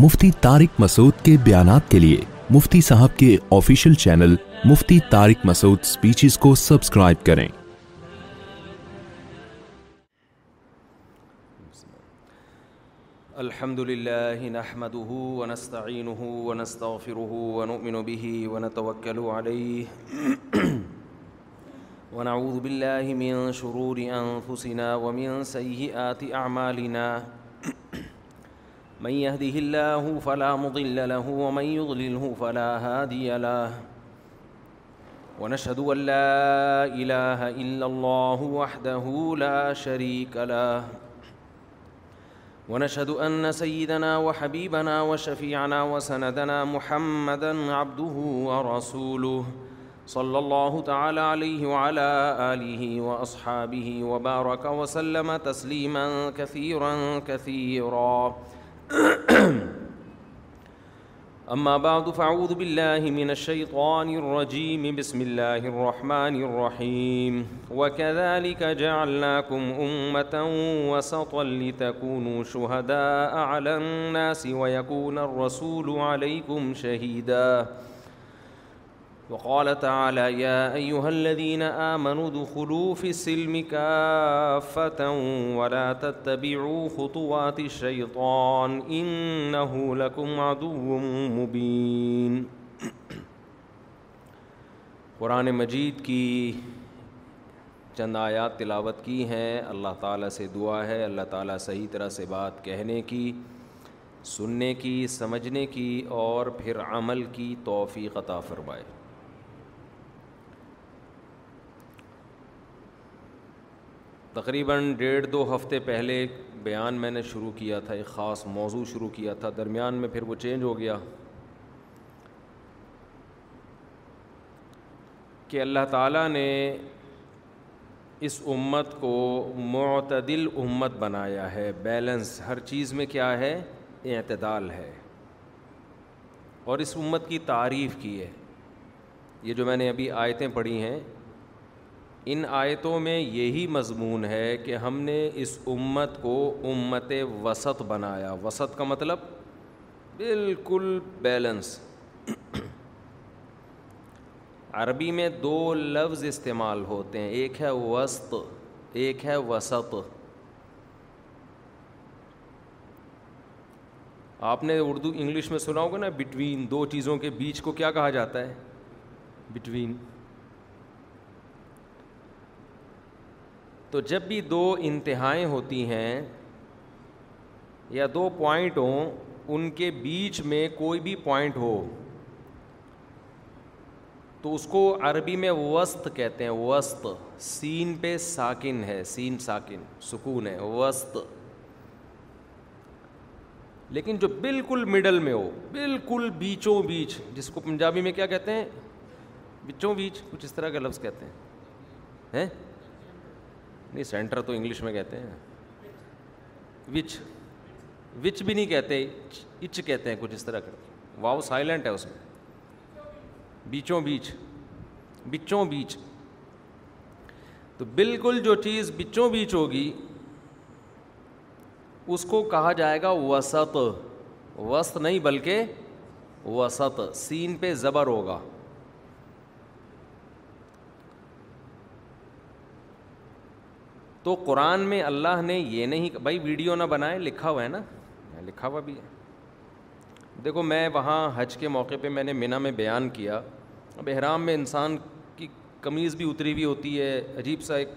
مفتی طارک مسعود کے بیانات کے لیے مفتی صاحب کے official channel Mufti Tariq Masood speeches کو سبسکرائب کریں الحمد للہ من يهده الله فلا مضل له ومن يضلله فلا هادي له ونشهد أن لا إله إلا الله وحده لا شريك له ونشهد أن سيدنا وحبيبنا وشفيعنا وسندنا محمدًا عبده ورسوله صلى الله تعالى عليه وعلى آله وأصحابه وبارك وسلم تسليما كثيرا كثيرا اما بعد فاعوذ بالله من الشيطان الرجيم بسم الله الرحمن الرحيم وكذلك جعلناكم امة وسطا لتكونوا شهداء على الناس ويكون الرسول عليكم شهيدا وقال تعالى يا أيها الذين آمنوا دخلوا في السلم كافة ولا تتبعوا خطوات الشيطان إنه لكم عدو مبين قرآن مجید کی چند آیات تلاوت کی ہیں اللہ تعالیٰ سے دعا ہے اللہ تعالیٰ صحیح طرح سے بات کہنے کی سننے کی سمجھنے کی اور پھر عمل کی توفیق عطا فرمائے تقریباً ڈیڑھ دو ہفتے پہلے ایک بیان میں نے شروع کیا تھا ایک خاص موضوع شروع کیا تھا درمیان میں پھر وہ چینج ہو گیا کہ اللہ تعالیٰ نے اس امت کو معتدل امت بنایا ہے بیلنس ہر چیز میں کیا ہے اعتدال ہے اور اس امت کی تعریف کی ہے یہ جو میں نے ابھی آیتیں پڑھی ہیں ان آیتوں میں یہی مضمون ہے کہ ہم نے اس امت کو امت وسط بنایا وسط کا مطلب بالکل بیلنس عربی میں دو لفظ استعمال ہوتے ہیں ایک ہے وسط ایک ہے وسط آپ نے اردو انگلش میں سنا ہوگا نا بٹوین دو چیزوں کے بیچ کو کیا کہا جاتا ہے بٹوین تو جب بھی دو انتہائیں ہوتی ہیں یا دو پوائنٹ ہوں ان کے بیچ میں کوئی بھی پوائنٹ ہو تو اس کو عربی میں وسط کہتے ہیں وسط سین پہ ساکن ہے سین ساکن سکون ہے وسط لیکن جو بالکل مڈل میں ہو بالکل بیچوں بیچ جس کو پنجابی میں کیا کہتے ہیں بیچوں بیچ کچھ اس طرح کا لفظ کہتے ہیں ہیں نہیں سینٹر تو انگلش میں کہتے ہیں وچ وچ بھی نہیں کہتے اچ کہتے ہیں کچھ اس طرح کر واو واؤ سائلنٹ ہے اس میں بیچوں بیچ بچوں بیچ تو بالکل جو چیز بچوں بیچ ہوگی اس کو کہا جائے گا وسط وسط نہیں بلکہ وسط سین پہ زبر ہوگا تو قرآن میں اللہ نے یہ نہیں بھائی ویڈیو نہ بنائے لکھا ہوا ہے نا لکھا ہوا بھی ہے دیکھو میں وہاں حج کے موقع پہ میں نے مینا میں بیان کیا اب احرام میں انسان کی کمیز بھی اتری ہوئی ہوتی ہے عجیب سا ایک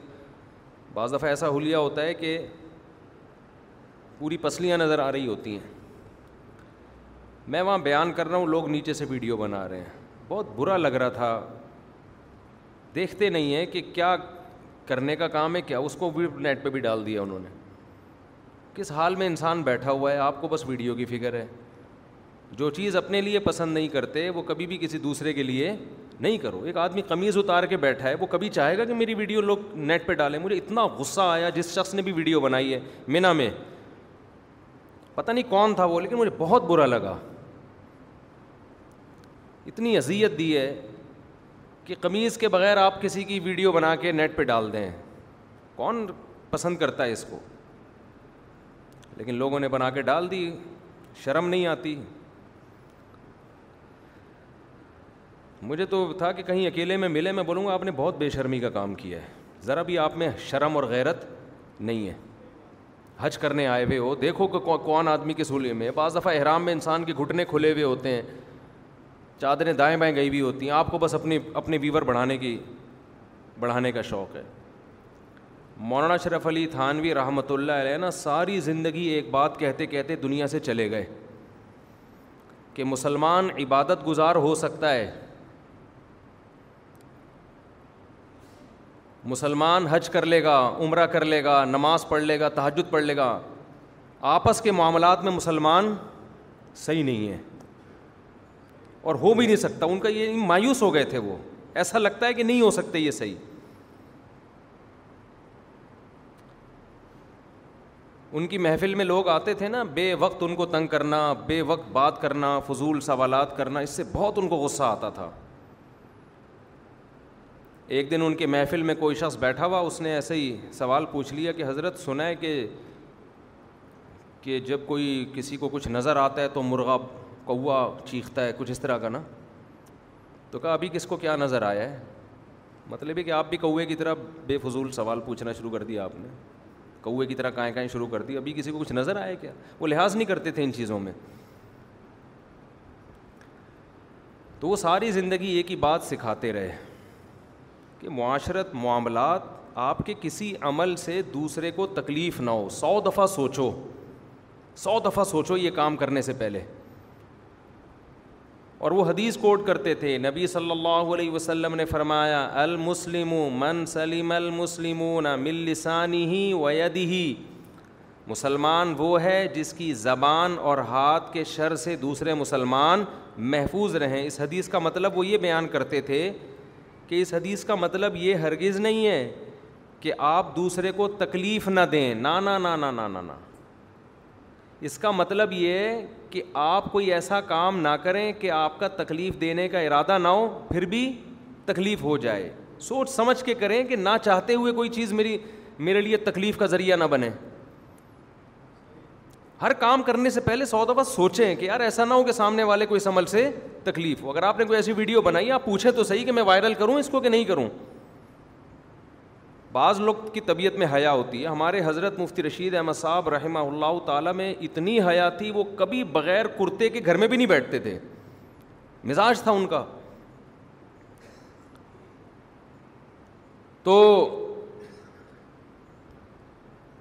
بعض دفعہ ایسا حلیہ ہوتا ہے کہ پوری پسلیاں نظر آ رہی ہوتی ہیں میں وہاں بیان کر رہا ہوں لوگ نیچے سے ویڈیو بنا رہے ہیں بہت برا لگ رہا تھا دیکھتے نہیں ہیں کہ کیا کرنے کا کام ہے کیا اس کو بھی نیٹ پہ بھی ڈال دیا انہوں نے کس حال میں انسان بیٹھا ہوا ہے آپ کو بس ویڈیو کی فکر ہے جو چیز اپنے لیے پسند نہیں کرتے وہ کبھی بھی کسی دوسرے کے لیے نہیں کرو ایک آدمی قمیض اتار کے بیٹھا ہے وہ کبھی چاہے گا کہ میری ویڈیو لوگ نیٹ پہ ڈالیں مجھے اتنا غصہ آیا جس شخص نے بھی ویڈیو بنائی ہے مینا میں پتہ نہیں کون تھا وہ لیکن مجھے بہت برا لگا اتنی اذیت دی ہے کہ قمیض کے بغیر آپ کسی کی ویڈیو بنا کے نیٹ پہ ڈال دیں کون پسند کرتا ہے اس کو لیکن لوگوں نے بنا کے ڈال دی شرم نہیں آتی مجھے تو تھا کہ کہیں اکیلے میں ملے میں بولوں گا آپ نے بہت بے شرمی کا کام کیا ہے ذرا بھی آپ میں شرم اور غیرت نہیں ہے حج کرنے آئے ہوئے ہو دیکھو کہ کون آدمی کے سولے میں بعض دفعہ احرام میں انسان کے گھٹنے کھلے ہوئے ہوتے ہیں چادریں دائیں بائیں گئی بھی ہوتی ہیں آپ کو بس اپنی اپنے ویور بڑھانے کی بڑھانے کا شوق ہے مولانا شرف علی تھانوی رحمۃ اللہ علیہ نا ساری زندگی ایک بات کہتے کہتے دنیا سے چلے گئے کہ مسلمان عبادت گزار ہو سکتا ہے مسلمان حج کر لے گا عمرہ کر لے گا نماز پڑھ لے گا تحجد پڑھ لے گا آپس کے معاملات میں مسلمان صحیح نہیں ہے اور ہو بھی نہیں سکتا ان کا یہ مایوس ہو گئے تھے وہ ایسا لگتا ہے کہ نہیں ہو سکتے یہ صحیح ان کی محفل میں لوگ آتے تھے نا بے وقت ان کو تنگ کرنا بے وقت بات کرنا فضول سوالات کرنا اس سے بہت ان کو غصہ آتا تھا ایک دن ان کے محفل میں کوئی شخص بیٹھا ہوا اس نے ایسے ہی سوال پوچھ لیا کہ حضرت سنا ہے کہ کہ جب کوئی کسی کو کچھ نظر آتا ہے تو مرغہ کوا چیختا ہے کچھ اس طرح کا نا تو کہا ابھی کس کو کیا نظر آیا ہے مطلب یہ کہ آپ بھی کوے کی طرح بے فضول سوال پوچھنا شروع کر دیا آپ نے کوے کی طرح کائیں کائیں شروع کر دی ابھی کسی کو کچھ نظر آیا کیا وہ لحاظ نہیں کرتے تھے ان چیزوں میں تو وہ ساری زندگی ایک ہی بات سکھاتے رہے کہ معاشرت معاملات آپ کے کسی عمل سے دوسرے کو تکلیف نہ ہو سو دفعہ سوچو سو دفعہ سوچو یہ کام کرنے سے پہلے اور وہ حدیث کوٹ کرتے تھے نبی صلی اللہ علیہ وسلم نے فرمایا المسلم من سلیم مل لسانی ہی وید ہی مسلمان وہ ہے جس کی زبان اور ہاتھ کے شر سے دوسرے مسلمان محفوظ رہیں اس حدیث کا مطلب وہ یہ بیان کرتے تھے کہ اس حدیث کا مطلب یہ ہرگز نہیں ہے کہ آپ دوسرے کو تکلیف نہ دیں نا نا نا نا اس کا مطلب یہ کہ آپ کوئی ایسا کام نہ کریں کہ آپ کا تکلیف دینے کا ارادہ نہ ہو پھر بھی تکلیف ہو جائے سوچ سمجھ کے کریں کہ نہ چاہتے ہوئے کوئی چیز میری میرے لیے تکلیف کا ذریعہ نہ بنے ہر کام کرنے سے پہلے سو دفعہ سوچیں کہ یار ایسا نہ ہو کہ سامنے والے کو اس عمل سے تکلیف ہو اگر آپ نے کوئی ایسی ویڈیو بنائی آپ پوچھیں تو صحیح کہ میں وائرل کروں اس کو کہ نہیں کروں بعض لوگ کی طبیعت میں حیا ہوتی ہے ہمارے حضرت مفتی رشید احمد صاحب رحمہ اللہ تعالیٰ میں اتنی حیا تھی وہ کبھی بغیر کرتے کے گھر میں بھی نہیں بیٹھتے تھے مزاج تھا ان کا تو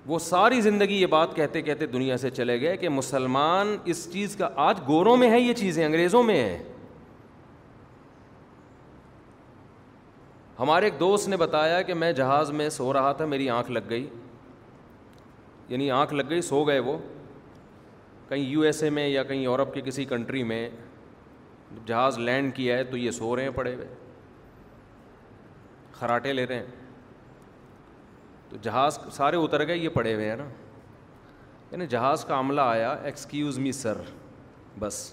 وہ ساری زندگی یہ بات کہتے کہتے دنیا سے چلے گئے کہ مسلمان اس چیز کا آج گوروں میں ہے یہ چیزیں انگریزوں میں ہیں ہمارے ایک دوست نے بتایا کہ میں جہاز میں سو رہا تھا میری آنکھ لگ گئی یعنی آنکھ لگ گئی سو گئے وہ کہیں یو ایس اے میں یا کہیں یورپ کے کسی کنٹری میں جہاز لینڈ کیا ہے تو یہ سو رہے ہیں پڑے ہوئے خراٹے لے رہے ہیں تو جہاز سارے اتر گئے یہ پڑے ہوئے ہیں نا یعنی جہاز کا عملہ آیا ایکسکیوز می سر بس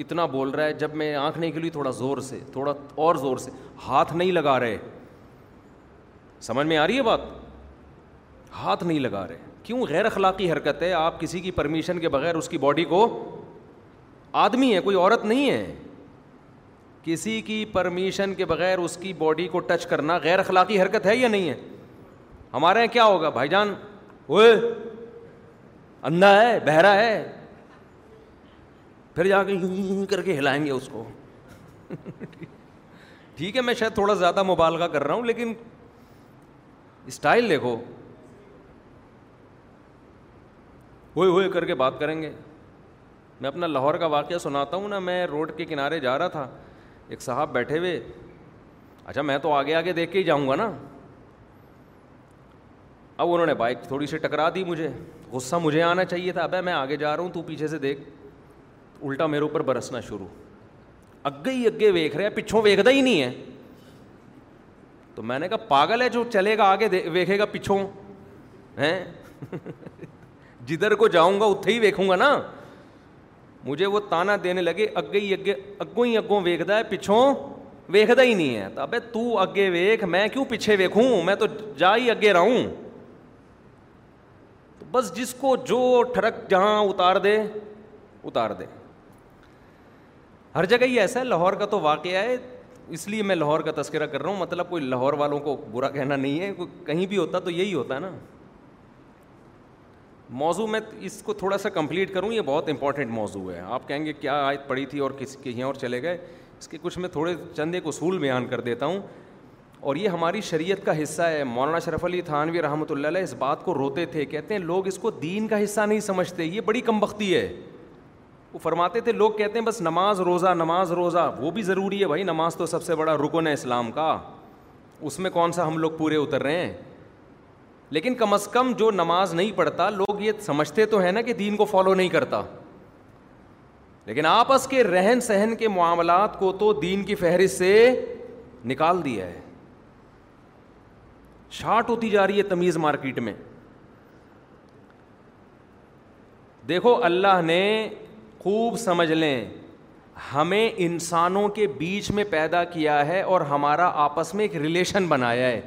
اتنا بول رہا ہے جب میں آنکھ نہیں کھلی تھوڑا زور سے تھوڑا اور زور سے ہاتھ نہیں لگا رہے سمجھ میں آ رہی ہے بات ہاتھ نہیں لگا رہے کیوں غیر اخلاقی حرکت ہے آپ کسی کی پرمیشن کے بغیر اس کی باڈی کو آدمی ہے کوئی عورت نہیں ہے کسی کی پرمیشن کے بغیر اس کی باڈی کو ٹچ کرنا غیر اخلاقی حرکت ہے یا نہیں ہے ہمارے یہاں کیا ہوگا بھائی جان اندھا ہے بہرا ہے پھر جا کے یوں یوں کر کے ہلائیں گے اس کو ٹھیک ہے میں شاید تھوڑا زیادہ مبالغہ کر رہا ہوں لیکن اسٹائل دیکھو ہوئے ہوئے کر کے بات کریں گے میں اپنا لاہور کا واقعہ سناتا ہوں نا میں روڈ کے کنارے جا رہا تھا ایک صاحب بیٹھے ہوئے اچھا میں تو آگے آگے دیکھ کے ہی جاؤں گا نا اب انہوں نے بائک تھوڑی سی ٹکرا دی مجھے غصہ مجھے آنا چاہیے تھا ابے میں آگے جا رہا ہوں تو پیچھے سے دیکھ الٹا میرے اوپر برسنا شروع اگے ہی اگے ویک رہے پیچھوں ویکھتا ہی نہیں ہے تو میں نے کہا پاگل ہے جو چلے گا آگے ویکھے گا پیچھوں ہیں جدھر کو جاؤں گا اتھے ہی ویکھوں گا نا مجھے وہ تانا دینے لگے اگے ہی اگے اگوں ہی اگوں ویکھتا ہے پیچھوں ویکھتا ہی نہیں ہے تو ابے تو اگے ویکھ میں کیوں پیچھے ویکھوں میں تو جا ہی اگے رہوں بس جس کو جو ٹھڑک جہاں اتار دے اتار دے ہر جگہ ہی ایسا ہے لاہور کا تو واقعہ ہے اس لیے میں لاہور کا تذکرہ کر رہا ہوں مطلب کوئی لاہور والوں کو برا کہنا نہیں ہے کہیں بھی ہوتا تو یہی ہوتا ہے نا موضوع میں اس کو تھوڑا سا کمپلیٹ کروں یہ بہت امپورٹنٹ موضوع ہے آپ کہیں گے کیا آیت پڑی تھی اور کس کہیں اور چلے گئے اس کے کچھ میں تھوڑے چند ایک اصول بیان کر دیتا ہوں اور یہ ہماری شریعت کا حصہ ہے مولانا شرف علی تھانوی رحمۃ اللہ علیہ اس بات کو روتے تھے کہتے ہیں لوگ اس کو دین کا حصہ نہیں سمجھتے یہ بڑی کم بختی ہے وہ فرماتے تھے لوگ کہتے ہیں بس نماز روزہ نماز روزہ وہ بھی ضروری ہے بھائی نماز تو سب سے بڑا رکن ہے اسلام کا اس میں کون سا ہم لوگ پورے اتر رہے ہیں لیکن کم از کم جو نماز نہیں پڑھتا لوگ یہ سمجھتے تو ہیں نا کہ دین کو فالو نہیں کرتا لیکن آپس کے رہن سہن کے معاملات کو تو دین کی فہرست سے نکال دیا ہے شاٹ ہوتی جا رہی ہے تمیز مارکیٹ میں دیکھو اللہ نے خوب سمجھ لیں ہمیں انسانوں کے بیچ میں پیدا کیا ہے اور ہمارا آپس میں ایک ریلیشن بنایا ہے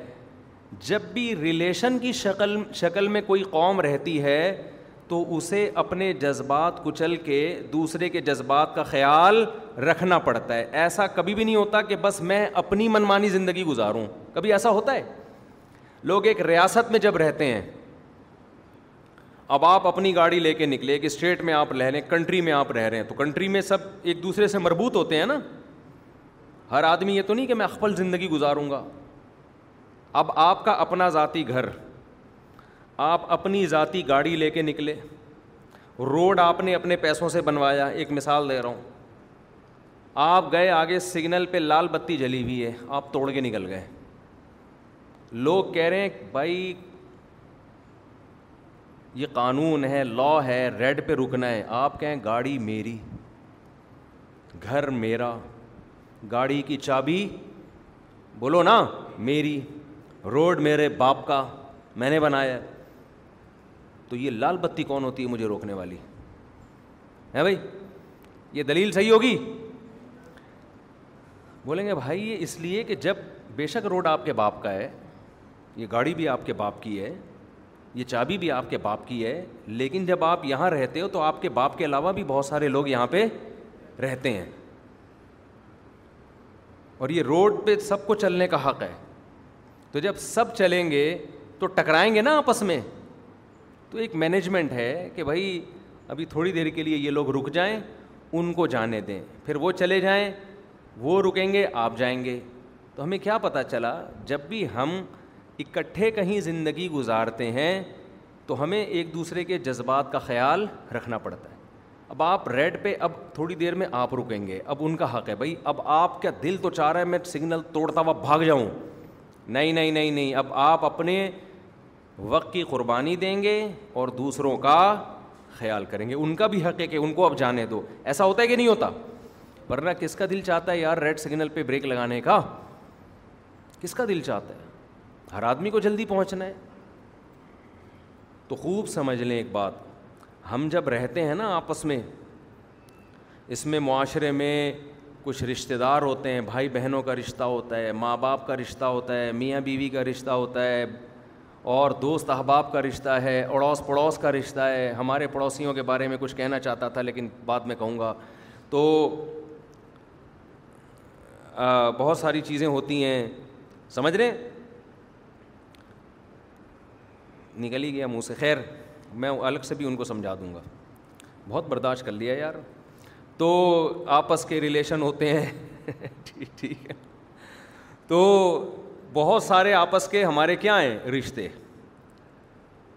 جب بھی ریلیشن کی شکل شکل میں کوئی قوم رہتی ہے تو اسے اپنے جذبات کچل کے دوسرے کے جذبات کا خیال رکھنا پڑتا ہے ایسا کبھی بھی نہیں ہوتا کہ بس میں اپنی منمانی زندگی گزاروں کبھی ایسا ہوتا ہے لوگ ایک ریاست میں جب رہتے ہیں اب آپ اپنی گاڑی لے کے نکلے ایک اسٹیٹ میں آپ رہ رہے ہیں کنٹری میں آپ رہ رہے ہیں تو کنٹری میں سب ایک دوسرے سے مربوط ہوتے ہیں نا ہر آدمی یہ تو نہیں کہ میں اقبل زندگی گزاروں گا اب آپ کا اپنا ذاتی گھر آپ اپنی ذاتی گاڑی لے کے نکلے روڈ آپ نے اپنے پیسوں سے بنوایا ایک مثال دے رہا ہوں آپ گئے آگے سگنل پہ لال بتی جلی ہوئی ہے آپ توڑ کے نکل گئے لوگ کہہ رہے ہیں بھائی یہ قانون ہے لا ہے ریڈ پہ رکنا ہے آپ کہیں گاڑی میری گھر میرا گاڑی کی چابی بولو نا میری روڈ میرے باپ کا میں نے بنایا تو یہ لال بتی کون ہوتی ہے مجھے روکنے والی ہے بھائی یہ دلیل صحیح ہوگی بولیں گے بھائی یہ اس لیے کہ جب بے شک روڈ آپ کے باپ کا ہے یہ گاڑی بھی آپ کے باپ کی ہے یہ چابی بھی آپ کے باپ کی ہے لیکن جب آپ یہاں رہتے ہو تو آپ کے باپ کے علاوہ بھی بہت سارے لوگ یہاں پہ رہتے ہیں اور یہ روڈ پہ سب کو چلنے کا حق ہے تو جب سب چلیں گے تو ٹکرائیں گے نا آپس میں تو ایک مینجمنٹ ہے کہ بھائی ابھی تھوڑی دیر کے لیے یہ لوگ رک جائیں ان کو جانے دیں پھر وہ چلے جائیں وہ رکیں گے آپ جائیں گے تو ہمیں کیا پتہ چلا جب بھی ہم اکٹھے کہیں زندگی گزارتے ہیں تو ہمیں ایک دوسرے کے جذبات کا خیال رکھنا پڑتا ہے اب آپ ریڈ پہ اب تھوڑی دیر میں آپ رکیں گے اب ان کا حق ہے بھائی اب آپ کا دل تو چاہ رہا ہے میں سگنل توڑتا ہوا بھاگ جاؤں نہیں نہیں اب آپ اپنے وقت کی قربانی دیں گے اور دوسروں کا خیال کریں گے ان کا بھی حق ہے کہ ان کو اب جانے دو ایسا ہوتا ہے کہ نہیں ہوتا ورنہ کس کا دل چاہتا ہے یار ریڈ سگنل پہ بریک لگانے کا کس کا دل چاہتا ہے ہر آدمی کو جلدی پہنچنا ہے تو خوب سمجھ لیں ایک بات ہم جب رہتے ہیں نا آپس میں اس میں معاشرے میں کچھ رشتہ دار ہوتے ہیں بھائی بہنوں کا رشتہ ہوتا ہے ماں باپ کا رشتہ ہوتا ہے میاں بیوی کا رشتہ ہوتا ہے اور دوست احباب کا رشتہ ہے اڑوس پڑوس کا رشتہ ہے ہمارے پڑوسیوں کے بارے میں کچھ کہنا چاہتا تھا لیکن بعد میں کہوں گا تو بہت ساری چیزیں ہوتی ہیں سمجھ رہے ہیں نکل ہی گیا منہ سے خیر میں الگ سے بھی ان کو سمجھا دوں گا بہت برداشت کر لیا یار تو آپس کے ریلیشن ہوتے ہیں ٹھیک ہے تو بہت سارے آپس کے ہمارے کیا ہیں رشتے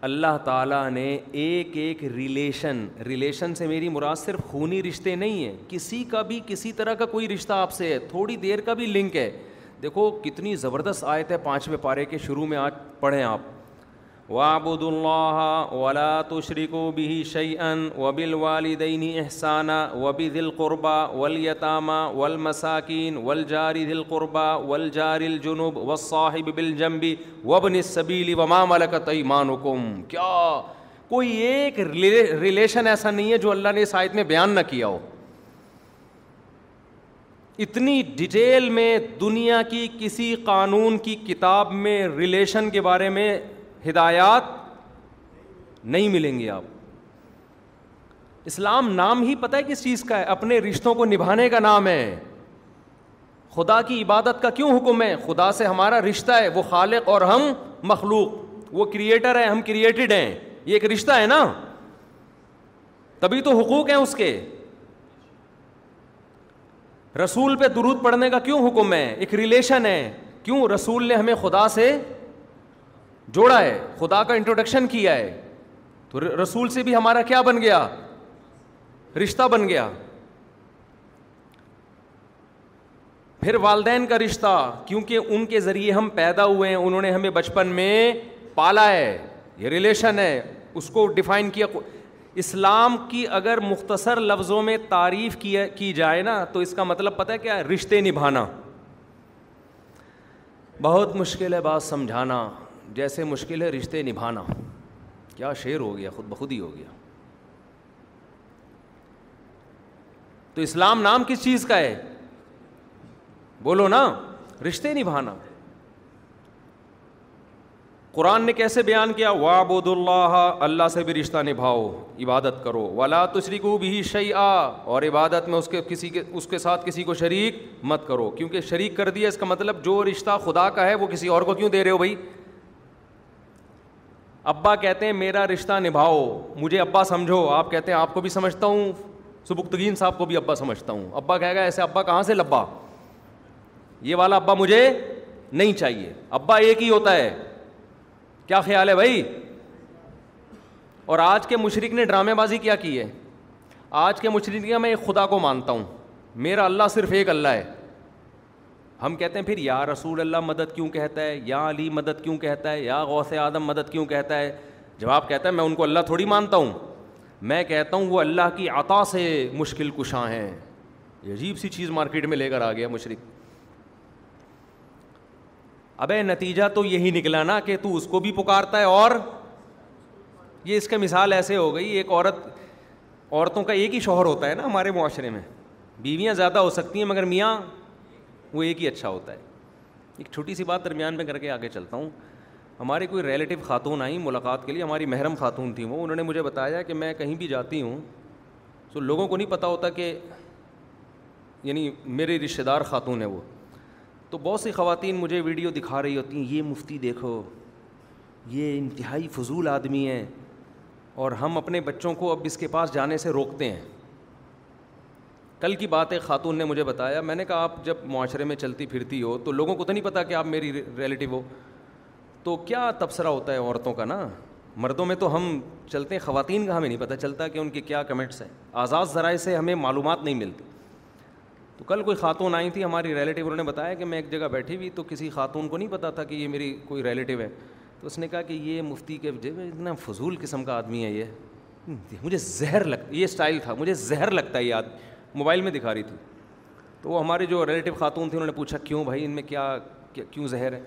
اللہ تعالیٰ نے ایک ایک ریلیشن ریلیشن سے میری مراد صرف خونی رشتے نہیں ہیں کسی کا بھی کسی طرح کا کوئی رشتہ آپ سے ہے تھوڑی دیر کا بھی لنک ہے دیکھو کتنی زبردست آیت ہے پانچویں پارے کے شروع میں آج پڑھیں آپ وابد اللہ ولا تشرق و بھی شعین وبل والدین احسانہ وب دل قربہ ولیتامہ ولمساکین ولجاری دل قربہ ولجار الجنوب و صاحب بالجنبی وبن صبیلی وما ملکت ایمانکم کیا کوئی ایک ریلیشن ایسا نہیں ہے جو اللہ نے اس آیت میں بیان نہ کیا ہو اتنی ڈیٹیل میں دنیا کی کسی قانون کی کتاب میں ریلیشن کے بارے میں ہدایات نہیں ملیں گی آپ اسلام نام ہی پتہ ہے کس چیز کا ہے اپنے رشتوں کو نبھانے کا نام ہے خدا کی عبادت کا کیوں حکم ہے خدا سے ہمارا رشتہ ہے وہ خالق اور ہم مخلوق وہ کریٹر ہے ہم کریٹڈ ہیں یہ ایک رشتہ ہے نا تبھی تو حقوق ہیں اس کے رسول پہ درود پڑھنے کا کیوں حکم ہے ایک ریلیشن ہے کیوں رسول نے ہمیں خدا سے جوڑا ہے خدا کا انٹروڈکشن کیا ہے تو رسول سے بھی ہمارا کیا بن گیا رشتہ بن گیا پھر والدین کا رشتہ کیونکہ ان کے ذریعے ہم پیدا ہوئے ہیں انہوں نے ہمیں بچپن میں پالا ہے یہ ریلیشن ہے اس کو ڈیفائن کیا اسلام کی اگر مختصر لفظوں میں تعریف کیا کی جائے نا تو اس کا مطلب پتہ ہے کیا رشتے نبھانا بہت مشکل ہے بات سمجھانا جیسے مشکل ہے رشتے نبھانا کیا شعر ہو گیا خود بخود ہی ہو گیا تو اسلام نام کس چیز کا ہے بولو نا رشتے نبھانا قرآن نے کیسے بیان کیا وابود بود اللہ اللہ سے بھی رشتہ نبھاؤ عبادت کرو ولا تشریق بھی شعیح اور عبادت میں اس کے کسی کے اس کے ساتھ کسی کو شریک مت کرو کیونکہ شریک کر دیا اس کا مطلب جو رشتہ خدا کا ہے وہ کسی اور کو کیوں دے رہے ہو بھائی ابا کہتے ہیں میرا رشتہ نبھاؤ مجھے ابا سمجھو آپ کہتے ہیں آپ کو بھی سمجھتا ہوں سبکتگین صاحب کو بھی ابا سمجھتا ہوں ابا کہے گا ایسے ابا کہاں سے لبا یہ والا ابا مجھے نہیں چاہیے ابا ایک ہی ہوتا ہے کیا خیال ہے بھائی اور آج کے مشرق نے ڈرامے بازی کیا کی ہے آج کے مشرق میں ایک خدا کو مانتا ہوں میرا اللہ صرف ایک اللہ ہے ہم کہتے ہیں پھر یا رسول اللہ مدد کیوں کہتا ہے یا علی مدد کیوں کہتا ہے یا غوث آدم مدد کیوں کہتا ہے جواب کہتا ہے میں ان کو اللہ تھوڑی مانتا ہوں میں کہتا ہوں وہ اللہ کی عطا سے مشکل کشاں ہیں عجیب سی چیز مارکیٹ میں لے کر آ گیا مشرق اب نتیجہ تو یہی نکلا نا کہ تو اس کو بھی پکارتا ہے اور یہ اس کا مثال ایسے ہو گئی ایک عورت عورتوں کا ایک ہی شوہر ہوتا ہے نا ہمارے معاشرے میں بیویاں زیادہ ہو سکتی ہیں مگر میاں وہ ایک ہی اچھا ہوتا ہے ایک چھوٹی سی بات درمیان میں کر کے آگے چلتا ہوں ہماری کوئی ریلیٹو خاتون آئیں ملاقات کے لیے ہماری محرم خاتون تھیں وہ انہوں نے مجھے بتایا کہ میں کہیں بھی جاتی ہوں تو لوگوں کو نہیں پتہ ہوتا کہ یعنی میرے رشتہ دار خاتون ہیں وہ تو بہت سی خواتین مجھے ویڈیو دکھا رہی ہوتی ہیں یہ مفتی دیکھو یہ انتہائی فضول آدمی ہیں اور ہم اپنے بچوں کو اب اس کے پاس جانے سے روکتے ہیں کل کی بات ایک خاتون نے مجھے بتایا میں نے کہا آپ جب معاشرے میں چلتی پھرتی ہو تو لوگوں کو تو نہیں پتا کہ آپ میری ریلیٹیو ہو تو کیا تبصرہ ہوتا ہے عورتوں کا نا مردوں میں تو ہم چلتے ہیں خواتین کا ہمیں نہیں پتہ چلتا کہ ان کے کیا کمنٹس ہیں آزاد ذرائع سے ہمیں معلومات نہیں ملتی تو کل کوئی خاتون آئی تھی ہماری ریلیٹیو انہوں نے بتایا کہ میں ایک جگہ بیٹھی ہوئی تو کسی خاتون کو نہیں پتا تھا کہ یہ میری کوئی ریلیٹیو ہے تو اس نے کہا کہ یہ مفتی کے جی، اتنا فضول قسم کا آدمی ہے یہ مجھے زہر لگ یہ اسٹائل تھا مجھے زہر لگتا ہے یہ آدمی موبائل میں دکھا رہی تھی تو وہ ہمارے جو ریلیٹیو خاتون تھیں انہوں نے پوچھا کیوں بھائی ان میں کیا کیوں زہر ہے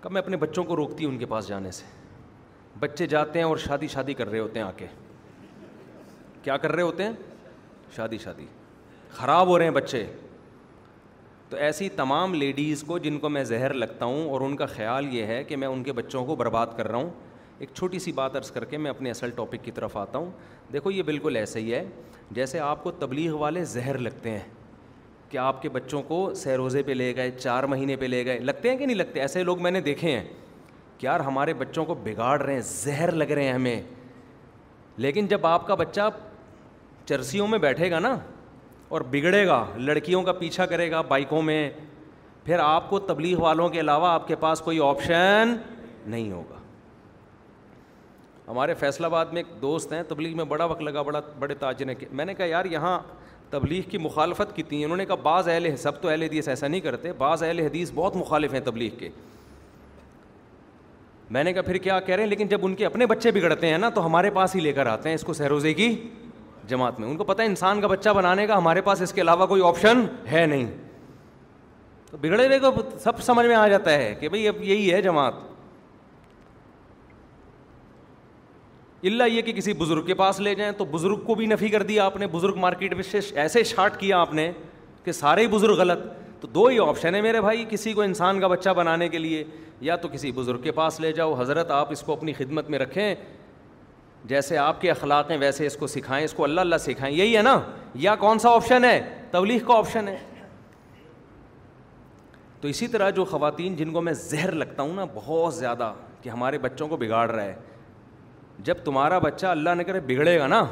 کب میں اپنے بچوں کو روکتی ہوں ان کے پاس جانے سے بچے جاتے ہیں اور شادی شادی کر رہے ہوتے ہیں آ کے کیا کر رہے ہوتے ہیں شادی شادی خراب ہو رہے ہیں بچے تو ایسی تمام لیڈیز کو جن کو میں زہر لگتا ہوں اور ان کا خیال یہ ہے کہ میں ان کے بچوں کو برباد کر رہا ہوں ایک چھوٹی سی بات عرض کر کے میں اپنے اصل ٹاپک کی طرف آتا ہوں دیکھو یہ بالکل ایسے ہی ہے جیسے آپ کو تبلیغ والے زہر لگتے ہیں کہ آپ کے بچوں کو سیروزے پہ لے گئے چار مہینے پہ لے گئے لگتے ہیں کہ نہیں لگتے ایسے لوگ میں نے دیکھے ہیں کہ یار ہمارے بچوں کو بگاڑ رہے ہیں زہر لگ رہے ہیں ہمیں لیکن جب آپ کا بچہ چرسیوں میں بیٹھے گا نا اور بگڑے گا لڑکیوں کا پیچھا کرے گا بائکوں میں پھر آپ کو تبلیغ والوں کے علاوہ آپ کے پاس کوئی آپشن نہیں ہوگا ہمارے فیصلہ آباد میں ایک دوست ہیں تبلیغ میں بڑا وقت لگا بڑا بڑے تاجر نے میں نے کہا یار یہاں تبلیغ کی مخالفت کی تھی انہوں نے کہا بعض اہل سب تو اہل حدیث ایسا نہیں کرتے بعض اہل حدیث بہت مخالف ہیں تبلیغ کے میں نے کہا پھر کیا کہہ رہے ہیں لیکن جب ان کے اپنے بچے بگڑتے ہیں نا تو ہمارے پاس ہی لے کر آتے ہیں اس کو سہروزے کی جماعت میں ان کو پتہ ہے انسان کا بچہ بنانے کا ہمارے پاس اس کے علاوہ کوئی آپشن ہے نہیں تو بگڑے ہوئے کو سب سمجھ میں آ جاتا ہے کہ بھائی اب یہی ہے جماعت اللہ یہ کہ کسی بزرگ کے پاس لے جائیں تو بزرگ کو بھی نفی کر دیا آپ نے بزرگ مارکیٹ میں ایسے شارٹ کیا آپ نے کہ سارے ہی بزرگ غلط تو دو ہی آپشن ہیں میرے بھائی کسی کو انسان کا بچہ بنانے کے لیے یا تو کسی بزرگ کے پاس لے جاؤ حضرت آپ اس کو اپنی خدمت میں رکھیں جیسے آپ کے اخلاق ہیں ویسے اس کو سکھائیں اس کو اللہ اللہ سکھائیں یہی ہے نا یا کون سا آپشن ہے تولیخ کا آپشن ہے تو اسی طرح جو خواتین جن کو میں زہر لگتا ہوں نا بہت زیادہ کہ ہمارے بچوں کو بگاڑ رہا ہے جب تمہارا بچہ اللہ نے کرے بگڑے گا نا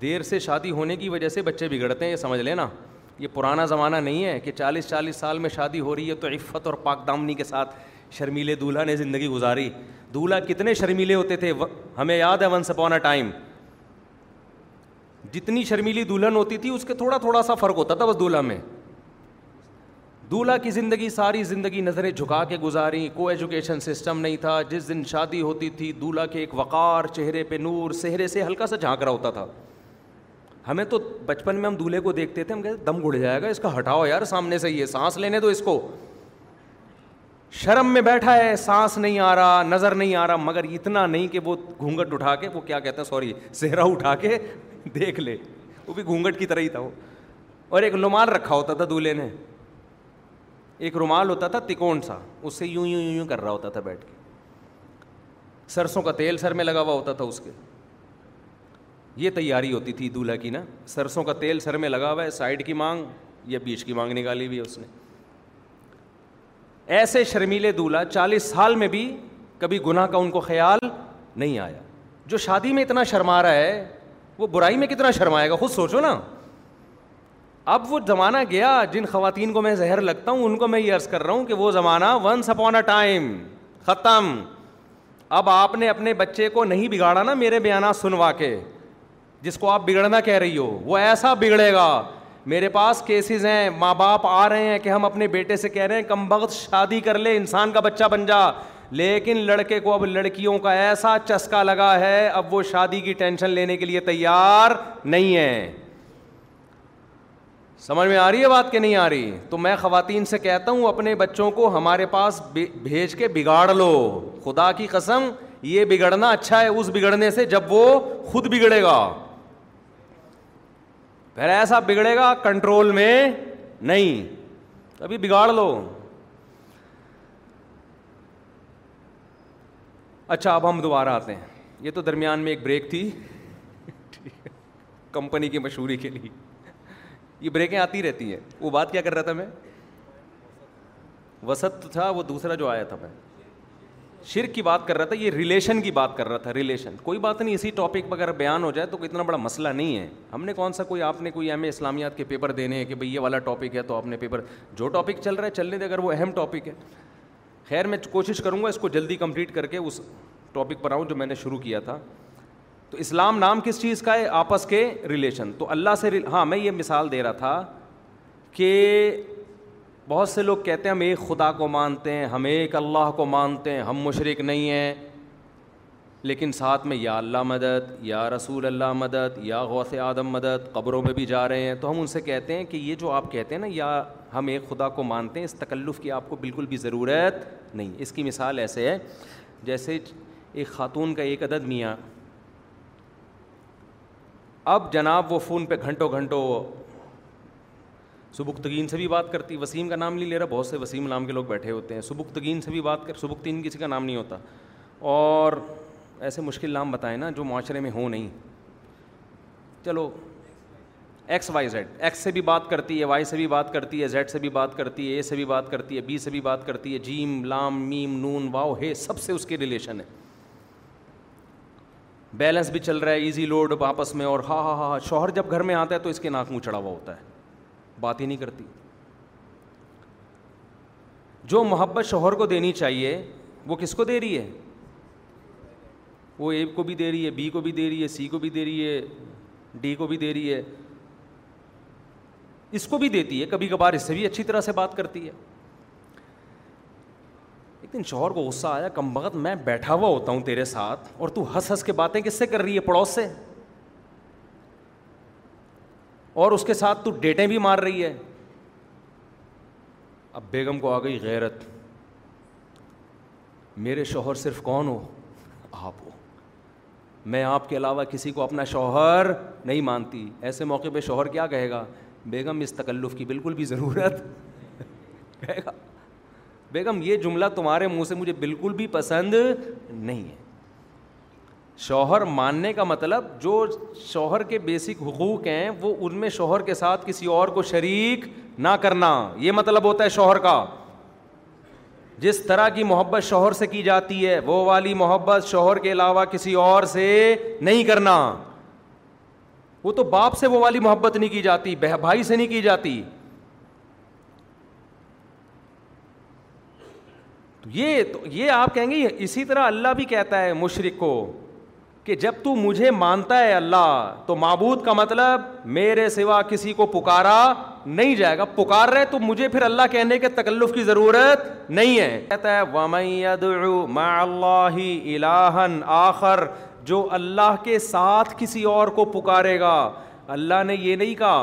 دیر سے شادی ہونے کی وجہ سے بچے بگڑتے ہیں یہ سمجھ لینا یہ پرانا زمانہ نہیں ہے کہ چالیس چالیس سال میں شادی ہو رہی ہے تو عفت اور پاک دامنی کے ساتھ شرمیلے دولہا نے زندگی گزاری دولہا کتنے شرمیلے ہوتے تھے ہمیں یاد ہے ون اپون اے ٹائم جتنی شرمیلی دلہن ہوتی تھی اس کے تھوڑا تھوڑا سا فرق ہوتا تھا بس دولہا میں دولہا کی زندگی ساری زندگی نظریں جھکا کے گزاری کو ایجوکیشن سسٹم نہیں تھا جس دن شادی ہوتی تھی دولہا کے ایک وقار چہرے پہ نور سہرے سے ہلکا سا جھانک رہا ہوتا تھا ہمیں تو بچپن میں ہم دولہے کو دیکھتے تھے ہم کہتے دم گڑ جائے گا اس کا ہٹاؤ یار سامنے سے یہ سانس لینے دو اس کو شرم میں بیٹھا ہے سانس نہیں آ رہا نظر نہیں آ رہا مگر اتنا نہیں کہ وہ گھونگھٹ اٹھا کے وہ کیا کہتا سوری صحرا اٹھا کے دیکھ لے وہ بھی گھونگھٹ کی طرح ہی تھا وہ اور ایک لومال رکھا ہوتا تھا دولہے نے ایک رومال ہوتا تھا تکون سا اس سے یوں یوں یوں یوں کر رہا ہوتا تھا بیٹھ کے سرسوں کا تیل سر میں لگا ہوا ہوتا تھا اس کے یہ تیاری ہوتی تھی دولہا کی نا سرسوں کا تیل سر میں لگا ہوا ہے سائڈ کی مانگ یا بیچ کی مانگ نکالی ہوئی اس نے ایسے شرمیلے دولہا چالیس سال میں بھی کبھی گناہ کا ان کو خیال نہیں آیا جو شادی میں اتنا شرما رہا ہے وہ برائی میں کتنا شرمائے گا خود سوچو نا اب وہ زمانہ گیا جن خواتین کو میں زہر لگتا ہوں ان کو میں یہ عرض کر رہا ہوں کہ وہ زمانہ ونس اپون اے ٹائم ختم اب آپ نے اپنے بچے کو نہیں بگاڑا نا میرے بیانات سنوا کے جس کو آپ بگڑنا کہہ رہی ہو وہ ایسا بگڑے گا میرے پاس کیسز ہیں ماں باپ آ رہے ہیں کہ ہم اپنے بیٹے سے کہہ رہے ہیں کم بخت شادی کر لے انسان کا بچہ بن جا لیکن لڑکے کو اب لڑکیوں کا ایسا چسکا لگا ہے اب وہ شادی کی ٹینشن لینے کے لیے تیار نہیں ہے سمجھ میں آ رہی ہے بات کہ نہیں آ رہی تو میں خواتین سے کہتا ہوں اپنے بچوں کو ہمارے پاس بھیج کے بگاڑ لو خدا کی قسم یہ بگڑنا اچھا ہے اس بگڑنے سے جب وہ خود بگڑے گا پھر ایسا بگڑے گا کنٹرول میں نہیں ابھی بگاڑ لو اچھا اب ہم دوبارہ آتے ہیں یہ تو درمیان میں ایک بریک تھی کمپنی کی مشہوری کے لیے یہ بریکیں آتی رہتی ہیں وہ بات کیا کر رہا تھا میں وسط تھا وہ دوسرا جو آیا تھا میں شرک کی بات کر رہا تھا یہ ریلیشن کی بات کر رہا تھا ریلیشن کوئی بات نہیں اسی ٹاپک پر اگر بیان ہو جائے تو اتنا بڑا مسئلہ نہیں ہے ہم نے کون سا کوئی آپ نے کوئی ایم اے اسلامیات کے پیپر دینے ہیں کہ بھائی یہ والا ٹاپک ہے تو آپ نے پیپر جو ٹاپک چل رہا ہے چلنے دے اگر وہ اہم ٹاپک ہے خیر میں کوشش کروں گا اس کو جلدی کمپلیٹ کر کے اس ٹاپک پر آؤں جو میں نے شروع کیا تھا تو اسلام نام کس چیز کا ہے آپس کے ریلیشن تو اللہ سے ریل... ہاں میں یہ مثال دے رہا تھا کہ بہت سے لوگ کہتے ہیں ہم ایک خدا کو مانتے ہیں ہم ایک اللہ کو مانتے ہیں ہم مشرق نہیں ہیں لیکن ساتھ میں یا اللہ مدد یا رسول اللہ مدد یا غوث آدم مدد قبروں میں بھی جا رہے ہیں تو ہم ان سے کہتے ہیں کہ یہ جو آپ کہتے ہیں نا یا ہم ایک خدا کو مانتے ہیں اس تکلف کی آپ کو بالکل بھی ضرورت نہیں اس کی مثال ایسے ہے جیسے ایک خاتون کا ایک عدد میاں اب جناب وہ فون پہ گھنٹوں گھنٹوں سبکتگین سے بھی بات کرتی وسیم کا نام نہیں لے رہا بہت سے وسیم نام کے لوگ بیٹھے ہوتے ہیں سبکتگین سے بھی بات کر سبکتین کسی کا نام نہیں ہوتا اور ایسے مشکل نام بتائیں نا جو معاشرے میں ہوں نہیں چلو ایکس وائی زیڈ ایکس سے بھی بات کرتی ہے وائی سے بھی بات کرتی ہے زیڈ سے بھی بات کرتی ہے اے سے بھی بات کرتی ہے بی سے بھی بات کرتی ہے جیم لام میم نون واؤ ہے سب سے اس کی ریلیشن ہے بیلنس بھی چل رہا ہے ایزی لوڈ آپس میں اور ہاں،, ہاں ہاں ہاں شوہر جب گھر میں آتا ہے تو اس کے ناک منہ چڑھا ہوا ہوتا ہے بات ہی نہیں کرتی جو محبت شوہر کو دینی چاہیے وہ کس کو دے رہی ہے وہ اے کو بھی دے رہی ہے بی کو بھی دے رہی ہے سی کو بھی دے رہی ہے ڈی کو بھی دے رہی ہے اس کو بھی دیتی ہے کبھی کبھار اس سے بھی اچھی طرح سے بات کرتی ہے دن شوہر کو غصہ آیا کم بغت میں بیٹھا ہوا ہوتا ہوں تیرے ساتھ اور تو ہنس ہنس کے باتیں کس سے کر رہی ہے پڑوس سے اور اس کے ساتھ تو ڈیٹیں بھی مار رہی ہے اب بیگم کو آ گئی غیرت میرے شوہر صرف کون ہو آپ ہو میں آپ کے علاوہ کسی کو اپنا شوہر نہیں مانتی ایسے موقع پہ شوہر کیا کہے گا بیگم اس تکلف کی بالکل بھی ضرورت کہے گا بیگم یہ جملہ تمہارے منہ سے مجھے بالکل بھی پسند نہیں ہے شوہر ماننے کا مطلب جو شوہر کے بیسک حقوق ہیں وہ ان میں شوہر کے ساتھ کسی اور کو شریک نہ کرنا یہ مطلب ہوتا ہے شوہر کا جس طرح کی محبت شوہر سے کی جاتی ہے وہ والی محبت شوہر کے علاوہ کسی اور سے نہیں کرنا وہ تو باپ سے وہ والی محبت نہیں کی جاتی بہ بھائی سے نہیں کی جاتی تو یہ تو یہ آپ کہیں گے اسی طرح اللہ بھی کہتا ہے مشرق کو کہ جب تو مجھے مانتا ہے اللہ تو معبود کا مطلب میرے سوا کسی کو پکارا نہیں جائے گا پکار رہے تو مجھے پھر اللہ کہنے کے تکلف کی ضرورت نہیں ہے کہتا ہے مَعَ اللَّهِ إِلَاهًا آخر جو اللہ کے ساتھ کسی اور کو پکارے گا اللہ نے یہ نہیں کہا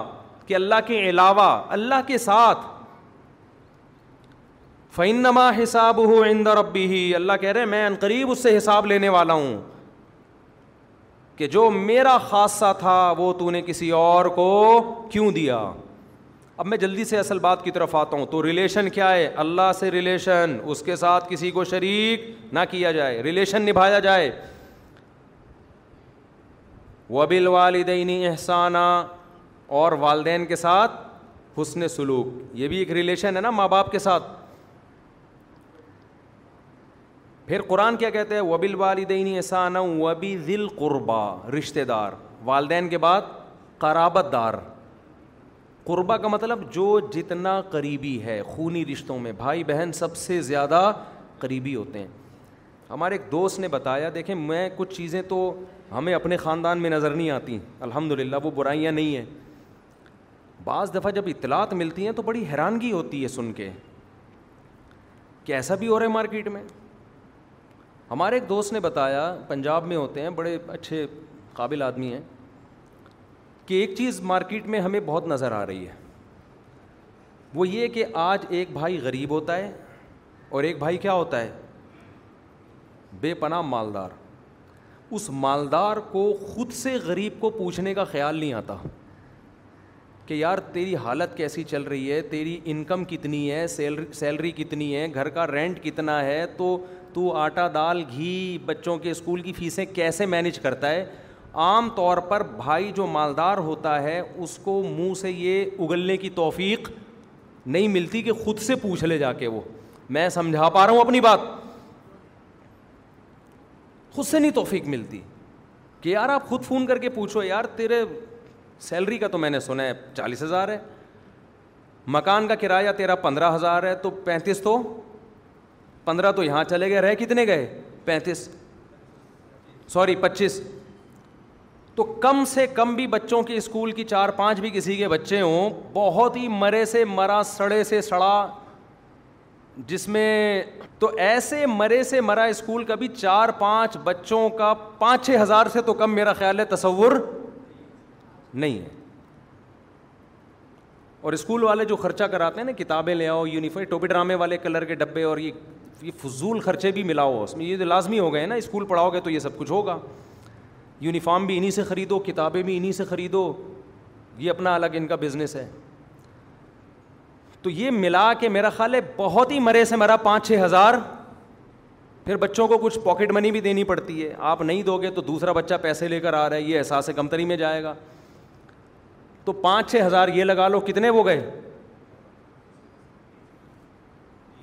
کہ اللہ کے علاوہ اللہ کے ساتھ فنما حساب ہو اندر ابی ہی اللہ کہہ رہے میں عنقریب اس سے حساب لینے والا ہوں کہ جو میرا خاصہ تھا وہ تو نے کسی اور کو کیوں دیا اب میں جلدی سے اصل بات کی طرف آتا ہوں تو ریلیشن کیا ہے اللہ سے ریلیشن اس کے ساتھ کسی کو شریک نہ کیا جائے ریلیشن نبھایا جائے وبل والدینی احسانہ اور والدین کے ساتھ حسن سلوک یہ بھی ایک ریلیشن ہے نا ماں باپ کے ساتھ پھر قرآن کیا کہتے ہیں وبل والدین احسان وبی ذل قربا رشتے دار والدین کے بعد قرابت دار قربہ کا مطلب جو جتنا قریبی ہے خونی رشتوں میں بھائی بہن سب سے زیادہ قریبی ہوتے ہیں ہمارے ایک دوست نے بتایا دیکھیں میں کچھ چیزیں تو ہمیں اپنے خاندان میں نظر نہیں آتی الحمد للہ وہ برائیاں نہیں ہیں بعض دفعہ جب اطلاعات ملتی ہیں تو بڑی حیرانگی ہوتی ہے سن کے کیسا بھی ہو رہا ہے مارکیٹ میں ہمارے ایک دوست نے بتایا پنجاب میں ہوتے ہیں بڑے اچھے قابل آدمی ہیں کہ ایک چیز مارکیٹ میں ہمیں بہت نظر آ رہی ہے وہ یہ کہ آج ایک بھائی غریب ہوتا ہے اور ایک بھائی کیا ہوتا ہے بے پناہ مالدار اس مالدار کو خود سے غریب کو پوچھنے کا خیال نہیں آتا کہ یار تیری حالت کیسی چل رہی ہے تیری انکم کتنی ہے سیلری سیلری کتنی ہے گھر کا رینٹ کتنا ہے تو تو آٹا دال گھی بچوں کے اسکول کی فیسیں کیسے مینج کرتا ہے عام طور پر بھائی جو مالدار ہوتا ہے اس کو منہ سے یہ اگلنے کی توفیق نہیں ملتی کہ خود سے پوچھ لے جا کے وہ میں سمجھا پا رہا ہوں اپنی بات خود سے نہیں توفیق ملتی کہ یار آپ خود فون کر کے پوچھو یار تیرے سیلری کا تو میں نے سنا ہے چالیس ہزار ہے مکان کا کرایہ تیرا پندرہ ہزار ہے تو پینتیس تو پندرہ تو یہاں چلے گئے رہ کتنے گئے پینتیس سوری پچیس تو کم سے کم بھی بچوں کی اسکول کی چار پانچ بھی کسی کے بچے ہوں بہت ہی مرے سے مرا سڑے سے سڑا جس میں تو ایسے مرے سے مرا اسکول کا بھی چار پانچ بچوں کا پانچ چھ ہزار سے تو کم میرا خیال ہے تصور نہیں ہے اور اسکول والے جو خرچہ کراتے ہیں نا کتابیں لے آؤ یونیفارم ٹوپی ڈرامے والے کلر کے ڈبے اور یہ یہ فضول خرچے بھی ملاؤ اس میں یہ لازمی ہو گئے نا اسکول پڑھاؤ گے تو یہ سب کچھ ہوگا یونیفارم بھی انہیں سے خریدو کتابیں بھی انہیں سے خریدو یہ اپنا الگ ان کا بزنس ہے تو یہ ملا کے میرا خیال ہے بہت ہی مرے سے مرا پانچ چھ ہزار پھر بچوں کو کچھ پاکٹ منی بھی دینی پڑتی ہے آپ نہیں دو گے تو دوسرا بچہ پیسے لے کر آ رہا ہے یہ احساس کمتری میں جائے گا تو پانچ چھ ہزار یہ لگا لو کتنے وہ گئے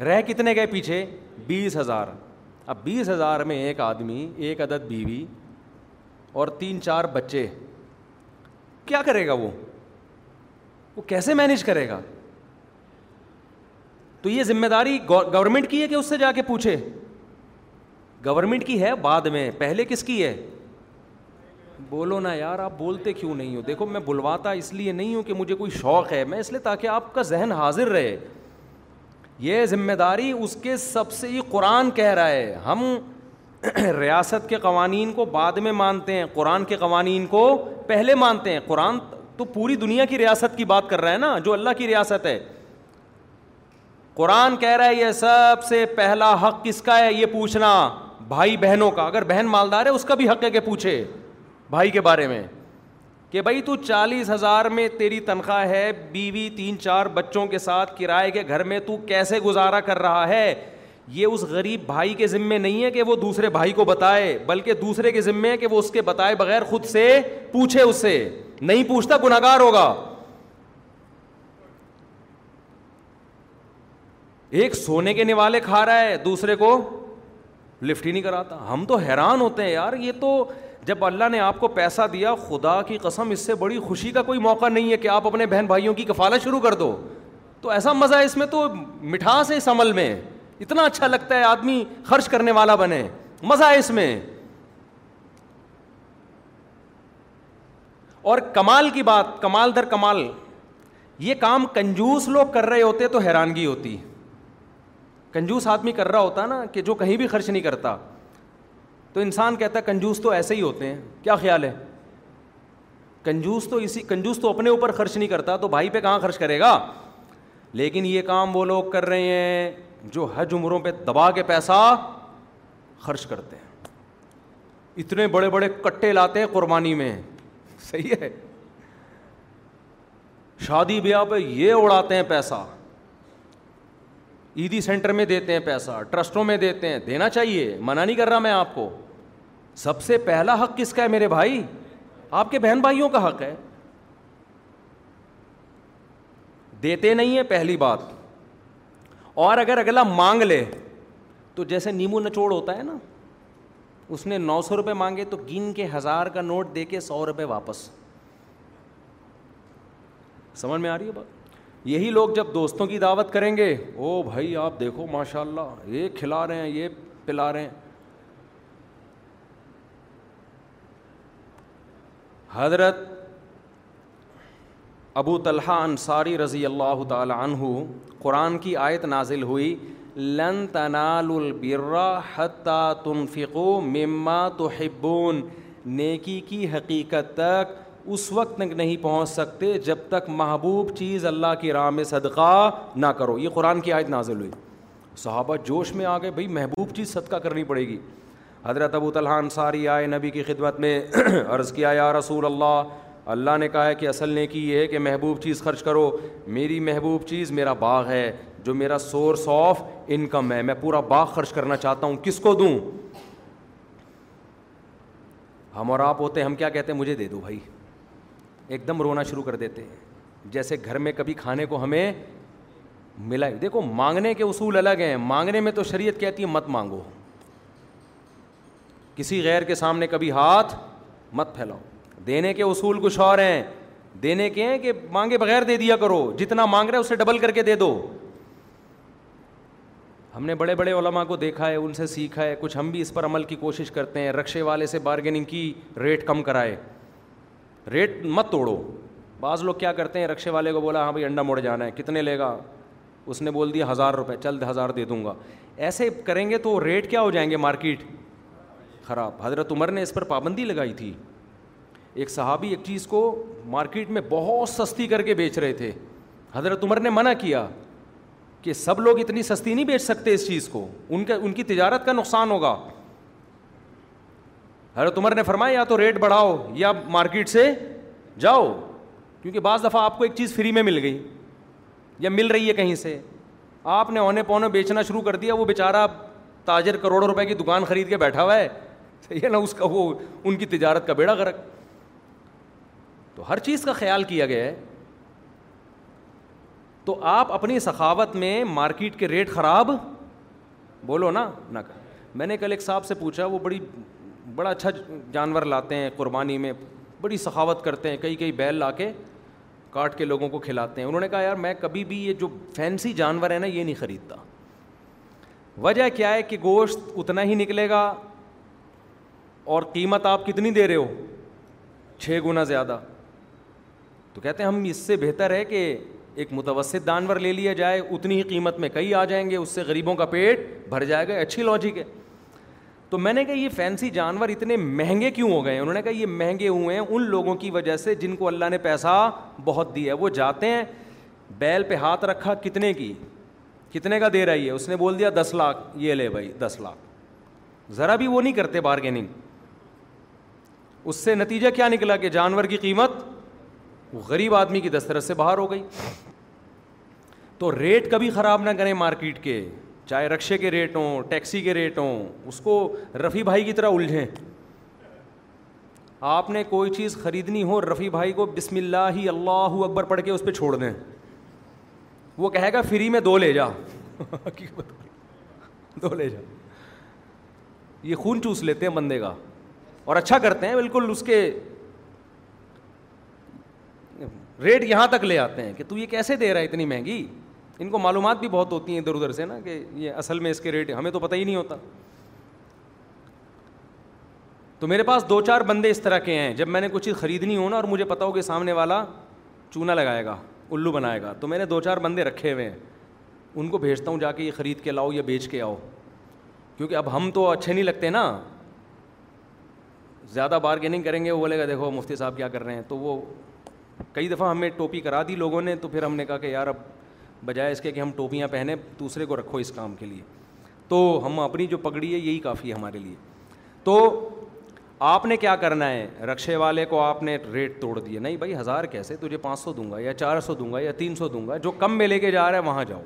رہ کتنے گئے پیچھے بیس ہزار اب بیس ہزار میں ایک آدمی ایک عدد بیوی اور تین چار بچے کیا کرے گا وہ وہ کیسے مینیج کرے گا تو یہ ذمہ داری گورنمنٹ کی ہے کہ اس سے جا کے پوچھے گورنمنٹ کی ہے بعد میں پہلے کس کی ہے بولو نا یار آپ بولتے کیوں نہیں ہو دیکھو میں بلواتا اس لیے نہیں ہوں کہ مجھے کوئی شوق ہے میں اس لیے تاکہ آپ کا ذہن حاضر رہے یہ ذمہ داری اس کے سب سے ہی قرآن کہہ رہا ہے ہم ریاست کے قوانین کو بعد میں مانتے ہیں قرآن کے قوانین کو پہلے مانتے ہیں قرآن تو پوری دنیا کی ریاست کی بات کر رہا ہے نا جو اللہ کی ریاست ہے قرآن کہہ رہا ہے یہ سب سے پہلا حق کس کا ہے یہ پوچھنا بھائی بہنوں کا اگر بہن مالدار ہے اس کا بھی حق ہے کہ پوچھے بھائی کے بارے میں کہ بھائی تو چالیس ہزار میں تیری تنخواہ ہے بیوی تین چار بچوں کے ساتھ کرائے کے گھر میں تو کیسے گزارا کر رہا ہے یہ اس غریب بھائی کے ذمے نہیں ہے کہ وہ دوسرے بھائی کو بتائے بلکہ دوسرے کے ذمے کہ وہ اس کے بتائے بغیر خود سے پوچھے اس سے نہیں پوچھتا گناہ گار ہوگا ایک سونے کے نوالے کھا رہا ہے دوسرے کو لفٹ ہی نہیں کراتا ہم تو حیران ہوتے ہیں یار یہ تو جب اللہ نے آپ کو پیسہ دیا خدا کی قسم اس سے بڑی خوشی کا کوئی موقع نہیں ہے کہ آپ اپنے بہن بھائیوں کی کفالت شروع کر دو تو ایسا مزہ ہے اس میں تو مٹھاس ہے اس عمل میں اتنا اچھا لگتا ہے آدمی خرچ کرنے والا بنے مزہ ہے اس میں اور کمال کی بات کمال در کمال یہ کام کنجوس لوگ کر رہے ہوتے تو حیرانگی ہوتی کنجوس آدمی کر رہا ہوتا نا کہ جو کہیں بھی خرچ نہیں کرتا تو انسان کہتا ہے کنجوس تو ایسے ہی ہوتے ہیں کیا خیال ہے کنجوس تو اسی کنجوس تو اپنے اوپر خرچ نہیں کرتا تو بھائی پہ کہاں خرچ کرے گا لیکن یہ کام وہ لوگ کر رہے ہیں جو حج عمروں پہ دبا کے پیسہ خرچ کرتے ہیں اتنے بڑے بڑے کٹے لاتے ہیں قربانی میں صحیح ہے شادی بیاہ پہ یہ اڑاتے ہیں پیسہ عیدی سینٹر میں دیتے ہیں پیسہ ٹرسٹوں میں دیتے ہیں دینا چاہیے منع نہیں کر رہا میں آپ کو سب سے پہلا حق کس کا ہے میرے بھائی آپ کے بہن بھائیوں کا حق ہے دیتے نہیں ہیں پہلی بات اور اگر اگلا مانگ لے تو جیسے نیمو نچوڑ ہوتا ہے نا اس نے نو سو روپے مانگے تو گن کے ہزار کا نوٹ دے کے سو روپے واپس سمجھ میں آ رہی ہے بات یہی لوگ جب دوستوں کی دعوت کریں گے او بھائی آپ دیکھو ماشاء اللہ یہ کھلا رہے ہیں یہ پلا رہے ہیں حضرت ابو طلحہ انصاری رضی اللہ تعالی عنہ قرآن کی آیت نازل ہوئی لن البرا حتیٰ تنفقو مما تحبون نیکی کی حقیقت تک اس وقت تک نہیں پہنچ سکتے جب تک محبوب چیز اللہ کی راہ میں صدقہ نہ کرو یہ قرآن کی آیت نازل ہوئی صحابہ جوش میں آ گئے بھائی محبوب چیز صدقہ کرنی پڑے گی حضرت ابو طلحہ انصاری آئے نبی کی خدمت میں عرض کیا یا رسول اللہ اللہ نے کہا ہے کہ اصل نے کی یہ ہے کہ محبوب چیز خرچ کرو میری محبوب چیز میرا باغ ہے جو میرا سورس آف انکم ہے میں پورا باغ خرچ کرنا چاہتا ہوں کس کو دوں ہم اور آپ ہوتے ہم کیا کہتے ہیں مجھے دے دو بھائی ایک دم رونا شروع کر دیتے ہیں جیسے گھر میں کبھی کھانے کو ہمیں ملا دیکھو مانگنے کے اصول الگ ہیں مانگنے میں تو شریعت کہتی ہے مت مانگو کسی غیر کے سامنے کبھی ہاتھ مت پھیلاؤ دینے کے اصول کچھ اور ہیں دینے کے ہیں کہ مانگے بغیر دے دیا کرو جتنا مانگ رہے اسے ڈبل کر کے دے دو ہم نے بڑے بڑے علماء کو دیکھا ہے ان سے سیکھا ہے کچھ ہم بھی اس پر عمل کی کوشش کرتے ہیں رقشے والے سے بارگیننگ کی ریٹ کم کرائے ریٹ مت توڑو بعض لوگ کیا کرتے ہیں رکشے والے کو بولا ہاں بھائی انڈا موڑ جانا ہے کتنے لے گا اس نے بول دیا ہزار روپئے چل ہزار دے دوں گا ایسے کریں گے تو ریٹ کیا ہو جائیں گے مارکیٹ خراب حضرت عمر نے اس پر پابندی لگائی تھی ایک صحابی ایک چیز کو مارکیٹ میں بہت سستی کر کے بیچ رہے تھے حضرت عمر نے منع کیا کہ سب لوگ اتنی سستی نہیں بیچ سکتے اس چیز کو ان کا ان کی تجارت کا نقصان ہوگا ہر عمر نے فرمایا یا تو ریٹ بڑھاؤ یا مارکیٹ سے جاؤ کیونکہ بعض دفعہ آپ کو ایک چیز فری میں مل گئی یا مل رہی ہے کہیں سے آپ نے اونے پونے بیچنا شروع کر دیا وہ بیچارہ تاجر کروڑوں روپئے کی دکان خرید کے بیٹھا ہوا ہے صحیح ہے نا اس کا وہ ان کی تجارت کا بیڑا گرک تو ہر چیز کا خیال کیا گیا ہے تو آپ اپنی سخاوت میں مارکیٹ کے ریٹ خراب بولو نا نہ کہ میں نے کل ایک صاحب سے پوچھا وہ بڑی بڑا اچھا جانور لاتے ہیں قربانی میں بڑی سخاوت کرتے ہیں کئی کئی بیل لا کے کاٹ کے لوگوں کو کھلاتے ہیں انہوں نے کہا یار میں کبھی بھی یہ جو فینسی جانور ہے نا یہ نہیں خریدتا وجہ کیا ہے کہ گوشت اتنا ہی نکلے گا اور قیمت آپ کتنی دے رہے ہو چھ گنا زیادہ تو کہتے ہیں ہم اس سے بہتر ہے کہ ایک متوسط جانور لے لیا جائے اتنی ہی قیمت میں کئی آ جائیں گے اس سے غریبوں کا پیٹ بھر جائے گا اچھی لاجک ہے تو میں نے کہا یہ فینسی جانور اتنے مہنگے کیوں ہو گئے انہوں نے کہا یہ مہنگے ہوئے ہیں ان لوگوں کی وجہ سے جن کو اللہ نے پیسہ بہت دیا ہے وہ جاتے ہیں بیل پہ ہاتھ رکھا کتنے کی کتنے کا دے رہی ہے اس نے بول دیا دس لاکھ یہ لے بھائی دس لاکھ ذرا بھی وہ نہیں کرتے بارگیننگ اس سے نتیجہ کیا نکلا کہ جانور کی قیمت غریب آدمی کی دسترس سے باہر ہو گئی تو ریٹ کبھی خراب نہ کریں مارکیٹ کے چاہے رکشے کے ریٹ ہوں ٹیکسی کے ریٹ ہوں اس کو رفیع بھائی کی طرح الجھیں آپ نے کوئی چیز خریدنی ہو رفیع بھائی کو بسم اللہ ہی اللہ اکبر پڑھ کے اس پہ چھوڑ دیں وہ کہے گا فری میں دو لے جا دو لے جا یہ خون چوس لیتے ہیں بندے کا اور اچھا کرتے ہیں بالکل اس کے ریٹ یہاں تک لے آتے ہیں کہ تو یہ کیسے دے رہا ہے اتنی مہنگی ان کو معلومات بھی بہت ہوتی ہیں ادھر ادھر سے نا کہ یہ اصل میں اس کے ریٹ ہمیں تو پتہ ہی نہیں ہوتا تو میرے پاس دو چار بندے اس طرح کے ہیں جب میں نے کچھ چیز خریدنی ہو نا اور مجھے پتا ہو کہ سامنے والا چونا لگائے گا الو بنائے گا تو میں نے دو چار بندے رکھے ہوئے ہیں ان کو بھیجتا ہوں جا کے یہ خرید کے لاؤ یا بیچ کے آؤ کیونکہ اب ہم تو اچھے نہیں لگتے نا زیادہ بارگیننگ کریں گے وہ بولے گا دیکھو مفتی صاحب کیا کر رہے ہیں تو وہ کئی دفعہ ہمیں ٹوپی کرا دی لوگوں نے تو پھر ہم نے کہا کہ یار اب بجائے اس کے کہ ہم ٹوپیاں پہنے دوسرے کو رکھو اس کام کے لیے تو ہم اپنی جو پگڑی ہے یہی کافی ہے ہمارے لیے تو آپ نے کیا کرنا ہے رکشے والے کو آپ نے ریٹ توڑ دیے نہیں بھائی ہزار کیسے تجھے پانچ سو دوں گا یا چار سو دوں گا یا تین سو دوں گا جو کم میں لے کے جا رہا ہے وہاں جاؤ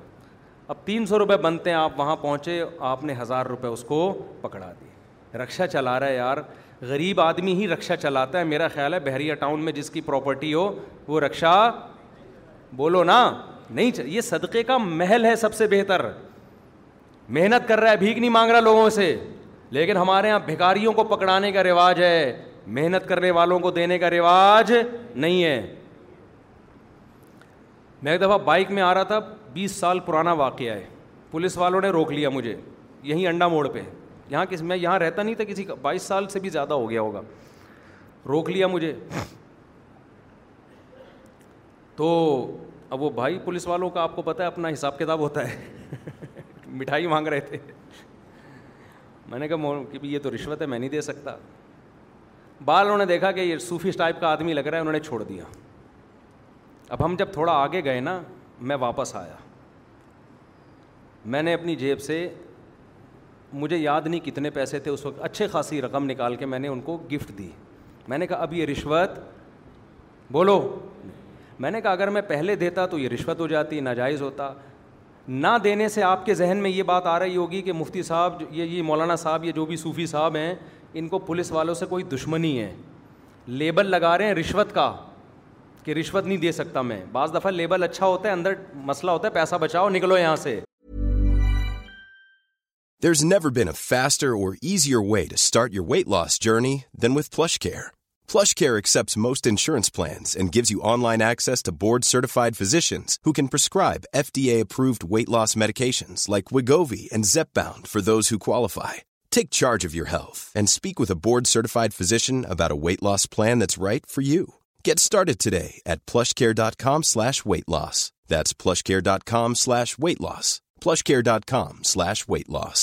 اب تین سو روپے بنتے ہیں آپ وہاں پہنچے آپ نے ہزار روپے اس کو پکڑا دیے رکشہ چلا رہا ہے یار غریب آدمی ہی رکشہ چلاتا ہے میرا خیال ہے بحریہ ٹاؤن میں جس کی پراپرٹی ہو وہ رکشہ بولو نا نہیں یہ صدقے کا محل ہے سب سے بہتر محنت کر رہا ہے بھیک نہیں مانگ رہا لوگوں سے لیکن ہمارے یہاں بھکاریوں کو پکڑانے کا رواج ہے محنت کرنے والوں کو دینے کا رواج نہیں ہے میں ایک دفعہ بائک میں آ رہا تھا بیس سال پرانا واقعہ ہے پولیس والوں نے روک لیا مجھے یہیں انڈا موڑ پہ یہاں کس میں یہاں رہتا نہیں تھا کسی کا بائیس سال سے بھی زیادہ ہو گیا ہوگا روک لیا مجھے تو اب وہ بھائی پولیس والوں کا آپ کو پتا ہے اپنا حساب کتاب ہوتا ہے مٹھائی مانگ رہے تھے میں نے کہا کہ یہ تو رشوت ہے میں نہیں دے سکتا بال انہوں نے دیکھا کہ یہ صوفی ٹائپ کا آدمی لگ رہا ہے انہوں نے چھوڑ دیا اب ہم جب تھوڑا آگے گئے نا میں واپس آیا میں نے اپنی جیب سے مجھے یاد نہیں کتنے پیسے تھے اس وقت اچھے خاصی رقم نکال کے میں نے ان کو گفٹ دی میں نے کہا اب یہ رشوت بولو میں نے کہا اگر میں پہلے دیتا تو یہ رشوت ہو جاتی ناجائز ہوتا نہ دینے سے آپ کے ذہن میں یہ بات آ رہی ہوگی کہ مفتی صاحب یہ یہ مولانا صاحب یہ جو بھی صوفی صاحب ہیں ان کو پولیس والوں سے کوئی دشمنی ہے لیبل لگا رہے ہیں رشوت کا کہ رشوت نہیں دے سکتا میں بعض دفعہ لیبل اچھا ہوتا ہے اندر مسئلہ ہوتا ہے پیسہ بچاؤ نکلو یہاں سے دیر is never been a faster اور way start your weight loss journey then with PlushCare PlushCare accepts most insurance plans and gives you online access to board-certified physicians who can prescribe FDA-approved weight loss medications like Wegovy and Zepbound for those who qualify. Take charge of your health and speak with a board-certified physician about a weight loss plan that's right for you. Get started today at PlushCare.com/weight loss. That's PlushCare.com/weight loss. PlushCare.com/weight loss.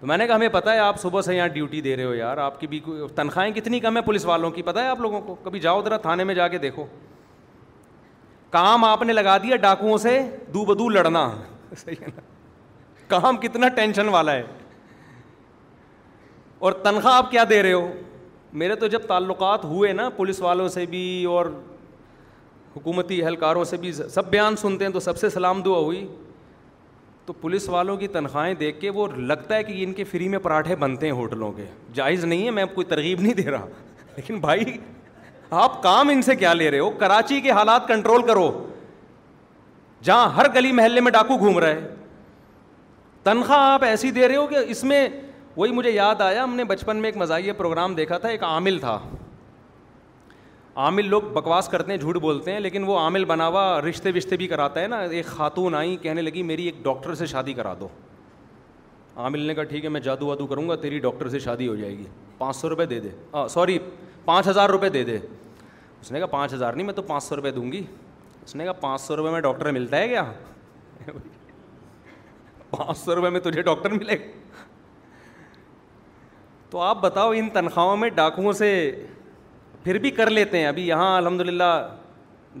تو میں نے کہا ہمیں پتہ ہے آپ صبح سے یہاں ڈیوٹی دے رہے ہو یار آپ کی بھی تنخواہیں کتنی کم ہیں پولیس والوں کی پتہ ہے آپ لوگوں کو کبھی جاؤ ذرا تھانے میں جا کے دیکھو کام آپ نے لگا دیا ڈاکوؤں سے دو بدو لڑنا صحیح ہے نا کام کتنا ٹینشن والا ہے اور تنخواہ آپ کیا دے رہے ہو میرے تو جب تعلقات ہوئے نا پولیس والوں سے بھی اور حکومتی اہلکاروں سے بھی سب بیان سنتے ہیں تو سب سے سلام دعا ہوئی تو پولیس والوں کی تنخواہیں دیکھ کے وہ لگتا ہے کہ ان کے فری میں پراٹھے بنتے ہیں ہوٹلوں کے جائز نہیں ہے میں کوئی ترغیب نہیں دے رہا لیکن بھائی آپ کام ان سے کیا لے رہے ہو کراچی کے حالات کنٹرول کرو جہاں ہر گلی محلے میں ڈاکو گھوم رہے تنخواہ آپ ایسی دے رہے ہو کہ اس میں وہی مجھے یاد آیا ہم نے بچپن میں ایک مزاحیہ پروگرام دیکھا تھا ایک عامل تھا عامل لوگ بکواس کرتے ہیں جھوٹ بولتے ہیں لیکن وہ عامل بنا ہوا رشتے وشتے بھی کراتا ہے نا ایک خاتون آئی کہنے لگی میری ایک ڈاکٹر سے شادی کرا دو عامل نے کہا ٹھیک ہے میں جادو وادو کروں گا تیری ڈاکٹر سے شادی ہو جائے گی پانچ سو روپئے دے دے سوری پانچ ہزار روپئے دے دے اس نے کہا پانچ ہزار نہیں میں تو پانچ سو روپئے دوں گی اس نے کہا پانچ سو روپئے میں ڈاکٹر ملتا ہے کیا پانچ سو روپئے میں تجھے ڈاکٹر ملے گا تو آپ بتاؤ ان تنخواہوں میں ڈاکوؤں سے پھر بھی کر لیتے ہیں ابھی یہاں الحمد للہ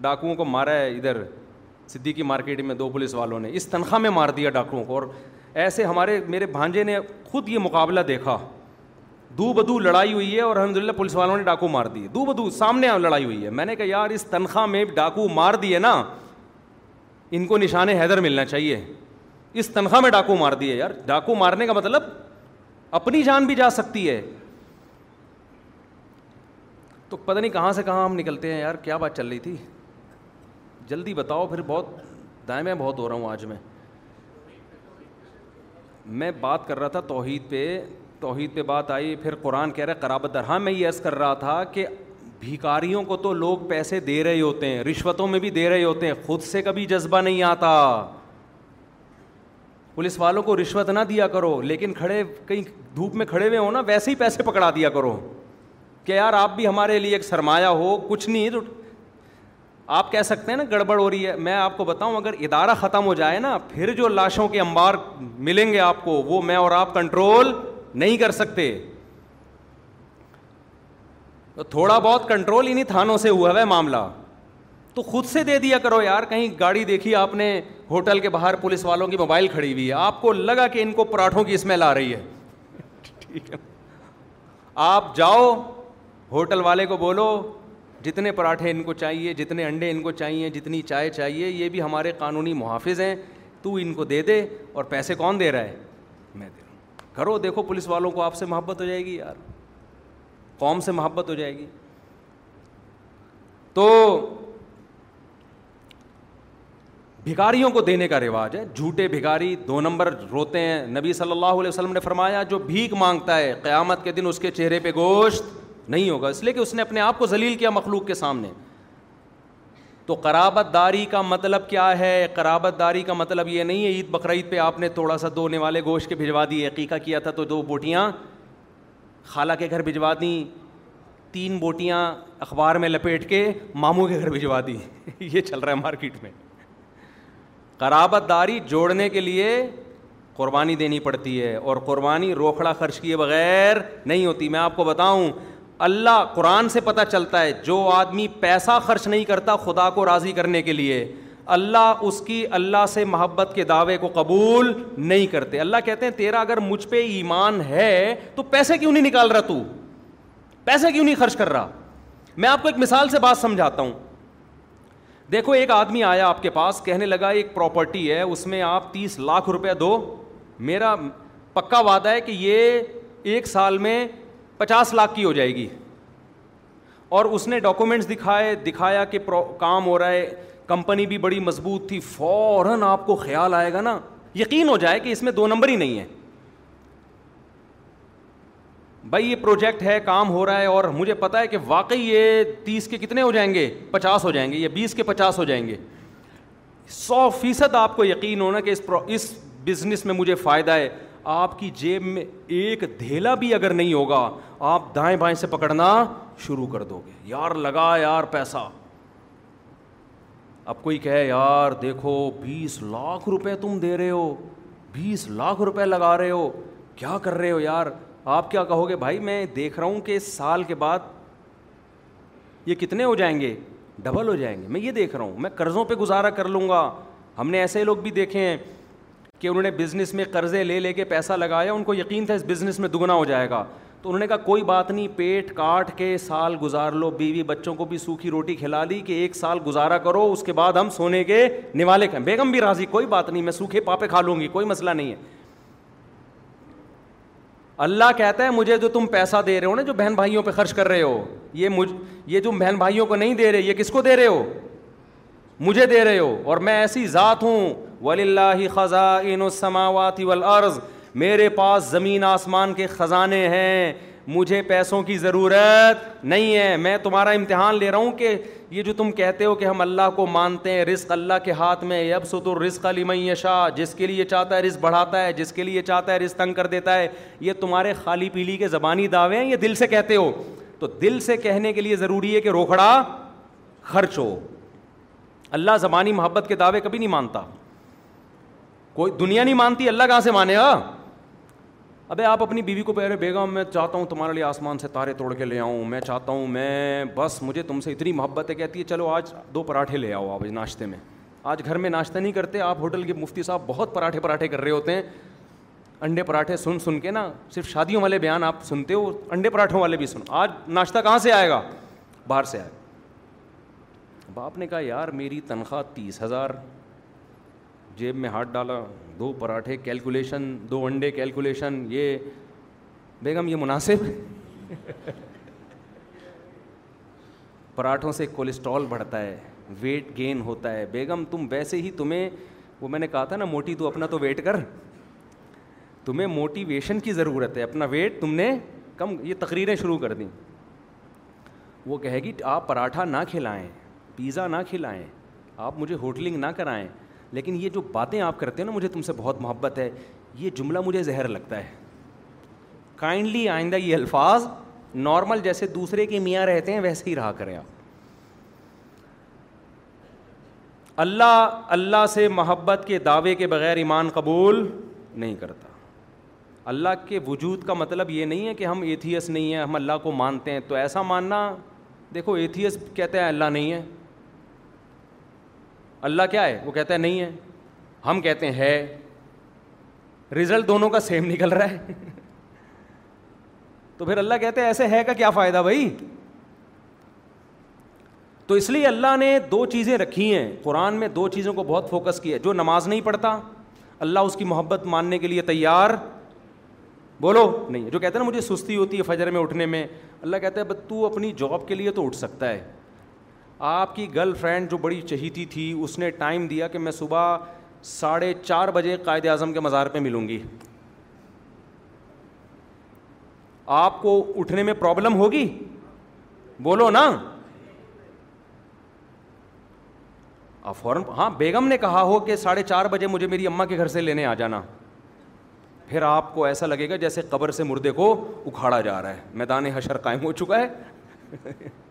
ڈاکوؤں کو مارا ہے ادھر صدیقی مارکیٹ میں دو پولیس والوں نے اس تنخواہ میں مار دیا ڈاکوؤں کو اور ایسے ہمارے میرے بھانجے نے خود یہ مقابلہ دیکھا دو بدو لڑائی ہوئی ہے اور الحمد للہ پولیس والوں نے ڈاکو مار دی بدو سامنے لڑائی ہوئی ہے میں نے کہا یار اس تنخواہ میں ڈاکو مار دیے نا ان کو نشان حیدر ملنا چاہیے اس تنخواہ میں ڈاکو مار دیے یار ڈاکو مارنے کا مطلب اپنی جان بھی جا سکتی ہے تو پتہ نہیں کہاں سے کہاں ہم نکلتے ہیں یار کیا بات چل رہی تھی جلدی بتاؤ پھر بہت دائیں میں بہت ہو رہا ہوں آج میں میں بات کر رہا تھا توحید پہ توحید پہ بات آئی پھر قرآن کہہ رہے قرابت در ہاں میں عرض کر رہا تھا کہ بھیکاریوں کو تو لوگ پیسے دے رہے ہوتے ہیں رشوتوں میں بھی دے رہے ہوتے ہیں خود سے کبھی جذبہ نہیں آتا پولیس والوں کو رشوت نہ دیا کرو لیکن کھڑے کہیں دھوپ میں کھڑے ہوئے ہو نا ویسے ہی پیسے پکڑا دیا کرو کہ یار آپ بھی ہمارے لیے ایک سرمایہ ہو کچھ نہیں تو آپ کہہ سکتے ہیں نا گڑبڑ ہو رہی ہے میں آپ کو بتاؤں اگر ادارہ ختم ہو جائے نا پھر جو لاشوں کے انبار ملیں گے آپ کو وہ میں اور آپ کنٹرول نہیں کر سکتے تو تھوڑا بہت کنٹرول انہیں تھانوں سے ہوا ہے معاملہ تو خود سے دے دیا کرو یار کہیں گاڑی دیکھی آپ نے ہوٹل کے باہر پولیس والوں کی موبائل کھڑی ہوئی ہے آپ کو لگا کہ ان کو پراٹھوں کی اسمیل آ رہی ہے ٹھیک ہے آپ جاؤ ہوٹل والے کو بولو جتنے پراٹھے ان کو چاہیے جتنے انڈے ان کو چاہیے جتنی چائے چاہیے یہ بھی ہمارے قانونی محافظ ہیں تو ان کو دے دے اور پیسے کون دے رہا ہے میں دے رہا ہوں کرو دیکھو پولیس والوں کو آپ سے محبت ہو جائے گی یار قوم سے محبت ہو جائے گی تو بھکاریوں کو دینے کا رواج ہے جھوٹے بھکاری دو نمبر روتے ہیں نبی صلی اللہ علیہ وسلم نے فرمایا جو بھیک مانگتا ہے قیامت کے دن اس کے چہرے پہ گوشت نہیں ہوگا اس لیے کہ اس نے اپنے آپ کو ذلیل کیا مخلوق کے سامنے تو قرابت داری کا مطلب کیا ہے قرابت داری کا مطلب یہ نہیں ہے عید بقرعید پہ آپ نے تھوڑا سا دونے والے گوشت کے بھجوا دیے عقیقہ کیا تھا تو دو بوٹیاں خالہ کے گھر بھجوا دیں تین بوٹیاں اخبار میں لپیٹ کے ماموں کے گھر بھجوا دی یہ چل رہا ہے مارکیٹ میں قرابت داری جوڑنے کے لیے قربانی دینی پڑتی ہے اور قربانی روکھڑا خرچ کیے بغیر نہیں ہوتی میں آپ کو بتاؤں اللہ قرآن سے پتہ چلتا ہے جو آدمی پیسہ خرچ نہیں کرتا خدا کو راضی کرنے کے لیے اللہ اس کی اللہ سے محبت کے دعوے کو قبول نہیں کرتے اللہ کہتے ہیں تیرا اگر مجھ پہ ایمان ہے تو پیسے کیوں نہیں نکال رہا تو پیسے کیوں نہیں خرچ کر رہا میں آپ کو ایک مثال سے بات سمجھاتا ہوں دیکھو ایک آدمی آیا آپ کے پاس کہنے لگا ایک پراپرٹی ہے اس میں آپ تیس لاکھ روپے دو میرا پکا وعدہ ہے کہ یہ ایک سال میں پچاس لاکھ کی ہو جائے گی اور اس نے ڈاکومنٹس دکھائے دکھایا کہ کام ہو رہا ہے کمپنی بھی بڑی مضبوط تھی فوراً آپ کو خیال آئے گا نا یقین ہو جائے کہ اس میں دو نمبر ہی نہیں ہے بھائی یہ پروجیکٹ ہے کام ہو رہا ہے اور مجھے پتا ہے کہ واقعی یہ تیس کے کتنے ہو جائیں گے پچاس ہو جائیں گے یا بیس کے پچاس ہو جائیں گے سو فیصد آپ کو یقین ہونا کہ اس اس بزنس میں مجھے فائدہ ہے آپ کی جیب میں ایک دھیلا بھی اگر نہیں ہوگا آپ دائیں بائیں سے پکڑنا شروع کر دو گے یار لگا یار پیسہ اب کوئی کہے یار دیکھو بیس لاکھ روپے تم دے رہے ہو بیس لاکھ روپے لگا رہے ہو کیا کر رہے ہو یار آپ کیا کہو گے بھائی میں دیکھ رہا ہوں کہ سال کے بعد یہ کتنے ہو جائیں گے ڈبل ہو جائیں گے میں یہ دیکھ رہا ہوں میں قرضوں پہ گزارا کر لوں گا ہم نے ایسے لوگ بھی دیکھے ہیں کہ انہوں نے بزنس میں قرضے لے لے کے پیسہ لگایا ان کو یقین تھا اس بزنس میں دگنا ہو جائے گا تو انہوں نے کہا کوئی بات نہیں پیٹ کاٹ کے سال گزار لو بیوی بچوں کو بھی سوکھی روٹی کھلا دی کہ ایک سال گزارا کرو اس کے بعد ہم سونے کے نوالے کہیں بیگم بھی راضی کوئی بات نہیں میں سوکھے پاپے کھا لوں گی کوئی مسئلہ نہیں ہے اللہ کہتا ہے مجھے جو تم پیسہ دے رہے ہو نا جو بہن بھائیوں پہ خرچ کر رہے ہو یہ مجھ یہ جو بہن بھائیوں کو نہیں دے رہے یہ کس کو دے رہے ہو مجھے دے رہے ہو اور میں ایسی ذات ہوں ولی اللہ خزاں والارض میرے پاس زمین آسمان کے خزانے ہیں مجھے پیسوں کی ضرورت نہیں ہے میں تمہارا امتحان لے رہا ہوں کہ یہ جو تم کہتے ہو کہ ہم اللہ کو مانتے ہیں رزق اللہ کے ہاتھ میں اب ست الرزق علی میں جس کے لیے چاہتا ہے رزق بڑھاتا ہے جس کے لیے چاہتا ہے رزق تنگ کر دیتا ہے یہ تمہارے خالی پیلی کے زبانی دعوے ہیں یہ دل سے کہتے ہو تو دل سے کہنے کے لیے ضروری ہے کہ روکھڑا خرچ ہو اللہ زبانی محبت کے دعوے کبھی نہیں مانتا کوئی دنیا نہیں مانتی اللہ کہاں سے مانے ہاں۔ ابھی آپ اپنی بیوی کو پہلے بیگم میں چاہتا ہوں تمہارے لیے آسمان سے تارے توڑ کے لے آؤں میں چاہتا ہوں میں بس مجھے تم سے اتنی محبت ہے کہتی ہے چلو آج دو پراٹھے لے آؤ آپ ناشتے میں آج گھر میں ناشتہ نہیں کرتے آپ ہوٹل کے مفتی صاحب بہت پراٹھے پراٹھے کر رہے ہوتے ہیں انڈے پراٹھے سن سن کے نا صرف شادیوں والے بیان آپ سنتے ہو انڈے پراٹھوں والے بھی سن آج ناشتہ کہاں سے آئے گا باہر سے آئے باپ نے کہا یار میری تنخواہ تیس ہزار جیب میں ہاتھ ڈالا دو پراٹھے کیلکولیشن دو انڈے کیلکولیشن یہ بیگم یہ مناسب پراٹھوں سے کولیسٹرول بڑھتا ہے ویٹ گین ہوتا ہے بیگم تم ویسے ہی تمہیں وہ میں نے کہا تھا نا موٹی تو اپنا تو ویٹ کر تمہیں موٹیویشن کی ضرورت ہے اپنا ویٹ تم نے کم یہ تقریریں شروع کر دیں وہ کہے گی آپ پراٹھا نہ کھلائیں پیزا نہ کھلائیں آپ مجھے ہوٹلنگ نہ کرائیں لیکن یہ جو باتیں آپ کرتے ہیں نا مجھے تم سے بہت محبت ہے یہ جملہ مجھے زہر لگتا ہے کائنڈلی آئندہ یہ الفاظ نارمل جیسے دوسرے کے میاں رہتے ہیں ویسے ہی رہا کریں آپ اللہ اللہ سے محبت کے دعوے کے بغیر ایمان قبول نہیں کرتا اللہ کے وجود کا مطلب یہ نہیں ہے کہ ہم ایتھیس نہیں ہیں ہم اللہ کو مانتے ہیں تو ایسا ماننا دیکھو ایتھیس کہتے ہیں اللہ نہیں ہے اللہ کیا ہے وہ کہتا ہے نہیں ہے ہم کہتے ہیں رزلٹ دونوں کا سیم نکل رہا ہے تو پھر اللہ کہتے ہیں ایسے ہے کا کیا فائدہ بھائی تو اس لیے اللہ نے دو چیزیں رکھی ہیں قرآن میں دو چیزوں کو بہت فوکس کیا جو نماز نہیں پڑھتا اللہ اس کی محبت ماننے کے لیے تیار بولو نہیں جو کہتے ہیں نا مجھے سستی ہوتی ہے فجر میں اٹھنے میں اللہ کہتا ہے بس تو اپنی جاب کے لیے تو اٹھ سکتا ہے آپ کی گرل فرینڈ جو بڑی چہیتی تھی اس نے ٹائم دیا کہ میں صبح ساڑھے چار بجے قائد اعظم کے مزار پہ ملوں گی آپ کو اٹھنے میں پرابلم ہوگی بولو نا فوراً ہاں بیگم نے کہا ہو کہ ساڑھے چار بجے مجھے میری اماں کے گھر سے لینے آ جانا پھر آپ کو ایسا لگے گا جیسے قبر سے مردے کو اکھاڑا جا رہا ہے میدان حشر قائم ہو چکا ہے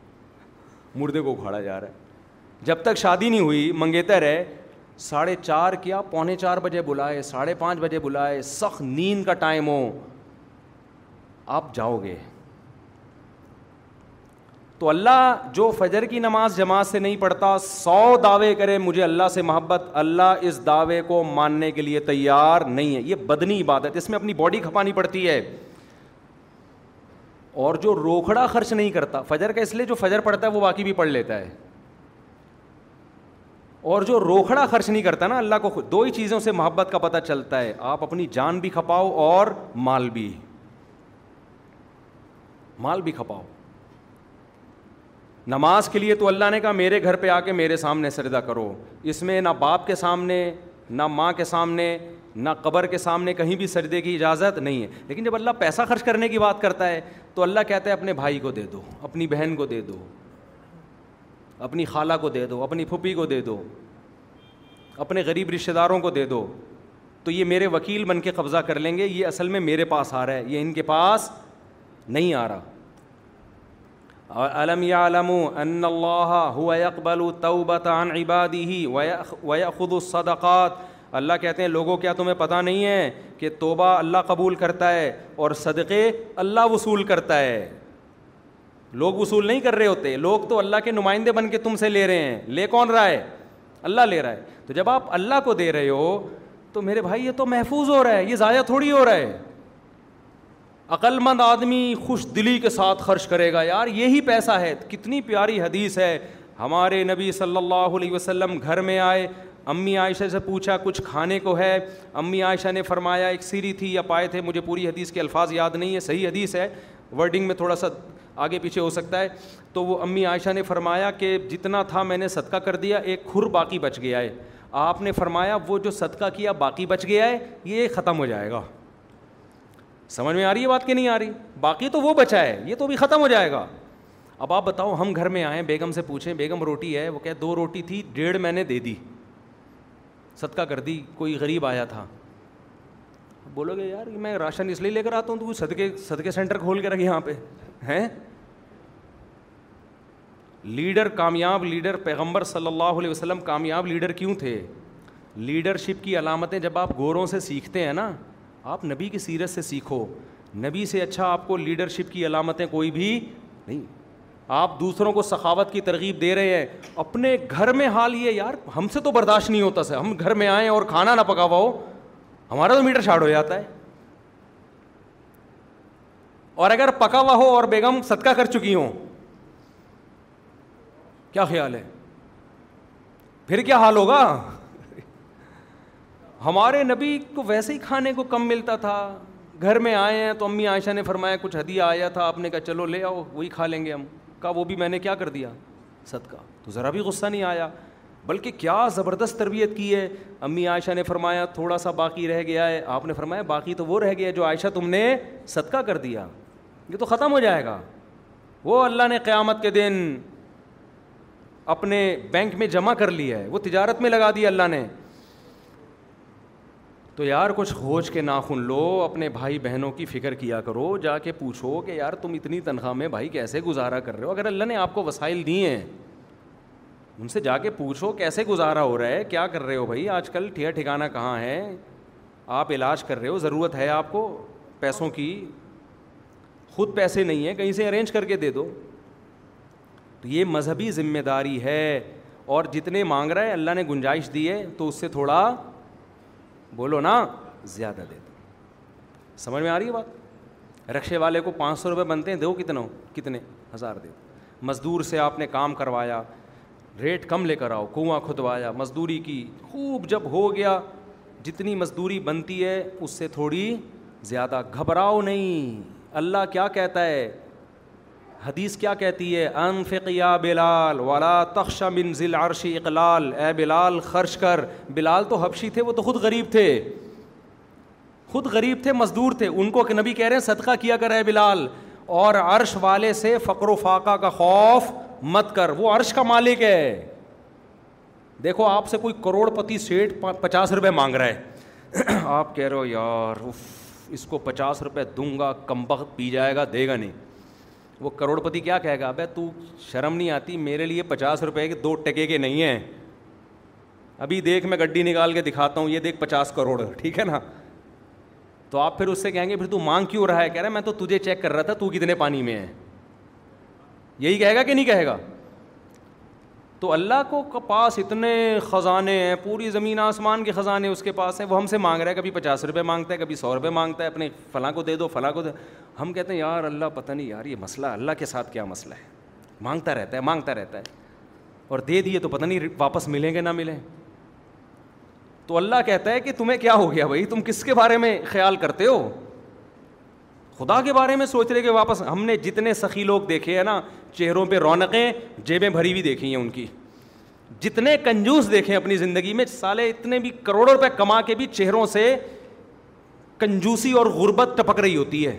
مردے کو اکھاڑا جا رہا ہے جب تک شادی نہیں ہوئی منگیتر ہے ساڑھے چار کیا پونے چار بجے بلائے ساڑھے پانچ بجے بلائے سخت نیند کا ٹائم ہو آپ جاؤ گے تو اللہ جو فجر کی نماز جماعت سے نہیں پڑھتا سو دعوے کرے مجھے اللہ سے محبت اللہ اس دعوے کو ماننے کے لیے تیار نہیں ہے یہ بدنی عبادت اس میں اپنی باڈی کھپانی پڑتی ہے اور جو روکھڑا خرچ نہیں کرتا فجر کا اس لیے جو فجر پڑتا ہے وہ باقی بھی پڑھ لیتا ہے اور جو روکھڑا خرچ نہیں کرتا نا اللہ کو دو ہی چیزوں سے محبت کا پتہ چلتا ہے آپ اپنی جان بھی کھپاؤ اور مال بھی مال بھی کھپاؤ نماز کے لیے تو اللہ نے کہا میرے گھر پہ آ کے میرے سامنے سردا کرو اس میں نہ باپ کے سامنے نہ ماں کے سامنے نہ قبر کے سامنے کہیں بھی سجدے کی اجازت نہیں ہے لیکن جب اللہ پیسہ خرچ کرنے کی بات کرتا ہے تو اللہ کہتا ہے اپنے بھائی کو دے دو اپنی بہن کو دے دو اپنی خالہ کو دے دو اپنی پھوپھی کو دے دو اپنے غریب رشتہ داروں کو دے دو تو یہ میرے وکیل بن کے قبضہ کر لیں گے یہ اصل میں میرے پاس آ رہا ہے یہ ان کے پاس نہیں آ رہا اور علم ان اللہ ہو اکبل طبادی عبادی ہی و خود الصدقات اللہ کہتے ہیں لوگوں کیا تمہیں پتہ نہیں ہے کہ توبہ اللہ قبول کرتا ہے اور صدقے اللہ وصول کرتا ہے لوگ وصول نہیں کر رہے ہوتے لوگ تو اللہ کے نمائندے بن کے تم سے لے رہے ہیں لے کون رہا ہے اللہ لے رہا ہے تو جب آپ اللہ کو دے رہے ہو تو میرے بھائی یہ تو محفوظ ہو رہا ہے یہ ضائع تھوڑی ہو رہا ہے عقل مند آدمی خوش دلی کے ساتھ خرچ کرے گا یار یہی پیسہ ہے کتنی پیاری حدیث ہے ہمارے نبی صلی اللہ علیہ وسلم گھر میں آئے امی عائشہ سے پوچھا کچھ کھانے کو ہے امی عائشہ نے فرمایا ایک سیری تھی یا پائے تھے مجھے پوری حدیث کے الفاظ یاد نہیں ہے صحیح حدیث ہے ورڈنگ میں تھوڑا سا آگے پیچھے ہو سکتا ہے تو وہ امی عائشہ نے فرمایا کہ جتنا تھا میں نے صدقہ کر دیا ایک کھر باقی بچ گیا ہے آپ نے فرمایا وہ جو صدقہ کیا باقی بچ گیا ہے یہ ختم ہو جائے گا سمجھ میں آ رہی ہے بات کہ نہیں آ رہی باقی تو وہ بچا ہے یہ تو ابھی ختم ہو جائے گا اب آپ بتاؤ ہم گھر میں آئیں بیگم سے پوچھیں بیگم روٹی ہے وہ کہہ دو روٹی تھی ڈیڑھ میں نے دے دی صدقہ کر دی کوئی غریب آیا تھا بولو گے یار میں راشن اس لیے لے کر آتا ہوں تو وہ صدقے صدقے سینٹر کھول کے رکھے یہاں پہ ہیں لیڈر کامیاب لیڈر پیغمبر صلی اللہ علیہ وسلم کامیاب لیڈر کیوں تھے لیڈرشپ کی علامتیں جب آپ گوروں سے سیکھتے ہیں نا آپ نبی کی سیرت سے سیکھو نبی سے اچھا آپ کو لیڈرشپ کی علامتیں کوئی بھی نہیں آپ دوسروں کو سخاوت کی ترغیب دے رہے ہیں اپنے گھر میں حال یہ یار ہم سے تو برداشت نہیں ہوتا سر ہم گھر میں آئیں اور کھانا نہ پکاوا ہو ہمارا تو میٹر شاٹ ہو جاتا ہے اور اگر پکاوا ہو اور بیگم صدقہ کر چکی ہوں کیا خیال ہے پھر کیا حال ہوگا ہمارے نبی کو ویسے ہی کھانے کو کم ملتا تھا گھر میں آئے ہیں تو امی عائشہ نے فرمایا کچھ ہدیہ آیا تھا آپ نے کہا چلو لے آؤ وہی کھا لیں گے ہم وہ بھی میں نے کیا کر دیا صدقہ تو ذرا بھی غصہ نہیں آیا بلکہ کیا زبردست تربیت کی ہے امی عائشہ نے فرمایا تھوڑا سا باقی رہ گیا ہے آپ نے فرمایا باقی تو وہ رہ گیا جو عائشہ تم نے صدقہ کر دیا یہ تو ختم ہو جائے گا وہ اللہ نے قیامت کے دن اپنے بینک میں جمع کر لیا ہے وہ تجارت میں لگا دیا اللہ نے تو یار کچھ کھوج کے ناخن لو اپنے بھائی بہنوں کی فکر کیا کرو جا کے پوچھو کہ یار تم اتنی تنخواہ میں بھائی کیسے گزارا کر رہے ہو اگر اللہ نے آپ کو وسائل دیے ہیں ان سے جا کے پوچھو کیسے گزارا ہو رہا ہے کیا کر رہے ہو بھائی آج کل ٹھیا ٹھکانا کہاں ہے آپ علاج کر رہے ہو ضرورت ہے آپ کو پیسوں کی خود پیسے نہیں ہیں کہیں سے ارینج کر کے دے دو تو یہ مذہبی ذمہ داری ہے اور جتنے مانگ رہا ہے اللہ نے گنجائش دی ہے تو اس سے تھوڑا بولو نا زیادہ دے دو سمجھ میں آ رہی ہے بات رکشے والے کو پانچ سو روپئے بنتے ہیں دو کتنا کتنے ہزار دے دو مزدور سے آپ نے کام کروایا ریٹ کم لے کر آؤ کنواں کھدوایا مزدوری کی خوب جب ہو گیا جتنی مزدوری بنتی ہے اس سے تھوڑی زیادہ گھبراؤ نہیں اللہ کیا کہتا ہے حدیث کیا کہتی ہے انفق یا بلال والا من منزل عرش اقلال اے بلال خرچ کر بلال تو حبشی تھے وہ تو خود غریب تھے خود غریب تھے مزدور تھے ان کو کہ نبی کہہ رہے ہیں صدقہ کیا کر اے بلال اور عرش والے سے فقر و فاقہ کا خوف مت کر وہ عرش کا مالک ہے دیکھو آپ سے کوئی کروڑ پتی سیٹ پچاس روپے مانگ رہا ہے آپ کہہ رہے ہو یار اس کو پچاس روپے دوں گا کمبخت پی جائے گا دے گا نہیں وہ کروڑ پتی کیا کہے گا اب تو شرم نہیں آتی میرے لیے پچاس روپے کے دو ٹکے کے نہیں ہیں ابھی دیکھ میں گڈی نکال کے دکھاتا ہوں یہ دیکھ پچاس کروڑ ٹھیک ہے نا تو آپ پھر اس سے کہیں گے پھر تو مانگ کیوں رہا ہے کہہ رہا ہے میں تو تجھے چیک کر رہا تھا تو کتنے پانی میں ہے یہی کہے گا کہ نہیں کہے گا تو اللہ کو پاس اتنے خزانے ہیں پوری زمین آسمان کے خزانے اس کے پاس ہیں وہ ہم سے مانگ رہا ہے کبھی پچاس روپے مانگتا ہے کبھی سو روپے مانگتا ہے اپنے فلاں کو دے دو فلاں کو دے ہم کہتے ہیں یار اللہ پتہ نہیں یار یہ مسئلہ اللہ کے ساتھ کیا مسئلہ ہے مانگتا رہتا ہے مانگتا رہتا ہے اور دے دیے تو پتہ نہیں واپس ملیں گے نہ ملیں تو اللہ کہتا ہے کہ تمہیں کیا ہو گیا بھائی تم کس کے بارے میں خیال کرتے ہو خدا کے بارے میں سوچ رہے کہ واپس ہم نے جتنے سخی لوگ دیکھے ہیں نا چہروں پہ رونقیں جیبیں بھری ہوئی دیکھی ہیں ان کی جتنے کنجوس دیکھے اپنی زندگی میں سالے اتنے بھی کروڑوں روپے کما کے بھی چہروں سے کنجوسی اور غربت ٹپک رہی ہوتی ہے